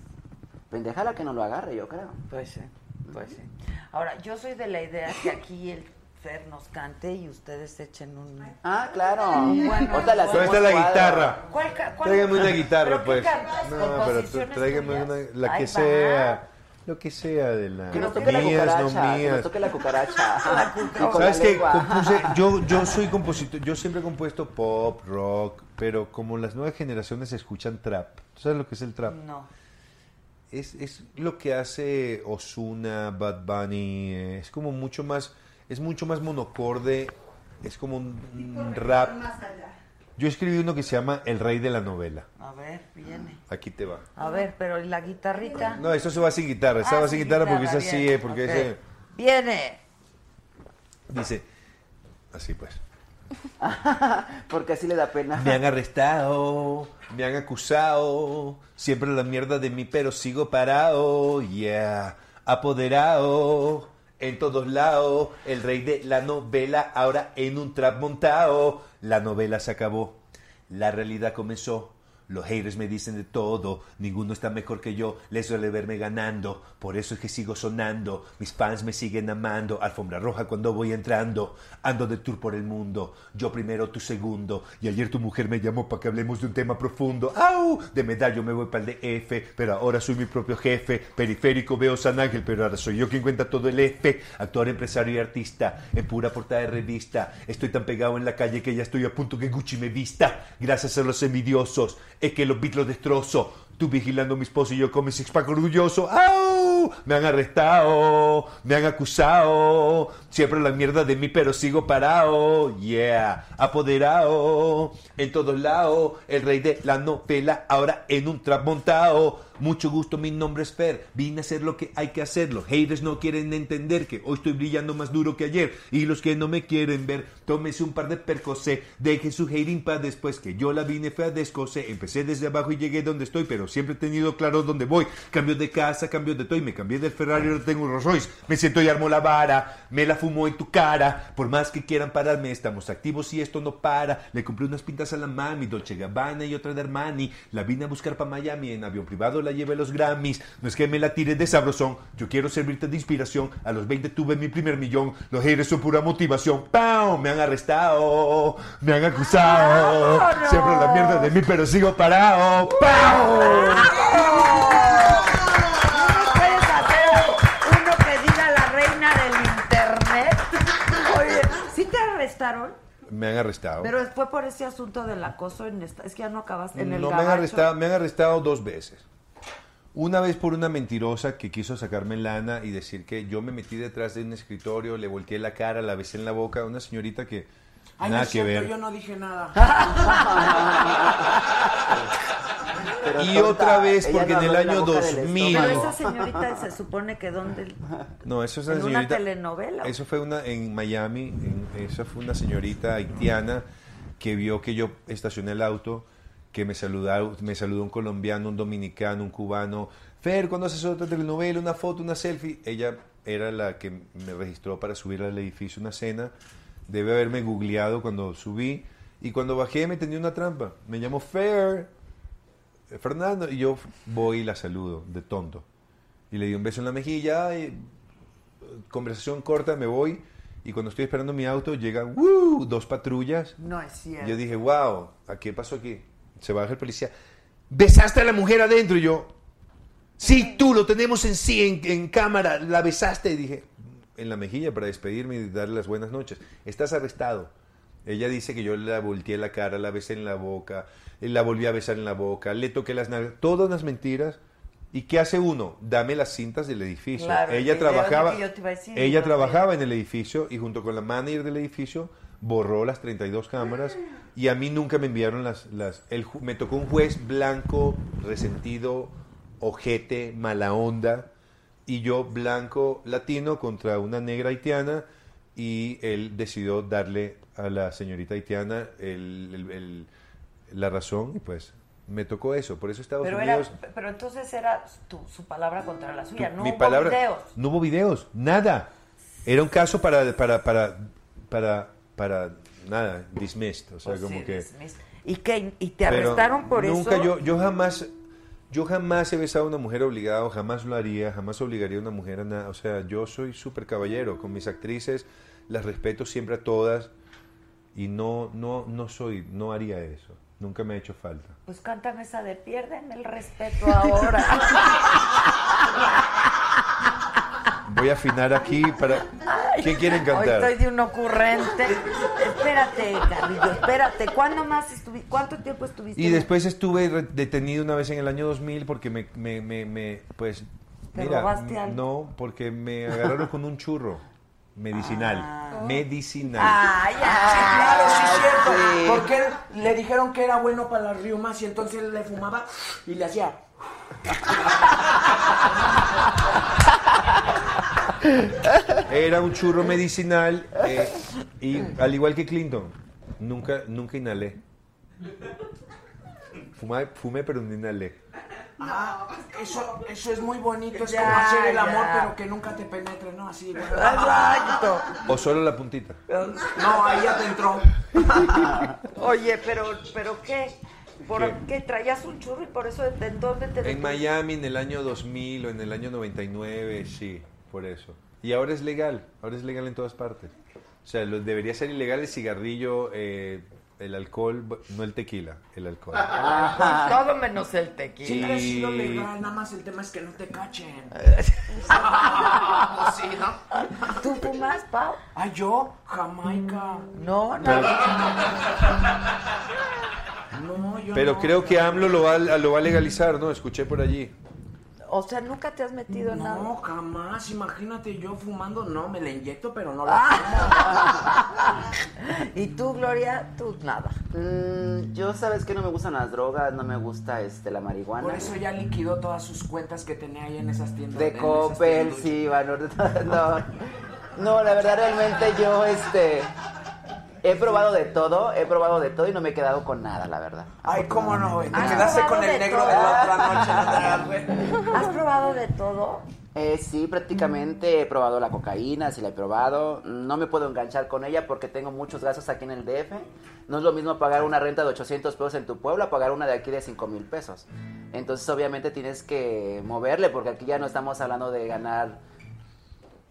pendejala que no lo agarre, yo creo. Pues sí, pues sí. Ahora, yo soy de la idea que aquí el Fer nos cante y ustedes echen un... Ah, claro. Un buen- Ahorita le ¿Dónde hacemos está la cuadro. guitarra? ¿Cuál cuál- Tráigame una guitarra, ¿Pero qué pues. No, pero tú ¿Composiciones tráigame una, la que sea. Lo que sea de la Que nos toque la mías, no cucaracha, que mías. nos toque la cucaracha. ¿Sabes la qué? lengua. Compuse, yo, yo soy compositor, yo siempre he compuesto pop, rock, pero como las nuevas generaciones escuchan trap, ¿tú ¿sabes lo que es el trap? No. Es, es lo que hace Osuna, Bad Bunny, eh, es como mucho más, es mucho más monocorde, es como un, un rap. Yo escribí uno que se llama El Rey de la Novela. A ver, viene. Aquí te va. A ver, pero ¿y la guitarrita? No, eso se va sin guitarra, esa Ah, va sin sin guitarra porque es así, eh, porque Ok. ese- Viene. dice, así pues. Porque así le da pena. Me han arrestado, me han acusado, siempre la mierda de mí, pero sigo parado, yeah, apoderado, en todos lados, el rey de la novela, ahora en un trap montado, la novela se acabó, la realidad comenzó. Los haters me dicen de todo, ninguno está mejor que yo, les suele verme ganando, por eso es que sigo sonando, mis fans me siguen amando, alfombra roja cuando voy entrando, ando de tour por el mundo, yo primero, tú segundo, y ayer tu mujer me llamó para que hablemos de un tema profundo, ¡au! De medallo me voy para el DF, pero ahora soy mi propio jefe, periférico veo San Ángel, pero ahora soy yo quien cuenta todo el F, actor, empresario y artista, en pura portada de revista, estoy tan pegado en la calle que ya estoy a punto que Gucci me vista, gracias a los envidiosos, es que los beats los destrozo. Tú vigilando mis poses y yo con mi six pack orgulloso. ¡Au! Me han arrestado, me han acusado. Siempre la mierda de mí, pero sigo parado. Yeah, apoderado. En todos lados, el rey de la novela, ahora en un trap montado. Mucho gusto, mi nombre es Fer. Vine a hacer lo que hay que hacer. Los haters no quieren entender que hoy estoy brillando más duro que ayer. Y los que no me quieren ver, tómese un par de percocé. Deje su hating para después que yo la vine fue a descosé. Empecé desde abajo y llegué donde estoy, pero siempre he tenido claro dónde voy. Cambio de casa, cambio de toy. Me cambié del Ferrari, ahora tengo un Rolls Royce. Me siento y armo la vara. Me la fumo en tu cara. Por más que quieran pararme, estamos activos y esto no para. Le compré unas pintas a la mami, Dolce Gabbana y otra de Armani. La vine a buscar para Miami en avión privado, la llevé a los Grammys. No es que me la tire de sabrosón, yo quiero servirte de inspiración. A los 20 tuve mi primer millón. Los haters son pura motivación. ¡Pam! Me han arrestado, me han acusado. Siempre la mierda de mí, pero sigo parado. ¡Pam! ¿Puedes hacer uno que diga la reina del internet? Oye, ¿sí te arrestaron? Me han arrestado. Pero fue por ese asunto del acoso en esta... Es que ya no acabaste en el no me han arrestado, me han arrestado dos veces. Una vez por una mentirosa que quiso sacarme lana y decir que yo me metí detrás de un escritorio, le volteé la cara, la besé en la boca, una señorita que Ay, nada no es que cierto, ver. yo no dije nada. Pero Y tonta, otra vez porque no en el año boca del 2000 Pero esa señorita se supone que dónde... No, eso es ¿En una una telenovela? Eso fue una en Miami. en- esa fue una señorita haitiana que vio que yo estacioné el auto, que me saludó, me saludó un colombiano, un dominicano, un cubano. Fer, ¿cuándo haces otra telenovela? Una foto, una selfie. Ella era la que me registró para subir al edificio una cena. Debe haberme googleado cuando subí. Y cuando bajé me tenía una trampa. Me llamó Fer. Fernando. Y yo voy y la saludo, de tonto. Y le di un beso en la mejilla. ay, conversación corta, me voy. Y cuando estoy esperando mi auto, llegan ¡uh! dos patrullas. No es cierto. Yo dije, wow, ¿a qué pasó aquí? Se baja el policía. ¿Besaste a la mujer adentro? Y yo, sí, tú, lo tenemos en sí, en, en cámara, la besaste. Y dije, en la mejilla para despedirme y darle las buenas noches. Estás arrestado. Ella dice que yo la volteé la cara, la besé en la boca, la volví a besar en la boca, le toqué las nalgas, todas las mentiras. ¿Y qué hace uno? Dame las cintas del edificio. Claro, el ella trabajaba, decir, ella trabajaba en el edificio y junto con la manager del edificio borró las 32 cámaras y a mí nunca me enviaron las... las el, me tocó un juez blanco, resentido, ojete, mala onda y yo blanco latino contra una negra haitiana y él decidió darle a la señorita haitiana el- el- el- la razón y pues me tocó eso. Por eso Estados Pero, era, Unidos... pero entonces era tu- su palabra contra la suya, no mi hubo palabra, videos. No hubo videos, nada. Era un caso para, para, para, para, para nada, dismissed. O sea, Pues como sí, que... ¿Y qué? ¿Y te arrestaron por nunca eso? Yo, yo jamás, yo jamás he besado a una mujer obligado, jamás lo haría, jamás obligaría a una mujer a nada. O sea, yo soy súper caballero. Con mis actrices las respeto siempre a todas y no, no, no soy, no haría eso. Nunca me ha hecho falta. Pues cántame esa de pierden el respeto ahora. Voy a afinar aquí para... ¿Qué quieren Hoy cantar? estoy de un ocurrente. espérate, Carrillo, espérate. ¿Cuándo más estuviste? ¿Cuánto tiempo estuviste? Y después estuve detenido una vez en el año 2000 porque me, me, me, me- pues, ¿Te mira, robaste algo? no, porque me agarraron con un churro medicinal, Ah. medicinal. Ay, Sí, ay, claro, sí, cierto. Porque él- le dijeron que era bueno para las riumas y entonces él le fumaba y le hacía. Era un churro medicinal eh, y al igual que Clinton, nunca, nunca inhalé. Fumé, fumé pero no inhalé. Ah, eso, eso es muy bonito, es Ya, como hacer el amor, pero que nunca te penetre, ¿no? Así. bueno. Exacto. O solo la puntita. No, ahí ya te entró. Oye, pero, pero ¿qué? ¿Por ¿Qué? qué? traías un churro y por eso de en dónde te En Miami en el año 2000 o en el año 99, sí, por eso. Y ahora es legal, ahora es legal en todas partes. O sea, lo- debería ser ilegal el cigarrillo, eh, el alcohol, no el tequila, el alcohol. Todo menos el tequila. Siempre ha sido legal, nada más el tema es que no te cachen. sí, ¿no? ¿Tú fumas, Pau? Ah, yo, Jamaica. No, no. No, yo Pero no. creo que AMLO lo va, lo va a legalizar, ¿no? Escuché por allí. O sea, nunca te has metido en nada. No, jamás. Imagínate yo fumando. No, me la inyecto, pero no Ah. la Y tú, Gloria, tú nada. Mm, yo sabes que no me gustan las drogas, no me gusta este la fumo. marihuana. Por eso ya liquidó todas sus cuentas que tenía ahí en esas tiendas. De Coppel, sí, Banorte, no. No, la verdad realmente yo este he probado de todo, he probado de todo y no me he quedado con nada, la verdad. Ay, cómo no, güey. Te ¿Has quedaste probado con el de negro todo? de la otra noche. ¿Has probado de todo? Eh, sí, prácticamente he probado la cocaína, sí la he probado. No me puedo enganchar con ella porque tengo muchos gastos aquí en el DF. No es lo mismo pagar una renta de 800 pesos en tu pueblo a pagar una de aquí de 5 mil pesos. Entonces obviamente tienes que moverle porque aquí ya no estamos hablando de ganar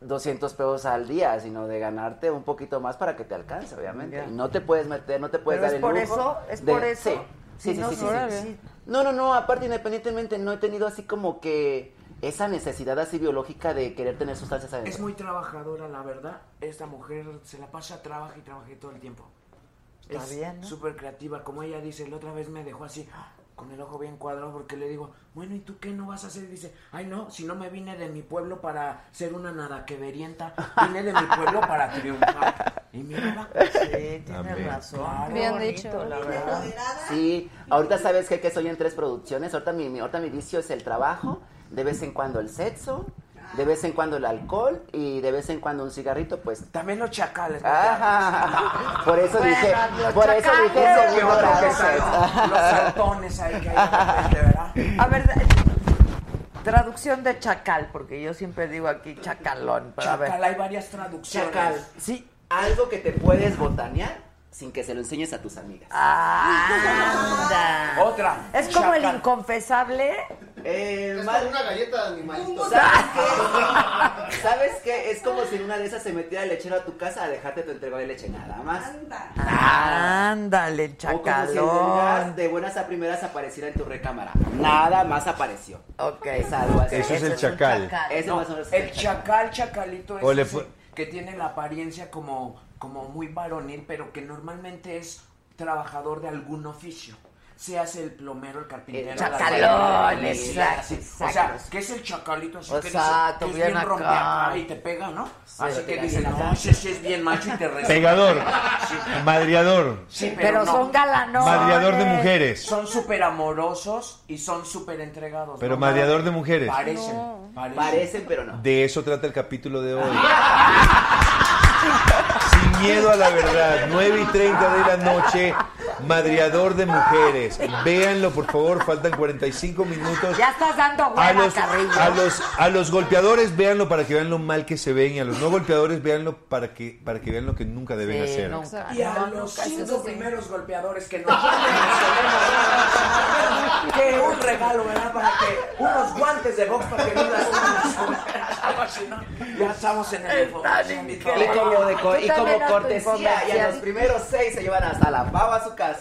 200 pesos al día, sino de ganarte un poquito más para que te alcance, obviamente. Y no te puedes meter, no te puedes ¿Pero dar es el por lujo eso? ¿Es de- por eso? Sí, sí, sí, no, sí, sí, no, sí. Sí. No, no, no, aparte independientemente no he tenido así como que esa necesidad así biológica de querer tener sustancias adentro. Es muy trabajadora, la verdad. Esta mujer se la pasa trabaja y trabaja todo el tiempo. Está es bien, ¿no? súper creativa. Como ella dice, la otra vez me dejó así, ¡ah! Con el ojo bien cuadrado, porque le digo, bueno, ¿y tú qué no vas a hacer? Dice, ay, no, si no me vine de mi pueblo para ser una nadaqueverienta, vine de mi pueblo para triunfar. Y mira, Sí, tienes Amén. razón. Claro. Bien bonito, dicho. la verdad. Sí, ahorita sabes que, que soy en tres producciones. Ahorita mi, mi- ahorita mi vicio es el trabajo, de vez en cuando el sexo, de vez en cuando el alcohol y de vez en cuando un cigarrito, pues. también los chacales. Por eso Bueno, dije, los por eso dije segundo grado los saltones ahí que hay ¿verdad? A ver, traducción de chacal, porque yo siempre digo aquí chacalón. Pero a ver. Chacal, hay varias traducciones. Chacal. Sí, algo que te puedes botanear sin que se lo enseñes a tus amigas. Anda. Otra. Es como el inconfesable. Eh, Es mal- como una galleta de animalito. ¿Sabes qué? ¿Sabes qué? Es como si en una de esas se metiera el lechero a tu casa a dejarte tu entrego de leche nada más. Ándale, O como si el chacalón. de buenas a primeras apareciera en tu recámara. Nada más apareció. Ok. Es algo así. Eso es el chacal. Ese No, más o menos es el chacal, chacalito es ese que tiene la apariencia como, como muy varonil, pero que normalmente es trabajador de algún oficio. Seas el plomero, el carpintero, El la chacalón, exacto, exacto. O sea, que es el chacalito así que, Exacto, dice, que es bien acá. rompeacá y te pega, ¿no? así que dice, no, ese sí es bien macho y te respeta. Pegador, Sí, madriador, sí, pero, Pero no. son galanones. madriador de mujeres, Son súper amorosos y son súper entregados. pero ¿no? madriador de mujeres. Parecen, No. parecen. Parecen, pero no. De eso trata el capítulo de hoy. Sin miedo a la verdad, 9 y 30 de la noche, madriador de mujeres. Véanlo, por favor, faltan 45 minutos. Ya estás dando A hueva, los, Carrillo. a, los, a los golpeadores véanlo para que vean lo mal que se ven y a los no golpeadores véanlo para que, para que vean lo que nunca deben Sí, hacer. nunca. Y a No, los cinco sí. primeros golpeadores que nos que un regalo ¿verdad? Para que unos guantes de box para que no las. Ya estamos en el y como, de y como cortesía, y a los primeros seis se llevan hasta la pava a su casa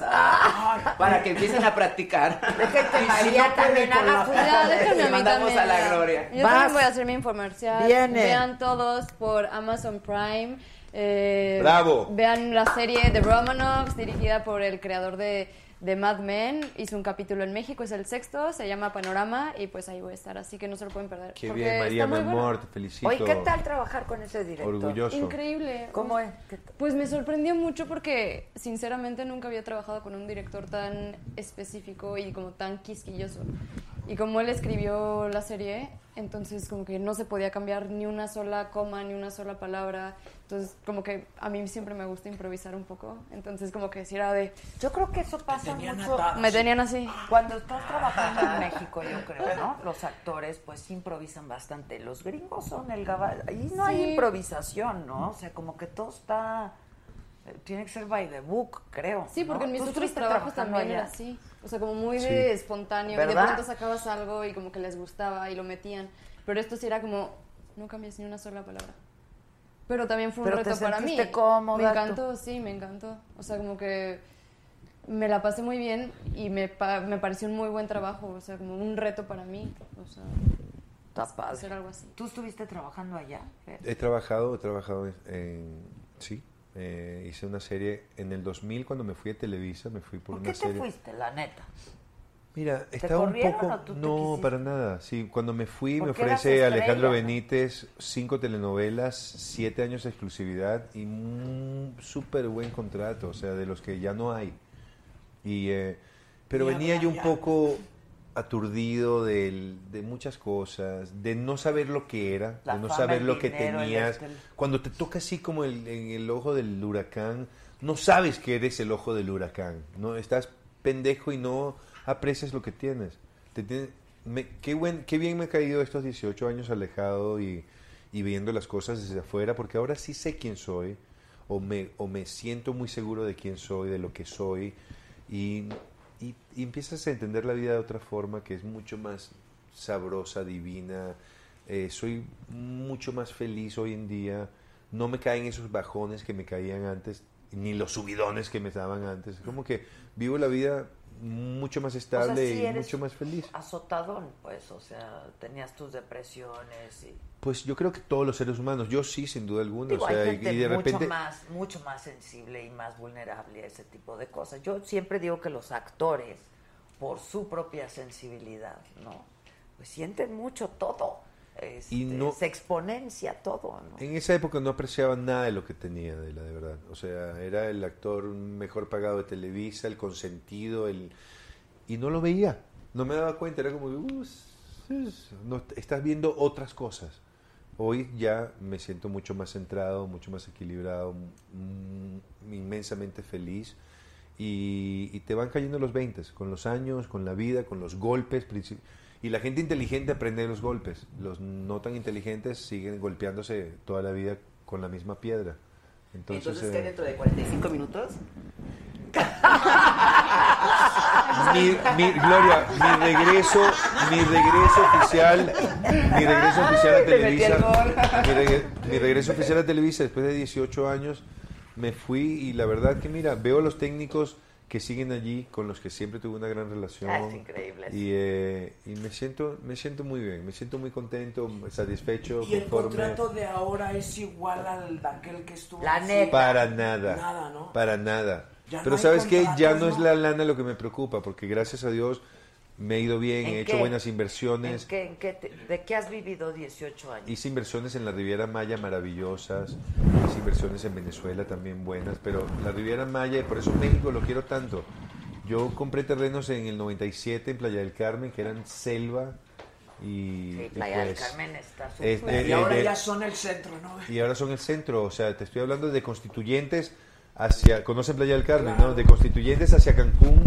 para que empiecen a practicar. Y si María no también haga la sus Ya, déjame a Les mí mandamos también. a la gloria. Yo Vas. también voy a hacer mi infomercial. Viene. Vean todos por Amazon Prime. Eh, Bravo. Vean la serie The Romanovs, dirigida por el creador de, de Mad Men. Hizo un capítulo en México, es el sexto, se llama Panorama y pues ahí voy a estar, así que no se lo pueden perder. Qué bien, María, mi bueno. amor, te felicito. Oye, ¿qué tal trabajar con ese director? Orgulloso. Increíble. ¿Cómo es? Pues me sorprendió mucho porque sinceramente nunca había trabajado con un director tan específico y como tan quisquilloso. Y como él escribió la serie, entonces como que no se podía cambiar ni una sola coma, ni una sola palabra. Entonces como que a mí siempre me gusta improvisar un poco. Entonces como que si era de... Yo creo que eso pasa tenían mucho. Me tenían así. Cuando estás trabajando en México, yo creo, ¿no? Los actores, pues, improvisan bastante. Los gringos son el gabal. Ahí no hay improvisación, ¿no? O sea, como que todo está... Tiene que ser by the book, creo. Sí, porque ¿no? en mis ¿Tú otros trabajos también allá? era así. O sea, como muy Sí. de espontáneo. Y de ¿Verdad? pronto sacabas algo y como que les gustaba y lo metían. Pero esto sí era como, no cambies ni una sola palabra. Pero también fue un Pero te reto para mí. cómoda, Me tú. encantó, sí, me encantó. O sea, como que me la pasé muy bien y me, pa- me pareció un muy buen trabajo. O sea, como un reto para mí. O sea, Está padre. hacer algo así. ¿Tú estuviste trabajando allá? Fer? He trabajado, he trabajado en, en- sí, eh, hice una serie en el 2000 cuando me fui a Televisa, me fui por, ¿Por una qué te serie. fuiste, la neta? Mira, ¿Te estaba un poco o tú te no para nada. Sí, cuando me fui me ofrece Alejandro. Benítez cinco telenovelas, siete años de exclusividad y un súper buen contrato, o sea, de los que ya no hay. Y eh, pero venía yo un ya. poco aturdido del- de muchas cosas, de no saber lo que era, La de no fama, saber lo que dinero, tenías. este, el- Cuando te toca así como el, en el ojo del huracán, no sabes que eres el ojo del huracán, no estás pendejo y no aprecias lo que tienes. Te me- qué, buen, qué bien me ha caído estos 18 años alejado y, y viendo las cosas desde afuera, porque ahora sí sé quién soy, o me, o me siento muy seguro de quién soy, de lo que soy, y, y- y empiezas a entender la vida de otra forma que es mucho más sabrosa, divina. Eh, soy mucho más feliz hoy en día. No me caen esos bajones que me caían antes, ni los subidones que me daban antes. Como que vivo la vida mucho más O sea, estable sí y mucho más feliz. Azotadón, pues, o sea, tenías tus depresiones y... Pues yo creo que todos los seres humanos, yo sí, sin duda alguna. Digo, o sea, hay gente y de mucho repente... más, mucho más sensible y más vulnerable a ese tipo de cosas. Yo siempre digo que los actores, por su propia sensibilidad, ¿no? Pues sienten mucho todo. Este, Y no- se exponencia todo, ¿no? En esa época no apreciaba nada de lo que tenía, de la de verdad. O sea, era el actor mejor pagado de Televisa, el consentido, el y no lo veía. No me daba cuenta, era como, "Uh, no, estás viendo otras cosas. Hoy ya me siento mucho más centrado, mucho más equilibrado, inmensamente feliz. Y, y te van cayendo los 20 con los años, con la vida, con los golpes. Y la gente inteligente aprende de los golpes. Los no tan inteligentes siguen golpeándose toda la vida con la misma piedra. Entonces, Entonces, ¿qué eh, dentro de 45 minutos? mi, mi- Gloria, mi regreso, mi regreso oficial, mi regreso oficial a el Televisa, mi, regre- mi regreso oficial a Televisa después de 18 años, me fui y la verdad que mira, veo a los técnicos que siguen allí, con los que siempre tuve una gran relación. Ah, es increíble. Y, eh, y me siento, me siento muy bien, me siento muy contento, satisfecho, Y el conforme. contrato de ahora es igual al de aquel que estuvo. La neta. Para nada. Nada, ¿no? Para nada. Ya no Pero hay sabes que ya no es ¿no? la lana lo que me preocupa, porque gracias a Dios me he ido bien, ¿En he hecho qué? buenas ¿En inversiones. qué- en qué te- ¿De qué has vivido 18 años? Hice inversiones en la Riviera Maya maravillosas, hice inversiones en Venezuela también buenas, pero la Riviera Maya, y por eso México lo quiero tanto. Yo compré terrenos en el 97 en Playa del Carmen, que eran selva, y, Sí, y Playa del pues, Carmen está es- súper. eh, Y ahora eh, ya son el centro, ¿no? y ahora son el centro, o sea, te estoy hablando de constituyentes hacia, conocen Playa del Carmen, ¿no? De constituyentes hacia Cancún,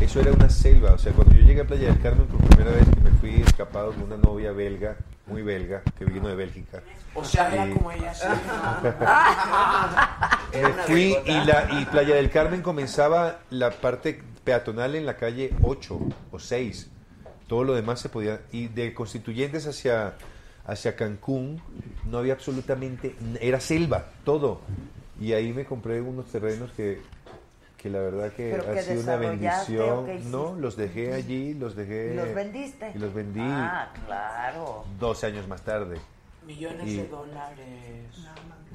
eso era una selva, o sea, cuando yo llegué a Playa del Carmen por primera vez que me fui escapado con una novia belga, muy belga, que vino de Bélgica. O sea, era como ella. sí. Me fui y, la, y Playa del Carmen comenzaba la parte peatonal en la calle 8 o 6. Todo lo demás se podía... Y de constituyentes hacia, hacia Cancún no había absolutamente... Era selva, todo. Y ahí me compré unos terrenos que, que la verdad que ¿Pero ha qué sido una bendición. No, los dejé allí, los dejé... ¿Y los vendiste? Y los vendí Ah, claro. 12 años más tarde. Millones Y de dólares.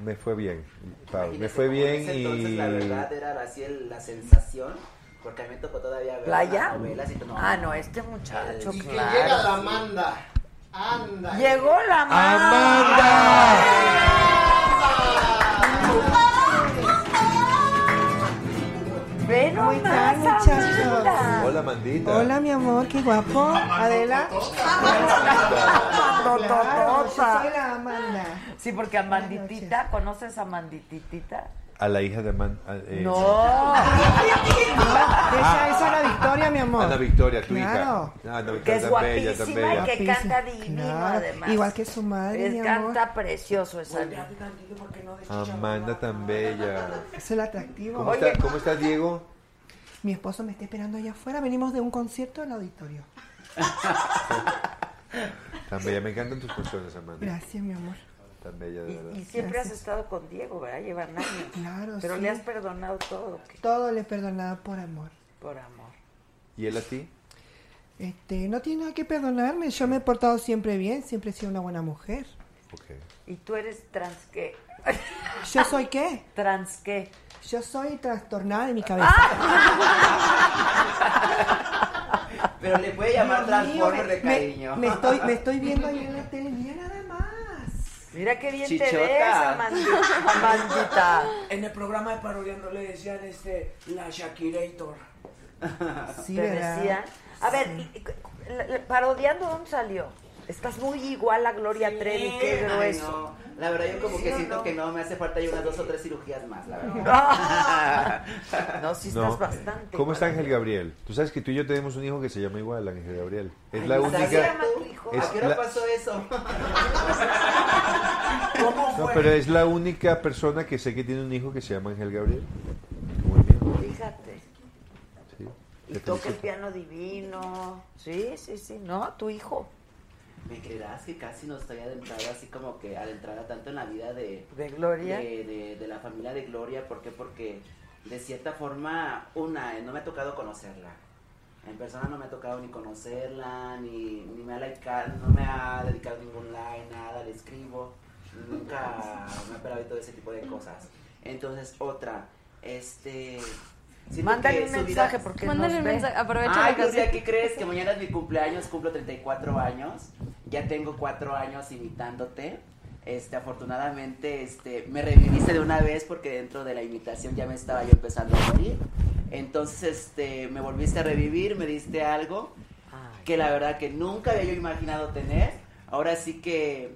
me fue bien, Pau, me fue como en bien ese y... entonces la verdad era así el- la sensación, porque a mí me tocó todavía ver ¿Playa? las novelas y todo. Ah, no, este muchacho, Y que claro. Llega la Amanda. Anda. Llegó la Ve ¿Cómo están, nomás, muchachos? Amanda. Hola, Mandita. Hola, mi amor, qué guapo. Adela. Claro, yo soy la Amanda. Sí, porque Amanditita, ¿conoces a Amandititita? A la hija de Amanda. eh, No. Esa, esa es la Victoria, mi amor. Ana Victoria, tu Claro. hija. Ana Victoria Que es tan bella, tan guapísima y bella. que Guapísima. canta divino Claro, además. igual que su madre, Es, mi amor. canta precioso esa niña. Amanda tan bella. Es el atractivo. ¿Cómo, está, ¿Cómo estás, Diego? Mi esposo me está esperando allá afuera. Venimos de un concierto en el auditorio. Tan bella. Me encantan tus canciones, Amanda. Gracias, mi amor. Tan bella, de verdad. Y siempre has estado con Diego, ¿verdad? Llevan años. Claro, Pero sí. le has perdonado todo, ¿qué? Todo le he perdonado por amor. por amor. ¿Y él a ti? Este, no tiene nada que perdonarme. Yo me he portado siempre bien. Siempre he sido una buena mujer. ¿Y tú eres trans qué? ¿Yo soy qué? ¿Trans qué? Yo soy trastornada de mi cabeza. Pero le puede llamar Transformer de me- cariño. Me, estoy, me estoy viendo ahí en la tele. Mira qué bien te ves, Amandita. Amandita. En el programa de Parodiando le decían este, la Shakirator. Sí, te decían. A ver, y- y- la- la- parodiando, ¿dónde salió? Estás muy igual a Gloria Trevi, qué Ay, grueso. no. La verdad yo como ¿Sí que siento no? que no, me hace falta ya unas dos o tres cirugías más, la verdad. No, sí No. estás bastante. ¿Cómo está. Ángel Gabriel? Tú sabes que tú y yo tenemos un hijo que se llama igual, Ángel Gabriel. Es la Ay, única... ¿sabes llama tu hijo? es ¿A qué hora la- pasó eso? ¿Cómo No, fue? pero es la única persona que sé que tiene un hijo que se llama Ángel Gabriel. Fíjate. Sí. Y toca el piano divino. Sí, sí, sí. No, tu hijo. ¿Me creerás que casi no estoy adentrada así como que adentrada tanto en la vida de, De Gloria. de, de- de la familia de Gloria? ¿Por qué? Porque de cierta forma, una, no me ha tocado conocerla. En persona no me ha tocado ni conocerla, ni, ni me ha likeado, no me ha dedicado ningún like, nada, le escribo. Nunca me ha pelado y todo ese tipo de cosas. Entonces, otra, este... siento Mándale un su vida- mensaje porque Mándale nos un ve. mensaje. Aprovecha Ay, la Gloria. ¿qué crees? Que mañana es mi cumpleaños, cumplo 34 años. Ya tengo cuatro años imitándote. Este, afortunadamente, este, me reviviste de una vez porque dentro de la imitación ya me estaba yo empezando a morir. Entonces, este, me volviste a revivir, me diste algo que la verdad que nunca había yo imaginado tener. Ahora sí que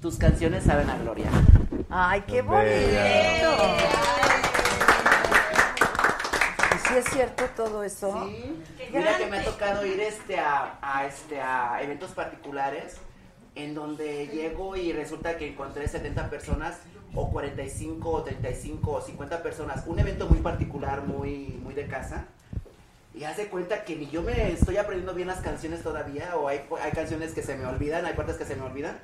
tus canciones saben a gloria. Ay, qué bonito. ¿Y si es cierto todo eso? Sí. Mira que me ha tocado ir este a, a, este a eventos particulares en donde llego y resulta que encontré 70 personas o 45 o 35 o 50 personas, un evento muy particular, muy muy de casa. Y hace cuenta que ni yo me estoy aprendiendo bien las canciones todavía o hay, hay canciones que se me olvidan, hay partes que se me olvidan.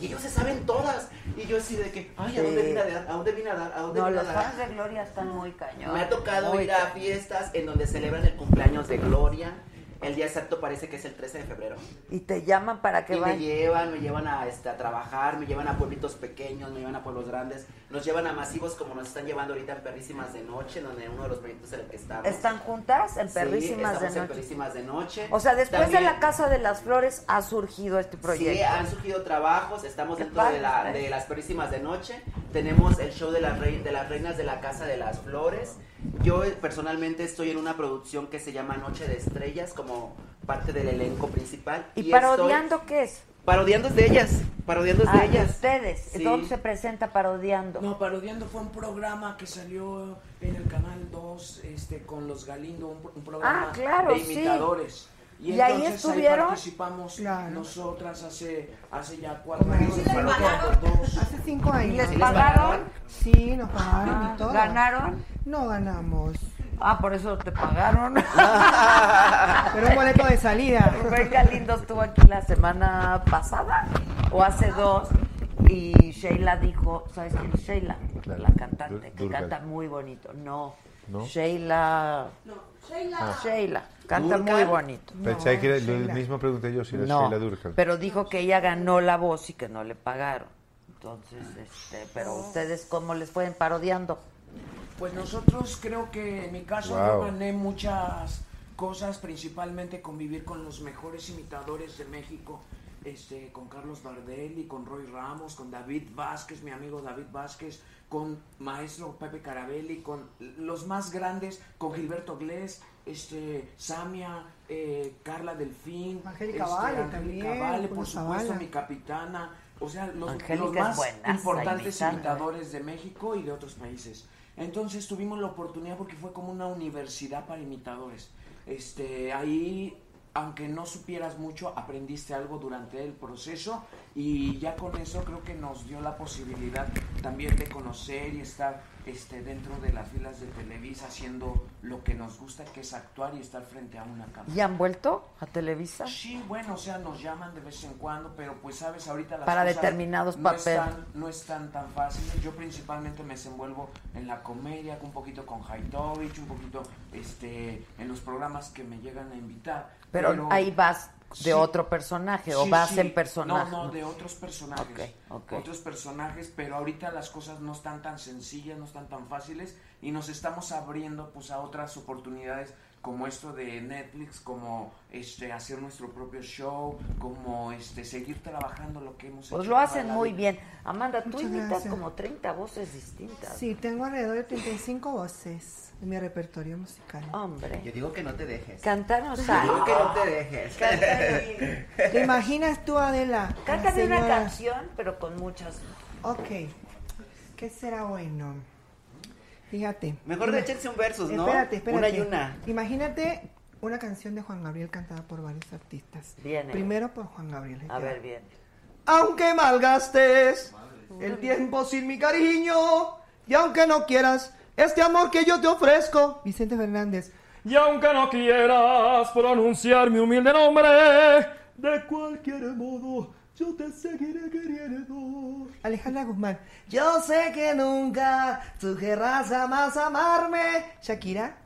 Y ellos se saben todas. Y yo así de que, ay, ¿a dónde vine a dar? ¿A dónde vine a dar? ¿A dónde No, vine a los dar? fans de Gloria están muy cañón. Me ha tocado Muy ir a fiestas en donde celebran el cumpleaños de Gloria. El día exacto parece que es el 13 de febrero. Y te llaman para que Y me llevan, me llevan a, este, a trabajar, me llevan a pueblitos pequeños, me llevan a pueblos grandes, nos llevan a masivos como nos están llevando ahorita en Perrísimas de Noche, donde uno de los proyectos en el que estamos. ¿Están juntas en Sí, Perrísimas de en Noche? Perrísimas de Noche. O sea, después También- de la Casa de las Flores ha surgido este Sí, proyecto. han surgido trabajos, estamos dentro de, la, de las Perrísimas de Noche, tenemos el show de las, de las reinas de la Casa de las Flores, yo eh, personalmente estoy en una producción que se llama Noche de Estrellas como parte del elenco principal. ¿Y parodiando qué es? Parodiando es de ellas, parodiando es de Ah, ellas. ustedes. Sí. ¿Dónde se presenta parodiando? No, Parodiando fue un programa que salió en el Canal 2 este, con los Galindo, un, un programa Ah, claro, de sí. Imitadores. ¿Y ahí estuvieron? participamos Claro. nosotras hace, hace ya cuatro años. ¿Y les pagaron? dos. Hace cinco años. ¿Y les pagaron? Sí, nos pagaron Ah, y todo. ¿Ganaron? No ganamos. Ah, por eso te pagaron. Pero un boleto de salida. Rubén Galindo estuvo aquí la semana pasada o hace dos y Sheila dijo, ¿sabes quién es Sheila? Claro. La cantante Dur- que canta muy bonito. No, ¿No? Sheila. Sheila. Ah. Sheila, canta muy bonito. Pensé que era Sheila. lo mismo pregunté yo si era No, Sheila pero dijo que ella ganó la voz y que no le pagaron. Entonces, este, pero ustedes cómo les fueron parodiando. Pues nosotros creo que en mi caso Wow. yo gané muchas cosas, principalmente convivir con los mejores imitadores de México, este, con Carlos Bardelli, con Roy Ramos, con David Vázquez, mi amigo David Vázquez, con maestro Pepe Carabelli, con los más grandes, con Gilberto Glés, este, Samia, eh, Carla Delfín, Angélica este, Vale Angélica también, Vale, por supuesto, Zavala. mi capitana, o sea, los, más importantes ¿eh? imitadores de México y de otros países. Entonces tuvimos la oportunidad porque fue como una universidad para imitadores. Este, ahí, aunque no supieras mucho, aprendiste algo durante el proceso y ya con eso creo que nos dio la posibilidad también de conocer y estar este, dentro de las filas de Televisa haciendo lo que nos gusta, que es actuar y estar frente a una cámara. ¿Y han vuelto a Televisa? Sí, bueno, o sea, nos llaman de vez en cuando, pero pues sabes, ahorita las Para cosas determinados no papeles. Están, no están tan fáciles. Yo principalmente me desenvuelvo en la comedia, un poquito con Haitovich, un poquito este, en los programas que me llegan a invitar. Pero, ahí vas de Sí. otro personaje o Sí, vas sí. en personaje. No, no, de otros personajes. Otros personajes, pero ahorita las cosas no están tan sencillas, no están tan fáciles y nos estamos abriendo pues a otras oportunidades como esto de Netflix, como este hacer nuestro propio show, como este seguir trabajando lo que hemos hecho. Pues lo hacen la muy bien. Amanda, tú Muchas imitas gracias. como 30 voces distintas. Sí, tengo alrededor de 35 voces en mi repertorio musical. Hombre. Yo digo que no te dejes. Cantanos Yo digo que no algo. te dejes. ¿Te imaginas tú, Adela? Cántame una canción, pero con muchas. Ok. ¿Qué será bueno? Fíjate. Mejor Ima- échense un versus, ¿no? Espérate, espérate. Una y una. Imagínate una canción de Juan Gabriel cantada por varios artistas. Viene. Primero por Juan Gabriel. A ver, bien. Aunque malgastes el tiempo sin mi cariño y aunque no quieras este amor que yo te ofrezco. Vicente Fernández. Y aunque no quieras pronunciar mi humilde nombre, de cualquier modo yo te seguiré queriendo. Alejandra Guzmán. Yo sé que nunca tú querrás jamás amarme. Shakira.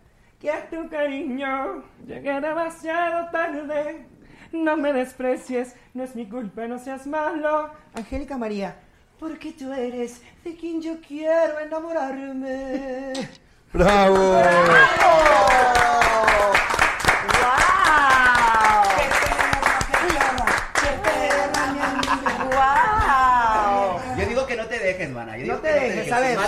Que tu cariño llegué demasiado tarde. No me desprecies, no es mi culpa, no seas malo. Angélica María. Porque tú eres de quien yo quiero enamorarme. ¡Bravo! ¡Wow! Yo No te dejes, a ver.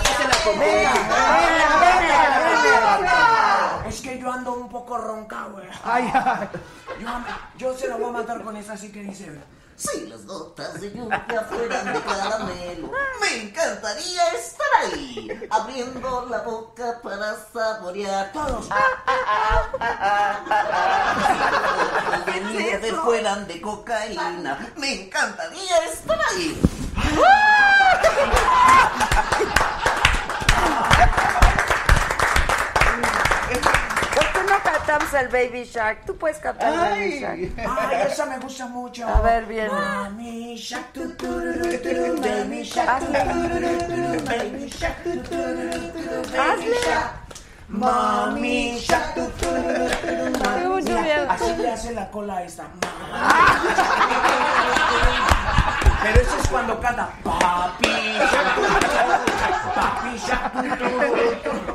Es que yo ando un poco ronca, güey. Ay, ay. Yo, yo se la voy a matar con esa así que dice. Si las gotas de lluvia fueran de caramelo, me encantaría estar ahí, abriendo la boca para saborear todos. Si las gotas fueran de cocaína, me encantaría estar ahí. ¿Por qué no cantamos el Baby Shark? Tú puedes cantar el Baby Shark. Ay, esa me gusta mucho. A ver, bien. Mami Shark, tu, tu, ru, ru, tu, ru, baby Shark, tu, tu, ru, ru, tu, ru, baby Shark, tu, tu, ru, ru, tu, ru, baby. Shark. Mami Shark, tu, tu, ru, mami Shark. Así le hace la cola a esta. Shark, tu, tu, ru, Papi Shark, tu, tu, ru, tu, ru.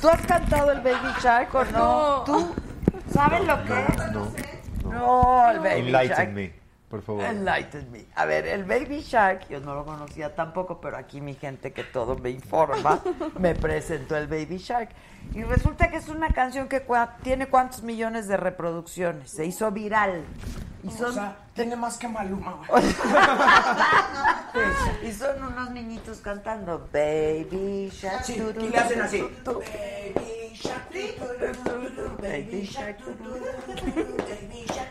¿Tú has cantado el Baby Shark o no? No. ¿Tú sabes lo que es? No. No, el Baby Shark. Enlighten me, por favor. Enlighten me. A ver, el Baby Shark, yo no lo conocía tampoco, pero aquí mi gente que todo me informa, me presentó el Baby Shark. Y resulta que es una canción que cua- tiene cuántos millones de reproducciones. Se hizo viral. Y O son, sea, tiene más que Maluma. güey. y son unos niñitos cantando Baby Shark. Sí, y le hacen así. Baby Shark, Baby Shark, Baby Shark,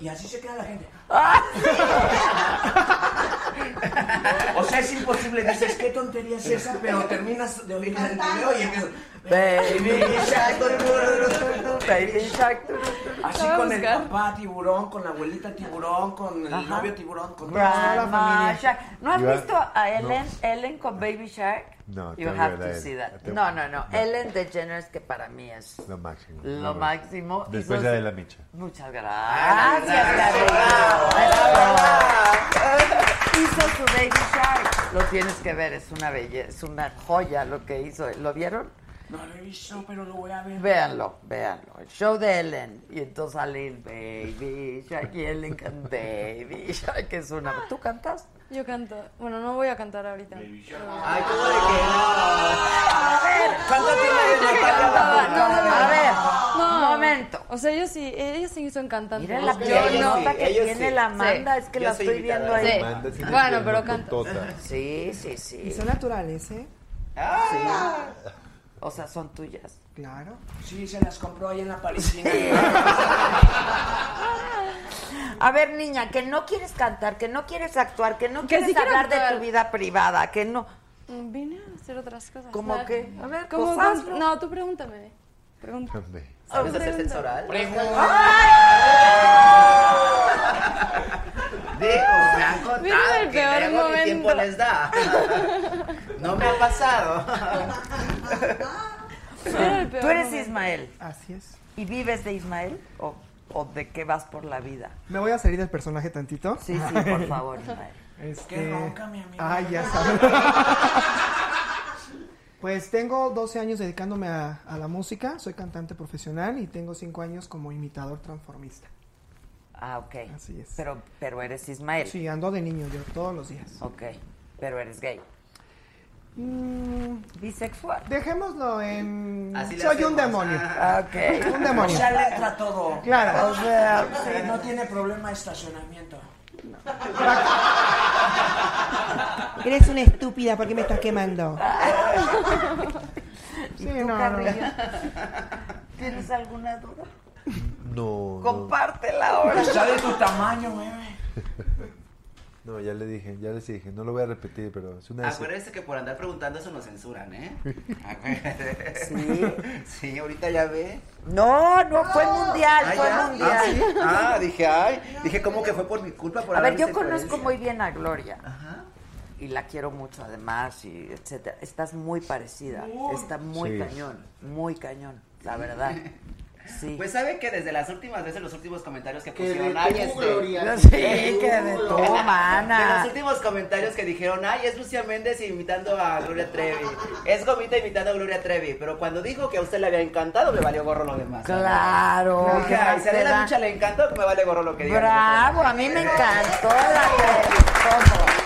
Y así se queda la gente. O sea, es imposible. Dices, qué tontería es esa, pero terminas de oír el video y empiezas. Baby Shark, Baby Shark. Así con el papá tiburón, con la abuelita tiburón, con el Ajá. novio tiburón, con Grandma Shark. ¿No has visto a no. Ellen, Ellen con Baby Shark? No, You have to see that. No, no, no. Ellen DeGeneres, que para mí es Lo máximo. lo máximo. Después de la micha. Muchas gracias, Carolina. Hizo su Baby Shark. Lo tienes que ver, es una belleza, es una joya lo que hizo. ¿Lo vieron? No lo he visto, pero lo voy a ver. Véanlo, véanlo. El show de Ellen. Y entonces sale el Baby Shark y Ellen canta Baby Shark, que es una... ¿Tú cantas? Yo canto. Bueno, no voy a cantar ahorita. Ay, ¿cómo de que A ver, ¿cuánto tiene A ver, un momento. O sea, ellos sí, ellos sí son cantantes. Mira la Yo piernota no. que tiene la Amanda, es que Yo la estoy invitada. viendo ahí. Bueno, pero canta. Sí, sí, sí. Y son naturales, ¿eh? Sí. O sea, son tuyas. Claro. Sí, se las compró ahí en la parisina. A ver, niña, que no quieres cantar, que no quieres actuar, que no Que quieres sí hablar de tu vida privada, que no. Vine a hacer otras cosas. ¿Cómo O sea, qué? A ver, ¿cómo- pues cómo- hazlo. No, tú pregúntame. Pregunta. ¿Sabes hacer oral? Digo, me han contado el que peor momento. tiempo les da. No me ha pasado. Tú eres Ismael. Así es. ¿Y vives de Ismael? ¿O, o de qué vas por la vida? ¿Me voy a salir del personaje tantito? Sí, sí, por favor, Ismael. Este... Qué ronca, mi amigo. Ay, ya sabes. Pues tengo 12 años dedicándome a, a la música, soy cantante profesional y tengo 5 años como imitador transformista. Ah, ok. Así es. Pero, pero eres Ismael. Sí, ando de niño yo todos los días. Ok. Pero eres gay. Mm, Bisexual. Dejémoslo en... Así Soy un demonio. Ah, ok. Un demonio. Sea, le entra todo. Claro. O sea, sí, no tiene problema de estacionamiento. Eres una estúpida, ¿por qué me estás quemando? ¿Y Sí, no, no. ¿Tienes alguna duda? No. no. Compártela ahora. Está de tu tamaño, bebé. No, ya le dije, ya les dije, no lo voy a repetir, pero es una... Acuérdense que por andar preguntando eso nos censuran, ¿eh? Sí. Sí, ahorita ya ve. No, no, fue mundial, Ah, fue ya. mundial. Ah, ¿sí? Ah, dije, ay, dije, ¿cómo que fue por mi culpa? Por A ver, yo conozco muy bien a Gloria. Y la quiero mucho además, y etcétera. Estás muy parecida. Está muy Sí. cañón, muy cañón, la verdad. Sí. Pues sabe que desde las últimas veces, los últimos comentarios que Que pusieron, ay, tú, este... Gloria, Sí, que de tú, mana. Los últimos comentarios que dijeron, ay, es Lucia Méndez imitando a Gloria Trevi. Es Gomita imitando a Gloria Trevi. Pero cuando dijo que a usted le había encantado, me valió gorro lo demás. Claro, Dije, ¿qué ay, si a la da? lucha le encantó, me vale gorro lo que diga. Bravo, a mí me encantó la ¿Cómo?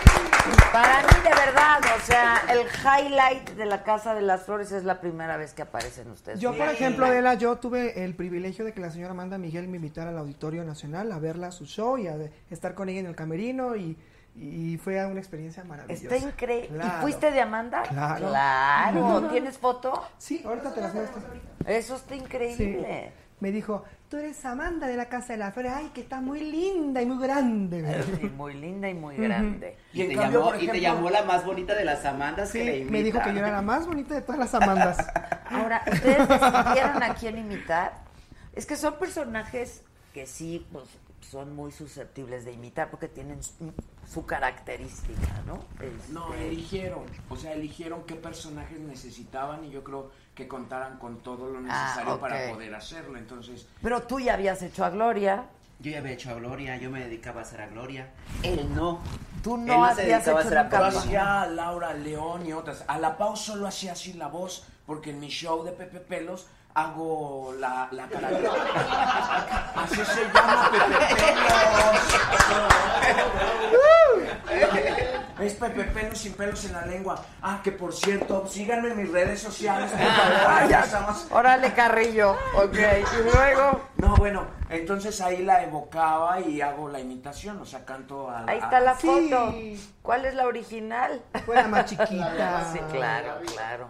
Para mí, de verdad, o sea, el highlight de la Casa de las Flores es la primera vez que aparecen ustedes. Yo, por ejemplo, Adela, yo tuve el privilegio de que la señora Amanda Miguel me invitara al Auditorio Nacional a verla a su show y a estar con ella en el camerino y, y fue una experiencia maravillosa. Está increíble. ¿Y fuiste de Amanda? Claro. Claro. ¿Tienes foto? Sí, ahorita te las muestro. Eso está increíble. Me dijo, tú eres Amanda de la Casa de las Flores. Ay, que estás muy linda y muy grande. Sí, muy linda y muy grande. Y, te, cambio, llamó, y te llamó la más bonita de las Amandas que le Sí, me dijo que yo era la más bonita de todas las Amandas. Ahora, ¿ustedes decidieron a quién imitar? Es que son personajes que sí, pues, son muy susceptibles de imitar porque tienen su, su característica, ¿no? No, Este, eligieron. O sea, eligieron qué personajes necesitaban y yo creo que contaran con todo lo Ah, necesario ok. para poder hacerlo. Entonces, Pero tú ya habías hecho a Gloria. Yo ya había hecho a Gloria, yo me dedicaba a hacer a Gloria. Él no. Tú Él no se habías dedicaba a hecho hacer a yo hacía a Laura León y otras. A la Pau solo hacía así la voz, porque en mi show de Pepe Pelos hago la, la cara de... Así se llama Pepe Pelos. Es Pepe Pelos sin pelos en la lengua. Ah, que por cierto, síganme en mis redes sociales, por favor. Ah, ya. estamos- Órale, Carrillo. Ok, y luego. No, bueno, entonces ahí la evocaba y hago la imitación, o sea, canto a... Ahí a- está la Sí. foto. ¿Cuál es la original? Fue la más chiquita. Sí, claro, claro.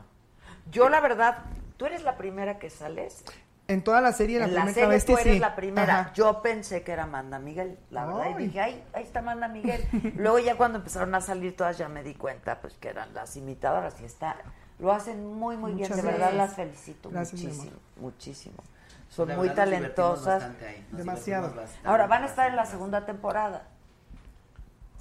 Yo, la verdad, tú eres la primera que sales. En toda la serie, la en la primera serie tú eres sí. la primera. Ajá. Yo pensé que era Amanda Miguel, la verdad. Y dije, ay, ahí está Amanda Miguel. Luego ya cuando empezaron a salir todas ya me di cuenta pues que eran las imitadoras y está, lo hacen muy, muy bien. De verdad las felicito Gracias, muchísimo, muchísimo. Son La muy talentosas. bastante ahí, nos Demasiado. Ahora, ¿van a estar en la segunda temporada?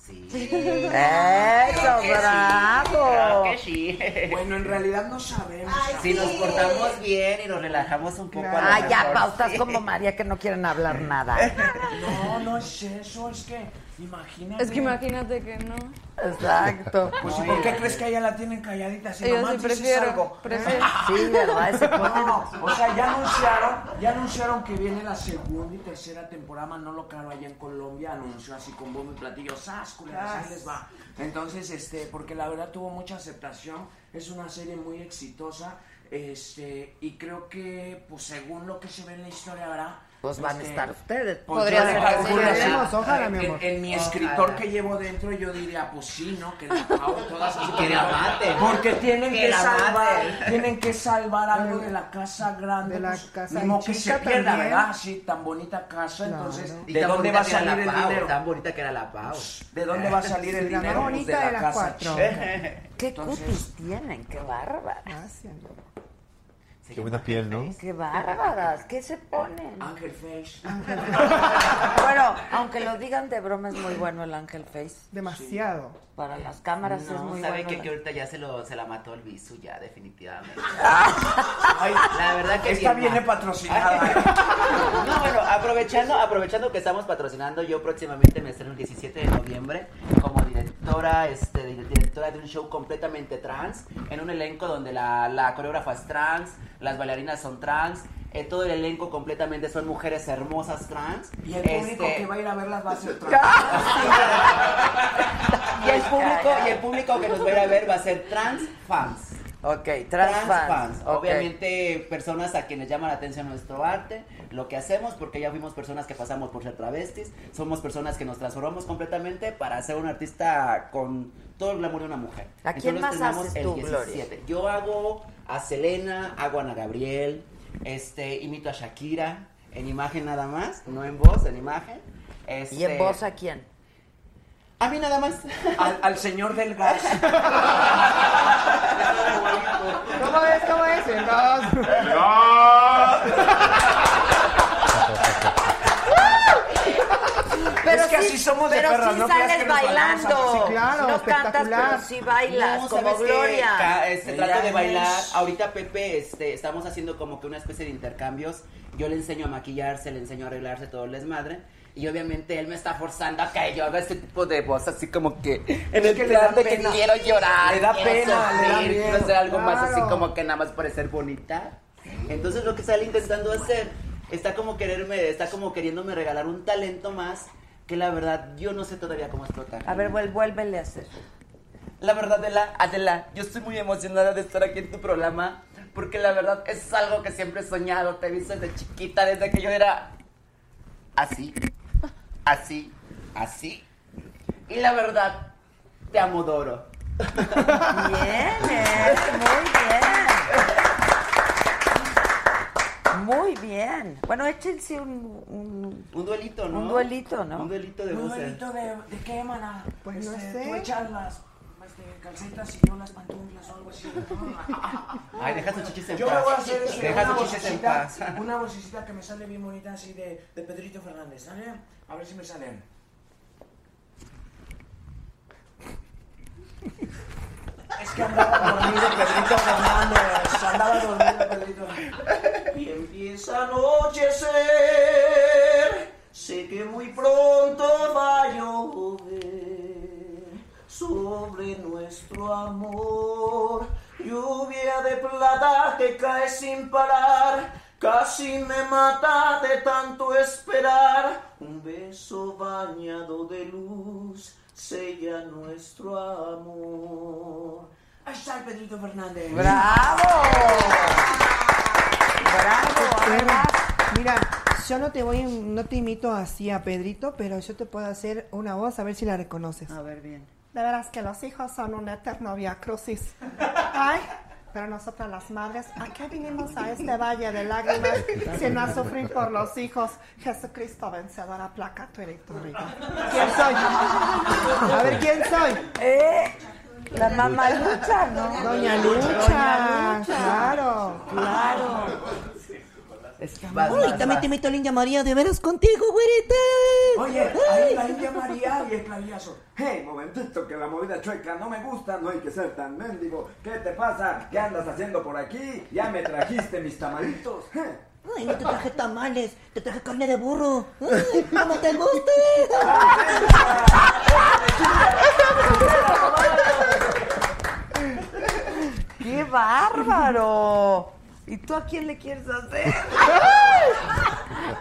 Sí. ¡Eso, Claro que sí, bravo! claro que sí. Bueno, en realidad no sabemos. Si nos portamos bien y nos relajamos un poco. a lo Ah, ya, mejor, Pau, estás sí. como María que no quieren hablar nada. No, no es eso, es que imagínate. Es que imagínate que no. Exacto. Pues, ¿y por qué crees que ella la tienen calladita? Si Yo nomás sí prefiero, algo. prefiero. Sí, ¿verdad? Ese No, o sea, ya anunciaron, ya anunciaron que viene la segunda y tercera temporada. Manolo Caro allá en Colombia anunció así con bombo y platillo, ¡sas, culeras! Ahí les va. Entonces, este, porque la verdad tuvo mucha aceptación, es una serie muy exitosa, este, y creo que, pues según lo que se ve en la historia ahora, Pues van a este, estar ustedes. pues, Podría ser ojalá, mi en- amor. En, mi Ojalá. escritor que llevo dentro, yo diría, pues sí, ¿no? Que la Pau, todas así. Que la maten. Porque tienen Que que, salvar, maten. tienen que salvar algo de la casa grande. De la pues, casa y que se pierda, también. ¿verdad? Sí, tan bonita casa, Claro. entonces, Y ¿de tan dónde va a salir la el Pau, dinero? Tan bonita que era la Pau. ¿De dónde va a salir el dinero? Pues bonita de de la casa. ¿Qué cutis tienen? ¡Qué bárbaras! Gracias. Qué buena piel, ¿no? ¡Qué bárbaras! ¿Qué se ponen? Ángel Face. Bueno, aunque lo digan de broma, es muy bueno el Ángel Face. Demasiado. Para las cámaras es No, muy sabe bueno. que, la- que ahorita ya se, lo, se la mató el visu, ya, definitivamente. Ay, La verdad que esta viene mal. patrocinada. No, bueno, aprovechando, aprovechando que estamos patrocinando, yo próximamente me estreno el 17 de noviembre como directora, este, di- de un show completamente trans, en un elenco donde la, la coreógrafa es trans, las bailarinas son trans, eh, todo el elenco completamente son mujeres hermosas trans. Y el público Este, que va a ir a verlas va a ser trans. y el público, y el público que nos va a ir a ver va a ser trans fans. Ok, trans, Trans fans. Obviamente personas a quienes llama la atención nuestro arte, lo que hacemos, porque ya fuimos personas que pasamos por ser travestis, somos personas que nos transformamos completamente para ser un artista con todo el glamour de una mujer. ¿A quién Entonces, más haces el tú, 17. Yo hago a Selena, hago a Ana Gabriel, este, imito a Shakira, en imagen nada más, no en voz, en imagen. ¿Y en Este, voz a quién? A mí nada más. Al, al señor del gas. ¿Cómo es? ¿Cómo es? El dos. Pero Es que sí- así somos de pero perras, sí no creas sales que nos bailamos bailando. claro, no cantas, pero sí bailas, No, como. Gloria. Este, trato de bailar. es- Ahorita Pepe, este, estamos haciendo como que una especie de intercambios. Yo le enseño a maquillarse, le enseño a arreglarse todo el desmadre. Y obviamente él me está forzando a que yo haga este tipo de voz así como que en el que plan de que pena. quiero llorar. Le da pena, le da miedo. Hacer algo más así Claro. como que nada más para ser bonita. Entonces lo que sale intentando hacer está como quererme, está como queriéndome regalar un talento más que la verdad yo no sé todavía cómo explotar. A ver, vuélvele a hacer. La verdad, Adela, Adela, yo estoy muy emocionada de estar aquí en tu programa porque la verdad es algo que siempre he soñado. Te he visto desde chiquita, desde que yo era así, así, así. Y la verdad, te amodoro. Bien, eh, muy bien. Muy bien. Bueno, échense un, un, Un duelito, ¿no? un duelito, ¿no? Un duelito de ¿Un voces. duelito de, de qué, mana? Pues no Este, sé. Tú echas las este, calcetas y yo las pantuflas o algo así. Ay, deja tus chichis en Yo paz. me voy a hacer Deja una vocecita, una vocecita que me sale bien bonita así de, de Pedrito Fernández, ¿sale? A ver si me sale. Es que andaba dormido Pedrito Fernández, andaba dormido Pedrito. Y empieza a anochecer, sé que muy pronto va a llover sobre nuestro amor. Lluvia de plata que cae sin parar, casi me mata de tanto esperar. Un beso bañado de luz sella nuestro amor. Ahí está el Pedrito Fernández. ¡Bravo! ¡Bravo! Mira, yo no te voy, no te imito así a Pedrito, pero yo te puedo hacer una voz a ver si la reconoces. A ver, bien. De veras que los hijos son un eterno via crucis. Ay, pero nosotras las madres, ¿a qué vinimos a este valle de lágrimas sino a sufrir por los hijos? Jesucristo vencedor, aplaca tu electrónica. ¿Quién soy? A ver, ¿quién soy? ¿Eh? La mamá Lucha, ¿no? Doña Doña Lucha, Lucha. claro. Claro. Vas, Uy, vas, también vas. te invito a la India María, de veras contigo, güerita. Oye, ahí la India María y el clavillazo. Hey, momentito, que la movida chueca no me gusta, no hay que ser tan mendigo. ¿Qué te pasa? ¿Qué andas haciendo por aquí? Ya me trajiste mis tamalitos. Ay, no te traje tamales, te traje carne de burro. Ay, ¿Cómo te gusta? ¡Qué bárbaro! ¿Y tú a quién le quieres hacer?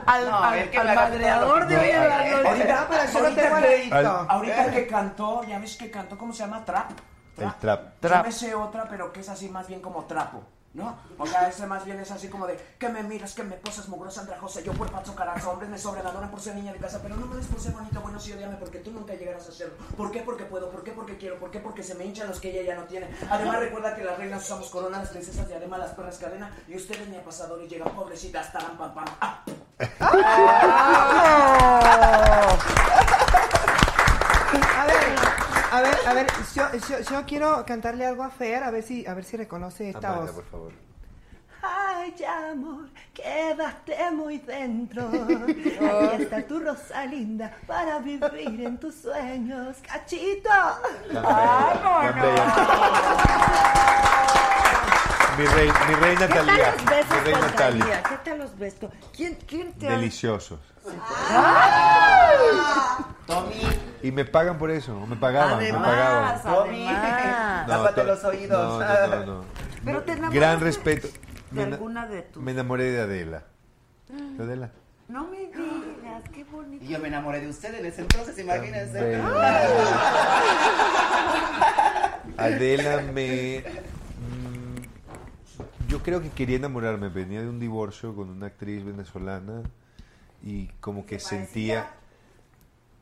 al, No, al- es que al madreador de hoy en la noche. Ahorita, eso no tengo que- leído. Al- ahorita que cantó, ya ves que cantó, ¿cómo se llama? Trap. El trap. Yo me sé otra, pero que es así más bien como trapo. ¿No? O sea, ese más bien es así como de que me miras, que me posas mugrosa, andrajosa, yo cuerpazo, carajo, hombres me sobrevaloran por ser niña de casa, pero no me des por ser bonito, bueno, sí, odiame, porque tú nunca llegarás a serlo. ¿Por qué? Porque puedo, ¿por qué? Porque quiero, ¿por qué? Porque se me hinchan los que ella ya no tiene. Además, recuerda que las reinas usamos corona, las princesas de además las perras cadena, y ustedes ni a pasadores llegan pobrecitas, taran pam pam. ¡Ah! A ver, a ver, yo, yo, yo quiero cantarle algo a Fer, a ver si, a ver si reconoce esta voz. por favor. Ay, amor, quedaste muy dentro. Aquí está tu Rosalinda para vivir en tus sueños. ¡Cachito! Mi, rey, mi reina ¿Qué tal Talía. los besos Mi reina Talía. ¿Qué tal los besos? ¿Quién, quién te ha- Deliciosos. Tommy, Y me pagan por eso, o me pagaban, me Además, pagaban. Tommy, además. tápate to- los oídos. No, no, no, no. Pero te enamoraste Gran respeto. de Me, alguna de tus... me enamoré de Adela. ¿De Adela? No me digas, qué bonito. Y yo me enamoré de usted en ese entonces, imagínense. Adela me... mm, Yo creo que quería enamorarme. Venía de un divorcio con una actriz venezolana y como que sentía...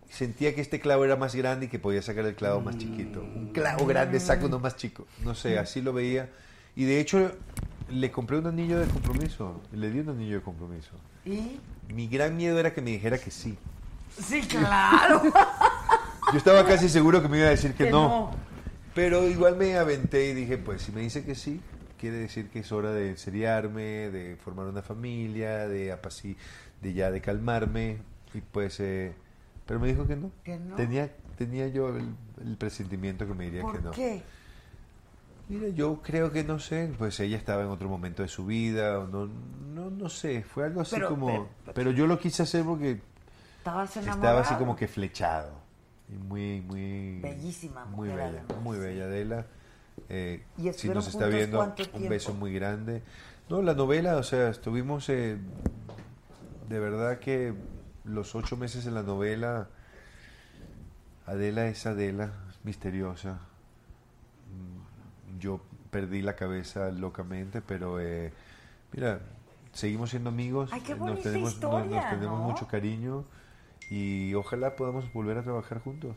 Sentía que este clavo era más grande y que podía sacar el clavo más chiquito. Un clavo grande saca uno más chico. No sé, así lo veía. Y de hecho le compré un anillo de compromiso. Le di un anillo de compromiso. ¿Y? Mi gran miedo era que me dijera que sí. Sí, claro. Yo estaba casi seguro que me iba a decir que, Que no. no. Pero igual me aventé y dije, pues si me dice que sí, quiere decir que es hora de seriarme, de formar una familia, de apaci de ya de calmarme. Y pues, eh, pero me dijo que no. Que no. Tenía, tenía yo el, el presentimiento que me diría que no. ¿Por qué? Mira, yo creo que no sé, pues ella estaba en otro momento de su vida, o no, no, no sé, fue algo así Pero- como, pero- pero, yo lo quise hacer porque Estabas enamorado. estaba así como que flechado. Y muy, muy. Bellísima Muy mujer, bella, además, muy bella Adela. Eh, ¿Y si nos está viendo, un beso muy grande. No, la novela, o sea, estuvimos. eh, de verdad que los ocho meses en la novela. Adela es Adela, es misteriosa. Yo perdí la cabeza locamente, pero eh, mira, seguimos siendo amigos. Ay, qué bonita nos tenemos, nos- historia, nos tenemos ¿no? mucho cariño y ojalá podamos volver a trabajar juntos.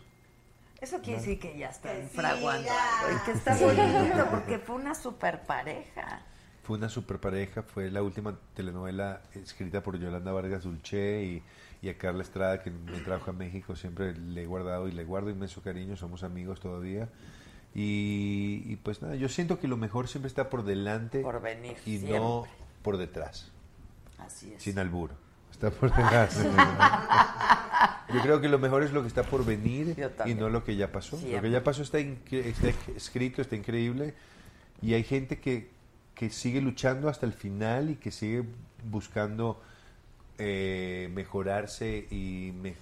Eso quiere No. decir que ya está fraguando y que está bonito porque fue una super pareja. Fue una super pareja, fue la última telenovela escrita por Yolanda Vargas Dulce y, y a Carla Estrada, que me trajo a México, siempre le he guardado y le guardo inmenso cariño, somos amigos todavía. Y, y pues nada, yo siento que lo mejor siempre está por delante Por venir, y siempre. no por detrás, Así es. sin albur. Está por detrás. Yo creo que lo mejor es lo que está por venir y no lo que ya pasó. Lo Siempre. que ya pasó está, está escrito, está increíble y hay gente que, que sigue luchando hasta el final y que sigue buscando eh, mejorarse y, me-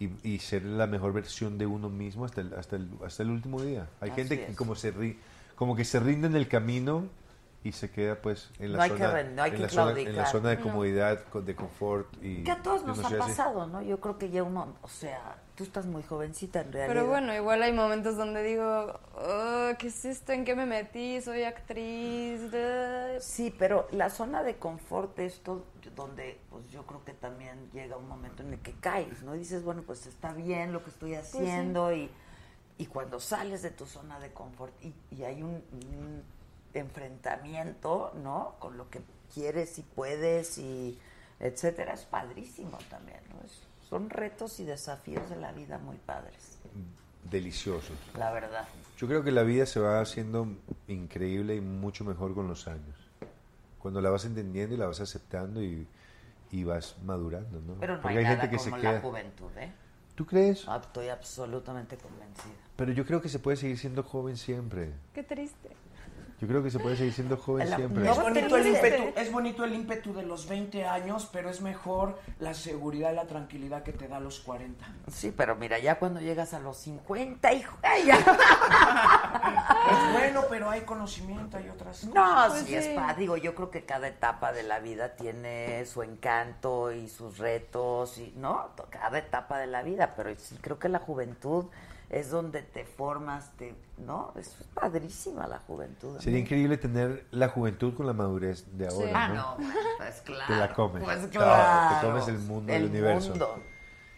y, y ser la mejor versión de uno mismo hasta el, hasta el, hasta el último día. Hay Así gente que como, se ri- como que se rinde en el camino y se queda pues en la No hay que zona, no hay en que la zona, en la zona de comodidad, con- de confort y Que a todos nos no ha así. pasado, ¿no? Yo creo que ya uno, o sea, tú estás muy jovencita en realidad. Pero bueno, igual hay momentos donde digo, "Oh, ¿qué es esto? ¿En qué me metí? Soy actriz. de-". Sí, pero la zona de confort de esto, donde pues yo creo que también llega un momento en el que caes, ¿no? Y dices, bueno, pues está bien lo que estoy sí. haciendo y, y cuando sales de tu zona de confort y, y hay un, un enfrentamiento, ¿no? Con lo que quieres y puedes y etcétera, es padrísimo también, ¿no? Es- son retos y desafíos de la vida muy padres, Deliciosos. la verdad. Yo creo que la vida se va haciendo increíble y mucho mejor con los años. Cuando la vas entendiendo y la vas aceptando y, y vas madurando, ¿no? Pero no Porque hay, hay nada gente que se como queda. la juventud, ¿eh? ¿Tú crees? Ah, Estoy absolutamente convencida. Pero yo creo que se puede seguir siendo joven siempre. Qué triste. Yo creo que se puede seguir siendo joven La- siempre. Es bonito, el ímpetu, es bonito el ímpetu de los 20 años, pero es mejor la seguridad y la tranquilidad que te da a los 40. Sí, pero mira, ya cuando llegas a los 50, hijo, ay, ya. Es bueno, pero hay conocimiento, hay otras cosas. No, Pues sí, es sí. padre. Digo, yo creo que cada etapa de la vida tiene su encanto y sus retos, y no, cada etapa de la vida, pero sí creo que la juventud es donde te formas, te, ¿no? Es padrísima la juventud. Sería increíble tener la juventud con la madurez de ahora, Ah, ¿no? no, pues claro. Te la comes. Pues claro. te comes el mundo, el, El universo. mundo.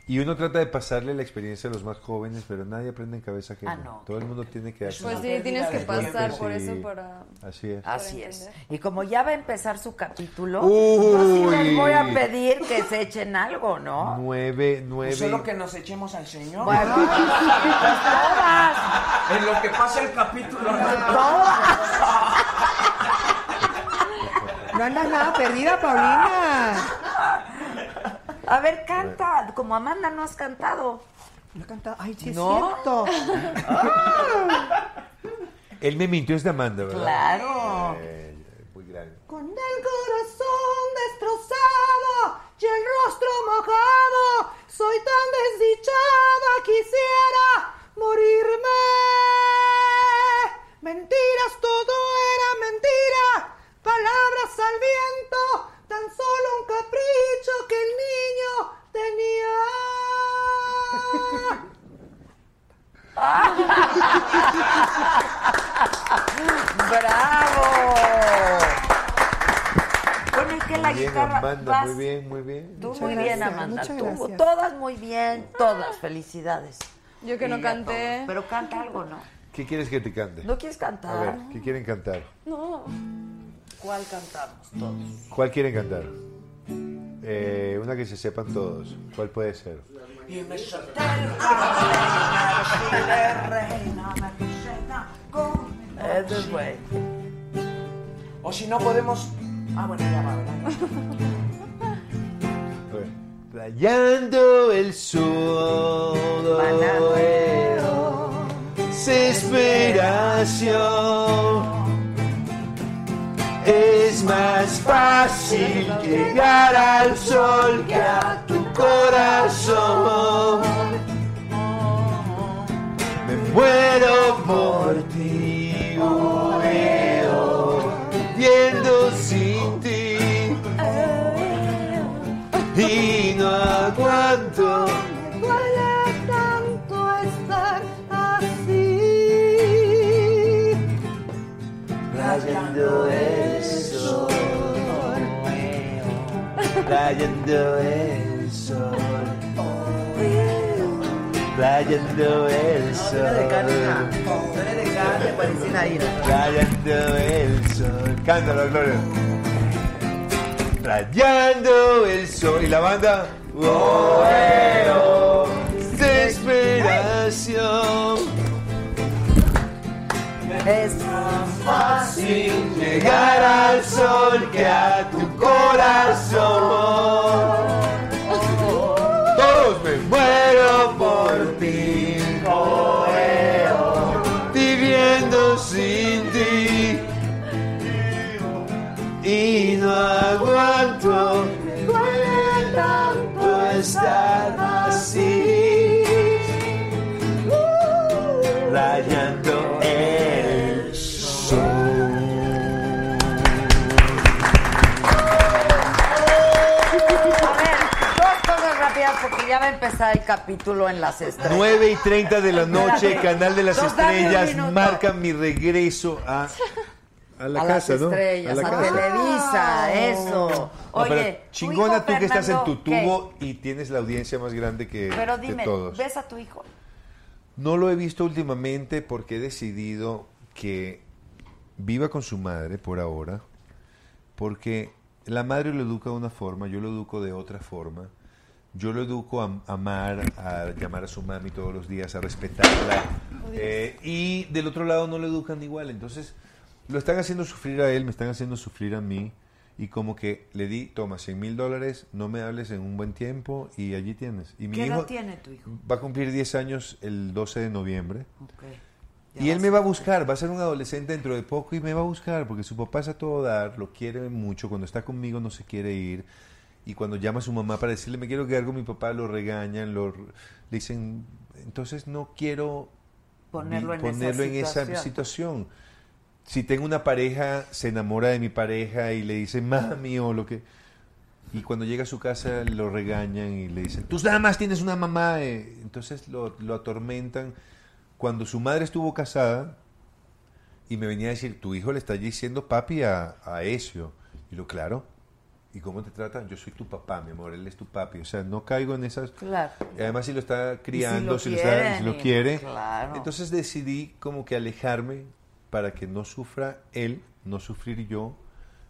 Y uno trata de pasarle la experiencia a los más jóvenes, pero nadie aprende en cabeza ajena. Ah, no. Todo el mundo tiene que hacer. Pues sí, tienes que pasar por eso para... Así es. Así es. Y como ya va a empezar su capítulo, yo sí les voy a pedir que se echen algo, ¿no? Nueve, nueve. Pues solo que nos echemos al Señor. Bueno, pues todas. En lo que pasa el capítulo. No andas nada perdida, Paulina. A ver, canta. Como Amanda no has cantado. No he cantado. Ay, sí es ¿No? cierto. Él me mintió, es de Amanda, ¿verdad? Claro. Eh, muy grande. Con el corazón destrozado y el rostro mojado, soy tan desdichada, quisiera morirme. Mentiras, todo era mentira, palabras al viento, tan solo un capricho que el niño tenía. ¡Bravo! Bueno, es que la Muy bien, guitarra. Amanda, vas- muy bien, muy bien. Tú Muchas muy bien, Amanda. muchas Tú, gracias. todas muy bien, todas. Felicidades. Yo que no Y a canté. Pero canta algo, ¿no? ¿Qué quieres que te cante? ¿No quieres A cantar? ver, ¿qué quieren cantar? No. ¿Cuál cantamos todos? ¿Cuál quieren cantar? Eh, una que se sepan todos. ¿Cuál puede ser? Y me solté el reina, me con-. O si no podemos... Ah, bueno, ya va, ¿verdad? Rayando el sol, desesperación. Es más fácil llegar al sol que a tu corazón. Me muero por ti, oh, eh, oh, viendo sin ti. Y no aguanto. Me duele rayando el sol, rayando el sol, rayando el sol. Cántalo, Gloria. Rayando el sol. ¿Y la banda? Oh, eh, oh, desesperación. Es fácil llegar al sol que a tu corazón. Todos me muero por ti, viviendo sin ti. Y no aguanto, me duele tanto estar así. Rayando ya va a empezar el capítulo en las estrellas. 9 y 30 de la noche. Canal de las Nos dan un Estrellas, minuto. marca mi regreso a, a la a casa, las ¿no? estrellas, a, la casa. Televisa, eso. No, pero Oye, tu chingona hijo tú que estás en tu Fernando, ¿qué? tubo y tienes la audiencia más grande que, Pero que dime, todos. ¿ves a tu hijo? No lo he visto últimamente porque he decidido que viva con su madre por ahora, porque la madre lo educa de una forma, yo lo educo de otra forma. Yo lo educo a a amar, a llamar a su mami todos los días, a respetarla. eh, y del otro lado no lo educan igual. Entonces, lo están haciendo sufrir a él, me están haciendo sufrir a mí. Y como que le di, toma 100 mil dólares, no me hables en un buen tiempo y allí tienes. Y mi ¿Qué edad hijo tiene tu hijo? va a cumplir 10 años el 12 de noviembre. Y él me va a buscar, va a ser un adolescente dentro de poco y me va a buscar porque su papá es a todo dar, lo quiere mucho, cuando está conmigo no se quiere ir y cuando llama a su mamá para decirle me quiero quedar con mi papá lo regañan, lo le dicen, entonces no quiero Ponerlo en esa situación. Si tengo una pareja, se enamora de mi pareja y le dice mami o lo que... Y cuando llega a su casa lo regañan y le dicen, tú nada más tienes una mamá. eh". Entonces lo, lo atormentan. Cuando su madre estuvo casada y me venía a decir, tu hijo le está diciendo papi a, a Ezio. Y lo, claro. ¿Y cómo te tratan? Yo soy tu papá, mi amor, él es tu papi. O sea, no caigo en esas... Claro. Y además si lo está criando, lo si lo, está- si lo quiere. claro. Entonces decidí como que alejarme para que no sufra él, no sufrir yo,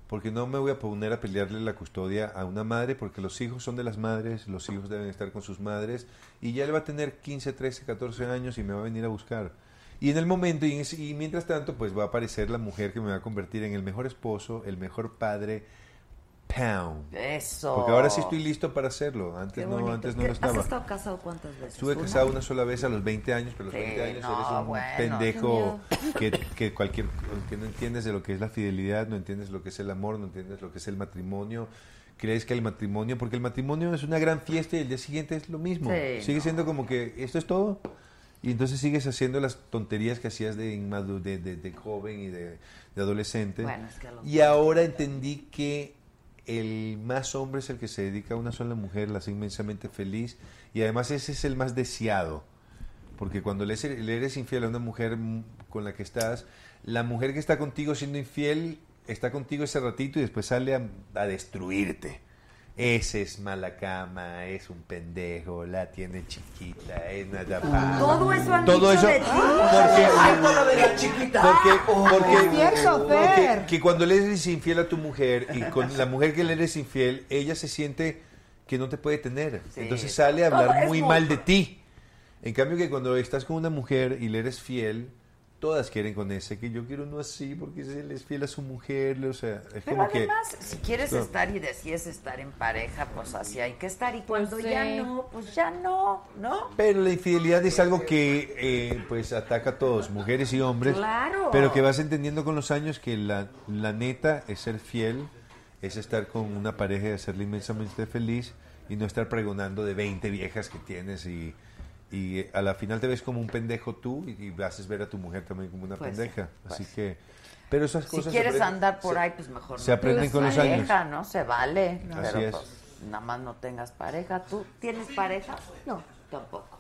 porque no me voy a poner a pelearle la custodia a una madre, porque los hijos son de las madres, los hijos deben estar con sus madres, y ya él va a tener 15, 13, 14 años y me va a venir a buscar. Y en el momento, y mientras tanto, pues va a aparecer la mujer que me va a convertir en el mejor esposo, el mejor padre, Pound. Eso. Porque ahora sí estoy listo para hacerlo. Antes no, antes no ¿Qué- lo estaba. ¿Has estado casado cuántas veces? Estuve casado una sola vez a los 20 años, pero a los Sí, 20 años no, eres un bueno, pendejo que, que cualquier que no entiendes de lo que es la fidelidad, no entiendes lo que es el amor, no entiendes lo que es el matrimonio. Crees que el matrimonio, porque el matrimonio es una gran fiesta y el día siguiente es lo mismo. Sí, Sigue no. siendo como que esto es todo. Y entonces sigues haciendo las tonterías que hacías de, de, de- de joven y de, de adolescente. Bueno, es que a lo y ahora entendí que el más hombre es el que se dedica a una sola mujer, la hace inmensamente feliz y además ese es el más deseado. Porque cuando le eres, infiel a una mujer con la que estás, la mujer que está contigo siendo infiel está contigo ese ratito y después sale a, a destruirte. Ese es mala cama, es un pendejo, la tiene chiquita, es nada pa- Todo eso han Todo dicho eso de ti. porque, Cierto lo de la chiquita. porque, Oh, porque, es cierto, porque- Fer. que cuando le eres infiel a tu mujer y con la mujer que le eres infiel, ella se siente que no te puede tener. Sí. Entonces sale a Todo hablar muy mal de ti. En cambio que cuando estás con una mujer y le eres fiel, todas quieren con ese, que yo quiero uno así porque él es fiel a su mujer, o sea, es Pero como que... además, si quieres No. estar y decides estar en pareja, pues así hay que estar. Y cuando sí. ya no, pues ya no, ¿no? Pero la infidelidad es algo que eh, pues ataca a todos, mujeres y hombres. Claro. Pero que vas entendiendo con los años que la, la neta es ser fiel, es estar con una pareja y hacerle inmensamente feliz y no estar pregonando de 20 viejas que tienes y, y a la final te ves como un pendejo tú y, y haces ver a tu mujer también como una Pues sí, pendeja. pues Así que... Pero esas Si cosas... se quieres aprenden- andar por se- ahí, pues mejor Se no aprenden con los años. pareja, ¿no? Se vale. Así pero es. pues nada más no tengas pareja. ¿Tú tienes pareja? No. Tampoco.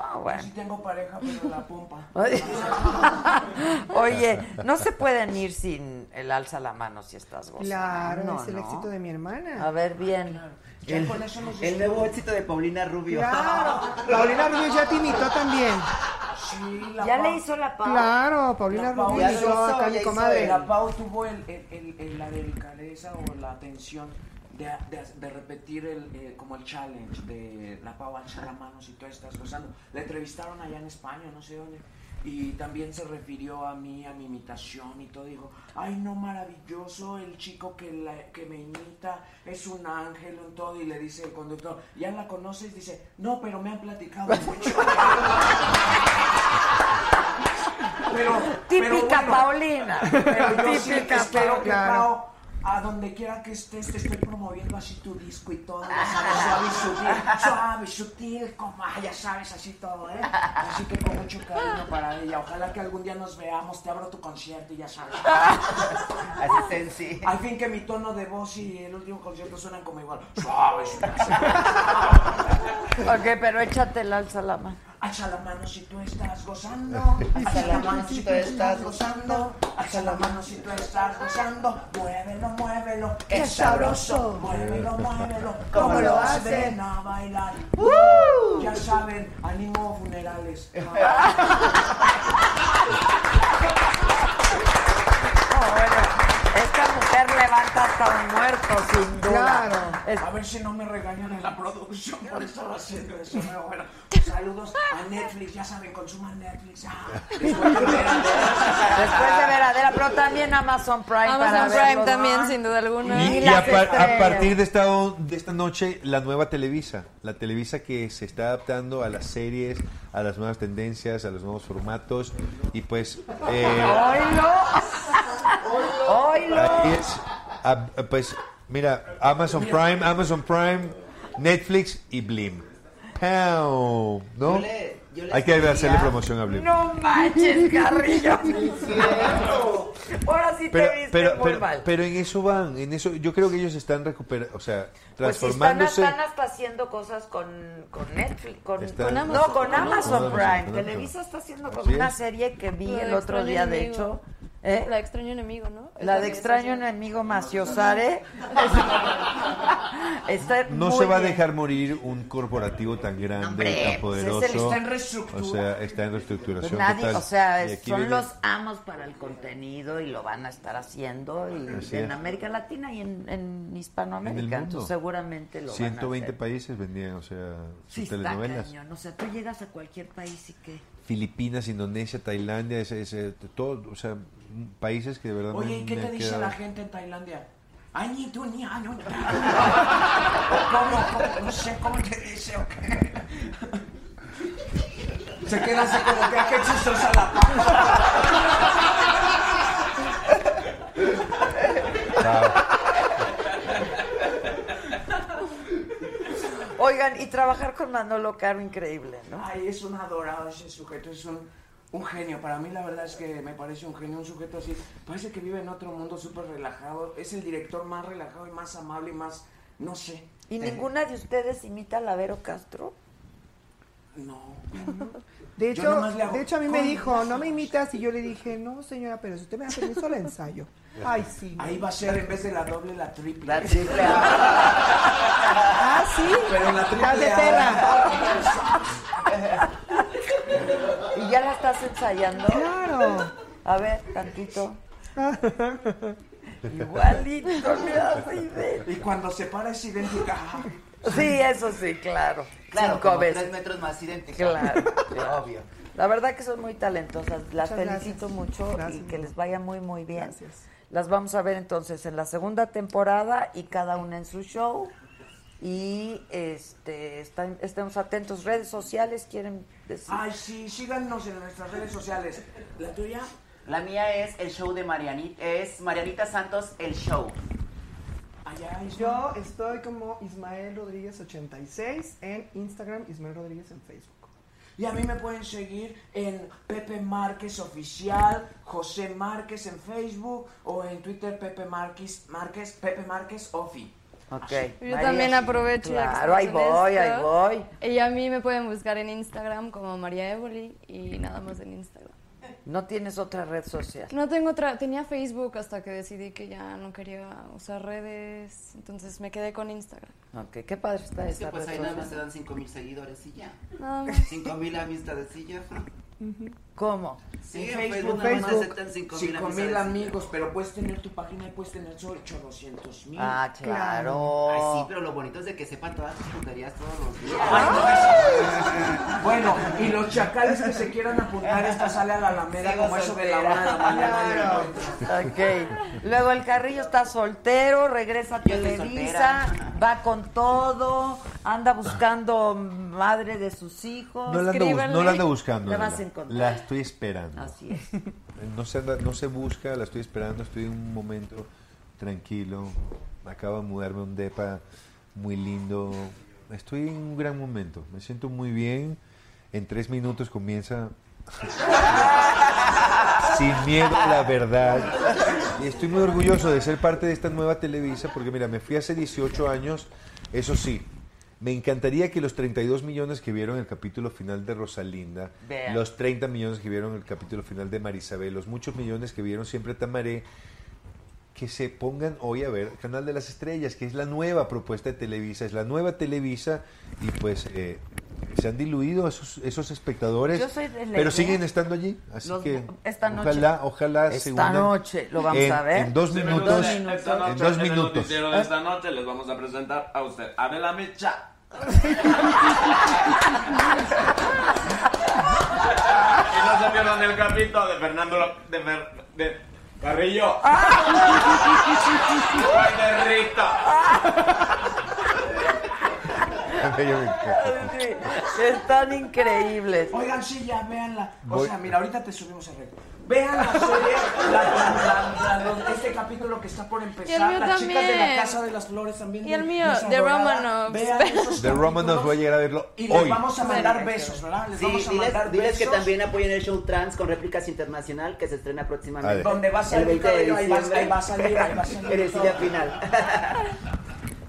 Ah, bueno. Sí tengo pareja, pero la pompa. Oye, no se pueden ir sin el alza la mano si estás gozando. Claro, es el ¿no? éxito de mi hermana. A ver, bien. El, el nuevo éxito de Paulina Rubio. Claro, Paulina Rubio ya te imitó también. Sí, la ¿Ya Pau- le hizo la Pau? Claro, Paulina Rubio ya imitó hizo, acá a ya mi hizo. comadre. La Pau tuvo el, el- el- el- la delicadeza o la atención de, de- de repetir el, eh, como el challenge de la Pau alza la mano si tú estás gozando. La entrevistaron allá en España, no sé dónde. Y también se refirió a mí, a mi imitación y todo. Dijo, ay no, maravilloso, el chico que, la- que me imita es un ángel en todo. Y le dice el conductor, ¿ya la conoces? Dice, no, pero me han platicado mucho. pero, Típica bueno, Paulina. Pero yo sí Típica espero Pau, que. A donde quiera que estés, te esté promoviendo así tu disco y todo, ya sabes, suave y sutil, suave y sutil, como, ah, ya sabes, así todo, ¿eh? Así que con mucho cariño para ella. Ojalá que algún día nos veamos, te abro tu concierto y ya sabes. Así sensi. Al fin que mi tono de voz y el último concierto suenan como igual. Suave, suave. Ok, pero échate el alza la mano. Alza la mano si tú estás gozando. Alza la mano si tú estás gozando. Alza la mano si tú estás gozando. Muévelo, muévelo. ¡Qué sabroso! Muévelo, muévelo. ¿Cómo Como lo lo hace? hacen a bailar. Ya saben, ánimo funerales. Levanta hasta un muerto, sin duda. Es- A ver si no me regañan en la producción por estar haciendo eso. Pero bueno, saludos a Netflix, ya saben, consuman Netflix. Ah, después de Veradera, pero también Amazon Prime para Amazon Prime verlos, también, ¿no? sin duda alguna. Y, a, par- a estrellas. partir de esta, de esta noche, la nueva Televisa. La Televisa que se está adaptando a las series, a las nuevas tendencias, a los nuevos formatos. Y pues. eh, ¡Oilo! ¡Oilo! ahí ah, pues, mira, Amazon Prime, Amazon Prime, Netflix y Blim. Pow, ¿No? Yo le- yo le Hay que hacerle promoción a Blim. No manches, Carrillo. Ahora sí Pero, te viste pero, muy pero, mal. pero en eso van, en eso yo creo que ellos están recuperando, o sea, Pues si están, transformándose. están hasta haciendo cosas con, con Netflix, con, Con no, Amazon. con Amazon Amazon, Prime. Televisa está haciendo con Así una serie que vi el otro día, de hecho. ¿Eh? La de extraño enemigo, ¿no? La de extraño enemigo Maciosare. Está No muy se va a bien. dejar morir un corporativo tan grande, Hombre, tan pues poderoso. es el- está en reestructura. O sea, está en Pues reestructuración nadie, total. o sea, son viene- los amos para el contenido y lo van a estar haciendo y Así en es. América Latina y en, en Hispanoamérica. En el mundo. Entonces, seguramente lo 120 van a hacer. países vendían, o sea, Sí, sus está telenovelas. cañón. O sea, tú llegas a cualquier país y que... Filipinas, Indonesia, Tailandia, ese, ese, todo, o sea, países que de verdad Oye, me- ¿y qué me te dice quedado- la gente en Tailandia? Ay, tú ni año. ¿Cómo, cómo? No sé cómo te dice o qué. Se queda así como que, "Ah, qué chistosa la Oigan, y trabajar con Manolo Caro, increíble, ¿no? Ay, es un adorado ese sujeto, es un, un genio. Para mí la verdad es que me parece un genio, un sujeto así. Parece que vive en otro mundo súper relajado. Es el director más relajado y más amable y más, no sé. ¿Y Eh, ninguna de ustedes imita a Lavero Castro? No. De hecho, nomás le hago, de hecho, a mí me "Con dijo, no me imitas, y yo le dije, no, señora, pero si usted me da permiso, la ensayo. Ay, sí. Ahí va a ser en vez de la doble la triple. La triple Ah, sí. Pero en la triple Estás de A. perra. ¿Y ya la estás ensayando? Claro. A ver, tantito. Igualito le hace idéntico. Y cuando se para es idéntica. Sí, eso sí, claro. Claro, Cinco como veces. tres metros más idéntica. Claro. Sí, obvio. La verdad que son muy talentosas. Las Muchas felicito gracias. mucho Gracias. y que les vaya muy, muy bien. Gracias. Las vamos a ver entonces en la segunda temporada y cada una en su show. Y este están- estemos atentos. Redes sociales, ¿quieren decir? Ay, sí, síganos en nuestras redes sociales. ¿La tuya? La mía es el show de Marianita, es Marianita Santos, el show. Allá, Yo estoy como Ismael Rodríguez 86 en Instagram, Ismael Rodríguez en Facebook. Y a mí me pueden seguir en Pepe Márquez Oficial, José Márquez en Facebook o en Twitter Pepe Márquez, Márquez Pepe Márquez Ofi. Ok. Yo María, también aprovecho. Claro, ahí voy, esto. ahí voy. Y a mí me pueden buscar en Instagram como María Evoli y nada más en Instagram. No tienes otra red social. No tengo otra, tenía Facebook hasta que decidí que ya no quería usar redes, entonces me quedé con Instagram. Ok, qué padre está Es que esa pues red ahí nada más te dan 5 mil seguidores y ya. Nada más. 5 mil amistades y ya. ¿Cómo? Sí, en Facebook, Facebook nada más Facebook, aceptan 5 cinco mil amigos, pero puedes tener tu página y puedes tener solo 800 mil. Ah, claro. Ay, sí, pero lo bonito es de que sepan todas tus tonterías todos los días. Bueno, y los chacales que se quieran apuntar, esta sale a la Alameda Sigo como eso de la una de la mañana. Claro. Ok. Luego el Carrillo está soltero, regresa a Televisa, va con todo, anda buscando madre de sus hijos. No la, ando, bus- Escríbanle. no la ando buscando. La vas Adela. a encontrar. La estoy esperando. Así es. No se, anda- no se busca, la estoy esperando, estoy en un momento tranquilo. Acabo de mudarme a un depa muy lindo. Estoy en un gran momento, me siento muy bien. En tres minutos comienza sin miedo a la verdad. Y estoy muy orgulloso de ser parte de esta nueva Televisa porque mira, me fui hace 18 años, eso sí. Me encantaría que los 32 millones que vieron el capítulo final de Rosalinda, Vean. los 30 millones que vieron el capítulo final de Marisabel, los muchos millones que vieron siempre Tamaré, que se pongan hoy a ver Canal de las Estrellas, que es la nueva propuesta de Televisa, es la nueva Televisa y pues eh, se han diluido esos, esos espectadores, Yo soy de la pero siguen estando allí. Así Los- que esta noche- ojalá, ojalá se esta unan noche lo vamos en, a ver. En dos minutos. dos Esta minutos. En dos en el minutos. noticiero de esta noche les vamos a presentar a usted. Y no se pierdan el capítulo de Fernando de, Fer- de Carrillo. Ay, de Rita. Sí, están increíbles. Oigan, sí, ya, véanla. O Voy- sea, mira, ahorita te subimos el reto. Vean la serie, la- la- la- la- los- este capítulo que está por empezar. Y el mío las chicas de la también. Casa de las Flores también. Y el mío, de The dorada. Romanovs. Vean esos De Romanovs capítulos voy a llegar a verlo Y les hoy. vamos a mandar besos, ¿verdad? Les Sí, vamos a diles, mandar diles que besos. también apoyen el show trans con réplicas internacional que se estrena próximamente. Donde va a salir el 20 de Cabello, ahí va- diciembre. ahí va a salir, ahí va a salir En el final.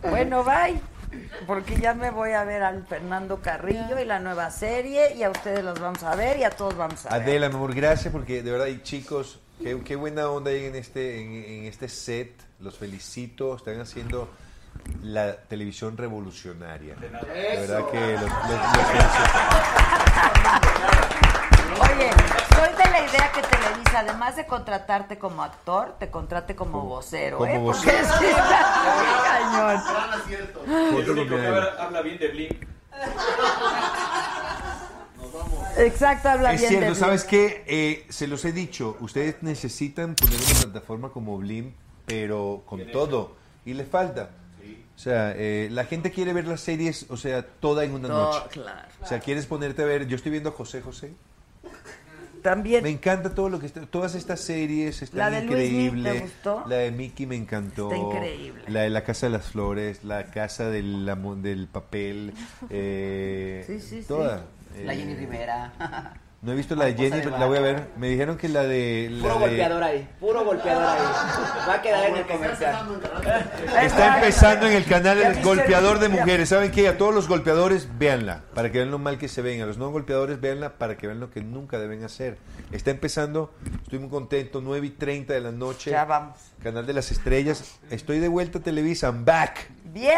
Bueno, bye. Porque ya me voy a ver al Fernando Carrillo y la nueva serie y a ustedes los vamos a ver y a todos vamos a ver. Adela, mi amor, gracias porque de verdad, y chicos, qué, buena onda hay en este, en, este set. Los felicito, están haciendo la televisión revolucionaria. De verdad que los, los- los. Oye, soy de la idea que Televisa, además de contratarte como actor, te contrate como, vocero, como ¿eh? vocero. Porque sí está muy cañón. Que habla bien de Blink. Exacto, habla Es bien cierto, de ¿sabes qué? Eh, se los he dicho, ustedes necesitan poner una plataforma como Blim, pero con todo, y le falta. O sea, eh, la gente quiere ver las series, o sea, toda en una Todo, noche. claro. O sea, quieres ponerte a ver, yo estoy viendo a José José. También. Me encanta todo lo que está, todas estas series están La de Luis Miguel, increíbles. La de Mickey me encantó. Está increíble. La de la casa de las flores, la casa del, amo- del papel. eh, Sí, sí, sí. toda. La Eh, Jenny Rivera. No he visto la de Jenny, la voy a ver. Me dijeron que la de. La Puro de- golpeador ahí, puro golpeador ahí. Va a quedar en el comercial. Está empezando en el canal El Golpeador de Mujeres. ¿Saben qué? A todos los golpeadores, véanla, para que vean lo mal que se ven. A los no golpeadores, véanla, para que vean lo que nunca deben hacer. Está empezando, estoy muy contento, 9 y 30 de la noche. Ya vamos. Canal de las Estrellas. Estoy de vuelta a Televisa, I'm back. ¡Bien!